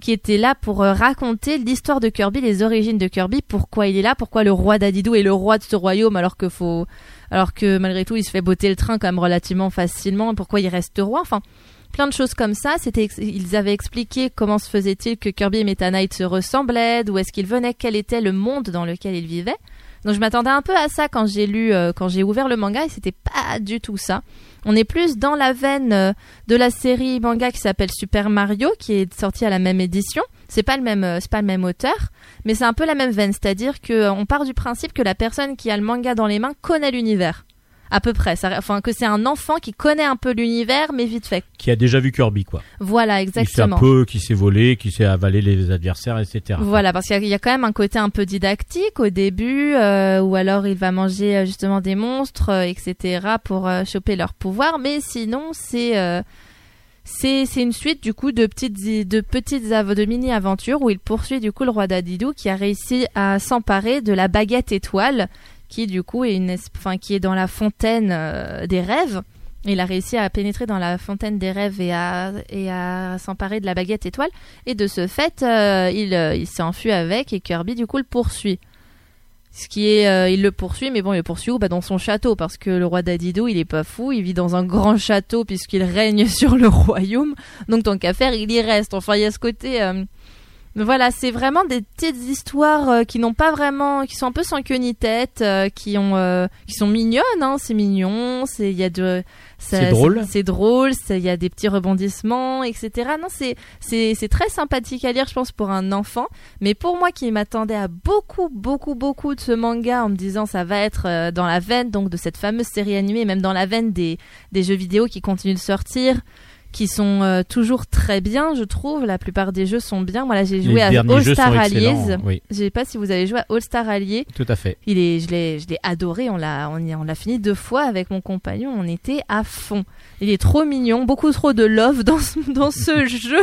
qui était là pour euh, raconter l'histoire de Kirby, les origines de Kirby, pourquoi il est là, pourquoi le roi Dadidou est le roi de ce royaume alors que faut alors que malgré tout il se fait botter le train quand même relativement facilement, pourquoi il reste roi, enfin plein de choses comme ça. C'était, ils avaient expliqué comment se faisait-il que Kirby et Meta Knight se ressemblaient, d'où est-ce qu'ils venaient, quel était le monde dans lequel ils vivaient. Donc je m'attendais un peu à ça quand j'ai lu, euh, quand j'ai ouvert le manga et c'était pas du tout ça. On est plus dans la veine euh, de la série manga qui s'appelle Super Mario, qui est sortie à la même édition. C'est pas le même, euh, c'est pas le même auteur, mais c'est un peu la même veine, c'est-à-dire que on part du principe que la personne qui a le manga dans les mains connaît l'univers. À peu près, ça, enfin que c'est un enfant qui connaît un peu l'univers, mais vite fait. Qui a déjà vu Kirby, quoi. Voilà, Il sait un exactement. peu, qui s'est volé, qui s'est avalé les adversaires, etc. Voilà, parce qu'il y, a- il y a quand même un côté un peu didactique au début, euh, ou alors il va manger euh, justement des monstres, euh, etc., pour euh, choper leur pouvoir. Mais sinon, c'est c'est c'est une suite du coup de petites de petites de mini aventures où il poursuit du coup le roi Dadidou qui a réussi à s'emparer de la baguette étoile, qui du coup est une enfin qui est dans la fontaine euh, des rêves. Il a réussi à pénétrer dans la fontaine des rêves et à, et à s'emparer de la baguette étoile. Et de ce fait, euh, il, euh, il s'enfuit avec et Kirby du coup le poursuit. Ce qui est, il le poursuit, mais bon, il le poursuit où? Bah, Dans son château, parce que le roi Dadidou, il est pas fou, il vit dans un grand château puisqu'il règne sur le royaume. Donc tant qu'à faire, il y reste. Enfin, il y a ce côté. Voilà, c'est vraiment des petites histoires euh, qui n'ont pas vraiment, qui sont un peu sans queue ni tête, euh, qui ont, euh, qui sont mignonnes. Hein, c'est mignon, c'est, il y a de, C'est drôle. c'est drôle, il y a des petits rebondissements, etc. Non, c'est, c'est, c'est très sympathique à lire, je pense, pour un enfant. Mais pour moi qui m'attendais à beaucoup, beaucoup, beaucoup de ce manga en me disant ça va être euh, dans la veine donc de cette fameuse série animée, même dans la veine des, des jeux vidéo qui continuent de sortir, qui sont euh, toujours très bien, je trouve. La plupart des jeux sont bien. Voilà, j'ai joué les à All Star Allies. Oui, Je sais pas si vous avez joué à All Star Alliés. tout à fait. Il est, je l'ai, je l'ai adoré. On l'a, on, y- on l'a fini deux fois avec mon compagnon. On était à fond. Il est trop mignon, beaucoup trop de love dans ce, dans ce jeu.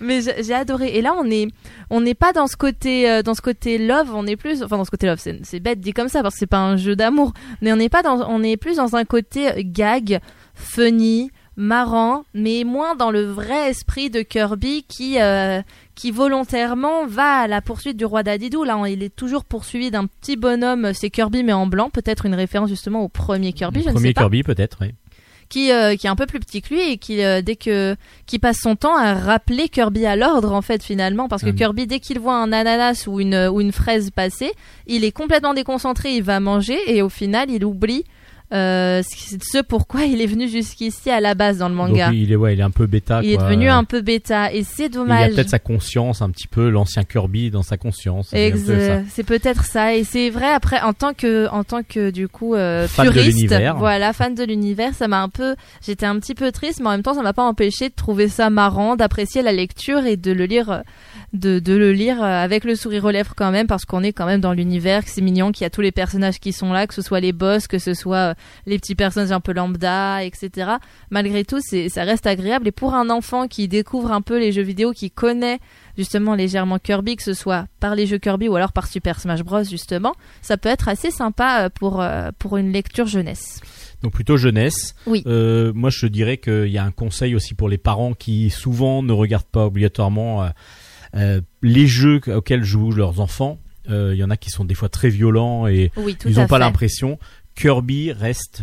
Mais j'ai, adoré. Et là, on est, on n'est pas dans ce côté, euh, dans ce côté love. On est plus, enfin dans ce côté love. C'est, c'est bête dit comme ça parce que c'est pas un jeu d'amour. Mais on n'est pas dans, on est plus dans un côté gag, funny, marrant, mais moins dans le vrai esprit de Kirby qui, euh, qui volontairement va à la poursuite du roi Dadidou. Là, il est toujours poursuivi d'un petit bonhomme, c'est Kirby mais en blanc, peut-être une référence justement au premier Kirby, Le je ne premier sais pas, Kirby, peut-être, oui. qui euh, qui est un peu plus petit que lui et qui euh, dès que qui passe son temps à rappeler Kirby à l'ordre en fait finalement parce que Mhm. Kirby dès qu'il voit un ananas ou une ou une fraise passer, il est complètement déconcentré, il va manger et au final il oublie euh, ce ce pourquoi il est venu jusqu'ici à la base dans le manga. Donc il est ouais, il est un peu bêta. il est devenu un peu bêta et c'est Il a dommage. peut-être sa conscience, un petit peu l'ancien Kirby dans sa conscience. C'est. C'est peut-être ça et c'est vrai après en tant que en tant que du coup euh, Fan de puriste, l'univers. voilà fan de l'univers, ça m'a un peu j'étais un petit peu triste mais en même temps ça m'a pas empêché de trouver ça marrant, d'apprécier la lecture et de le lire euh, de, de le lire euh, avec le sourire aux lèvres quand même parce qu'on est quand même dans l'univers, que c'est mignon, qu'il y a tous les personnages qui sont là, que ce soit les boss, que ce soit euh, les petits personnages un peu lambda, etc. Malgré tout, c'est ça reste agréable et pour un enfant qui découvre un peu les jeux vidéo, qui connaît justement légèrement Kirby, que ce soit par les jeux Kirby ou alors par Super Smash Bros justement, ça peut être assez sympa euh, pour pour une lecture jeunesse. Donc plutôt jeunesse. Oui. Euh, moi je dirais qu'il y a un conseil aussi pour les parents qui souvent ne regardent pas obligatoirement euh, les jeux auxquels jouent leurs enfants. Euh, Il y en a qui sont des fois très violents et Oui, ils n'ont pas l'impression. Kirby reste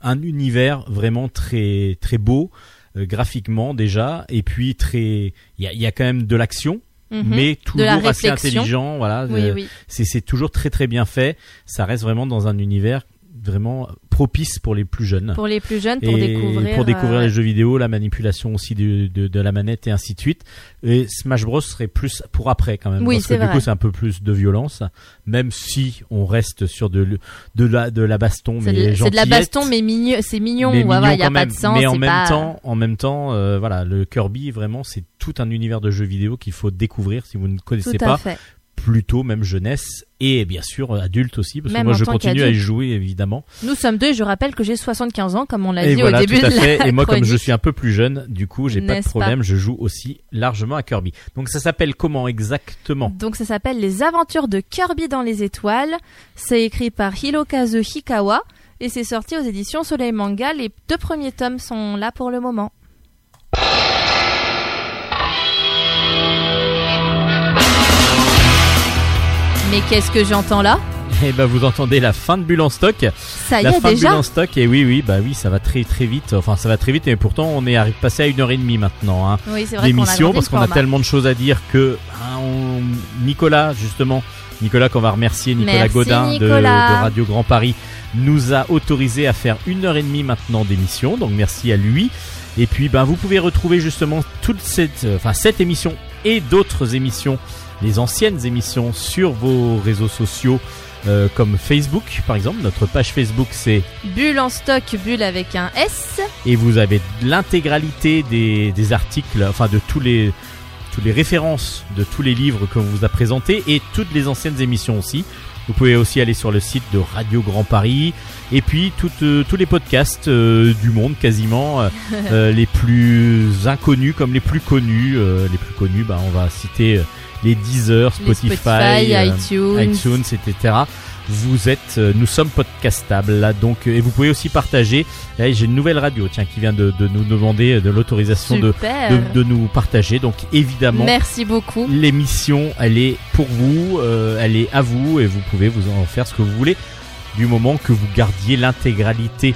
un univers vraiment très très beau euh, graphiquement déjà et puis très il y a, il y a quand même de l'action Mhm. mais toujours assez intelligent voilà oui, Euh, oui. c'est c'est toujours très très bien fait ça reste vraiment dans un univers vraiment propice pour les plus jeunes Pour les plus jeunes, pour et découvrir. pour découvrir euh, les jeux vidéo, la manipulation aussi de, de, de la manette et ainsi de suite. Et Smash Bros serait plus pour après quand même, Oui, parce que du coup c'est un peu plus de violence, même si on reste sur de de la de la baston, mais de, c'est de la baston, mais mignon, c'est mignon. voilà, il y a pas de sang. mais en même pas- temps, en même temps, euh, voilà, le Kirby vraiment c'est tout un univers de jeux vidéo qu'il faut découvrir si vous ne connaissez Tout pas fait. Plutôt même jeunesse et bien sûr adulte aussi parce Même que moi je continue à y jouer évidemment Nous sommes deux. et Je rappelle que j'ai 75 ans, comme on l'a dit voilà au début tout à de la fait et moi comme je suis un peu plus jeune du coup j'ai pas de problème je joue aussi largement à Kirby donc ça s'appelle comment exactement? Donc ça s'appelle Les Aventures de Kirby dans les étoiles. C'est écrit par Hirokazu Hikawa et c'est sorti aux éditions Soleil Manga. Les deux premiers tomes sont là pour le moment. Mais qu'est-ce que j'entends là et ben vous entendez la fin de Bulle en stock Ça y la est fin de Bulle en stock et oui oui bah oui ça va très très vite enfin ça va très vite et pourtant on est passé à une heure et demie maintenant hein. Oui, c'est vrai agrandi parce qu'on a tellement de choses à dire que hein, on- Nicolas justement Nicolas qu'on va remercier Nicolas Merci, Godin de, Nicolas. de Radio Grand Paris nous a autorisé à faire une heure et demie maintenant d'émission donc merci à lui et puis ben vous pouvez retrouver justement toute cette euh, enfin cette émission et d'autres émissions les anciennes émissions sur vos réseaux sociaux euh, comme Facebook par exemple notre page Facebook c'est Bulle en stock, bulle avec un S. et vous avez l'intégralité des, des articles, enfin de tous les toutes les références de tous les livres qu'on vous a présentés et toutes les anciennes émissions aussi. Vous pouvez aussi aller sur le site de Radio Grand Paris et puis euh, tous les podcasts euh, du monde quasiment, euh, les plus inconnus comme les plus connus. les plus connus, bah, on va citer les Deezer, Les Spotify, euh, iTunes. iTunes, etc. Vous êtes, euh, nous sommes podcastables là, donc euh, et vous pouvez aussi partager. Là, J'ai une nouvelle radio, tiens, qui vient de, de nous demander de l'autorisation de, Super. de, de nous partager. Donc évidemment, Merci beaucoup. l'émission, elle est pour vous, euh, elle est à vous et vous pouvez vous en faire ce que vous voulez, du moment que vous gardiez l'intégralité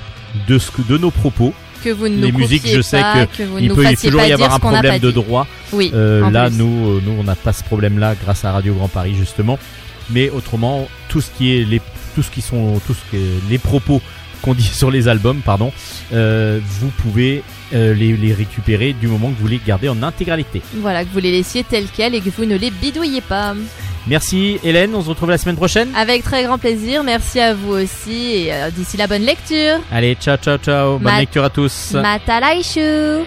de ce que de nos propos. Que vous ne Les nous musiques, je sais pas, que que vous Il nous peut toujours y avoir un problème de droit. Oui. Euh, là, plus. nous, euh, nous, on n'a pas ce problème-là grâce à Radio Grand Paris justement. Mais autrement, tout ce qui est les, tout ce qui sont, tout ce qui est les propos sur les albums, pardon, euh, vous pouvez euh, les, les récupérer du moment que vous les gardez en intégralité. Voilà, que vous les laissiez tels quels et que vous ne les bidouillez pas. Merci Hélène, on se retrouve la semaine prochaine. Avec très grand plaisir. Merci à vous aussi. Et euh, d'ici la bonne lecture. Allez, ciao, ciao, ciao. Bonne Ma- lecture à tous. Matalaishu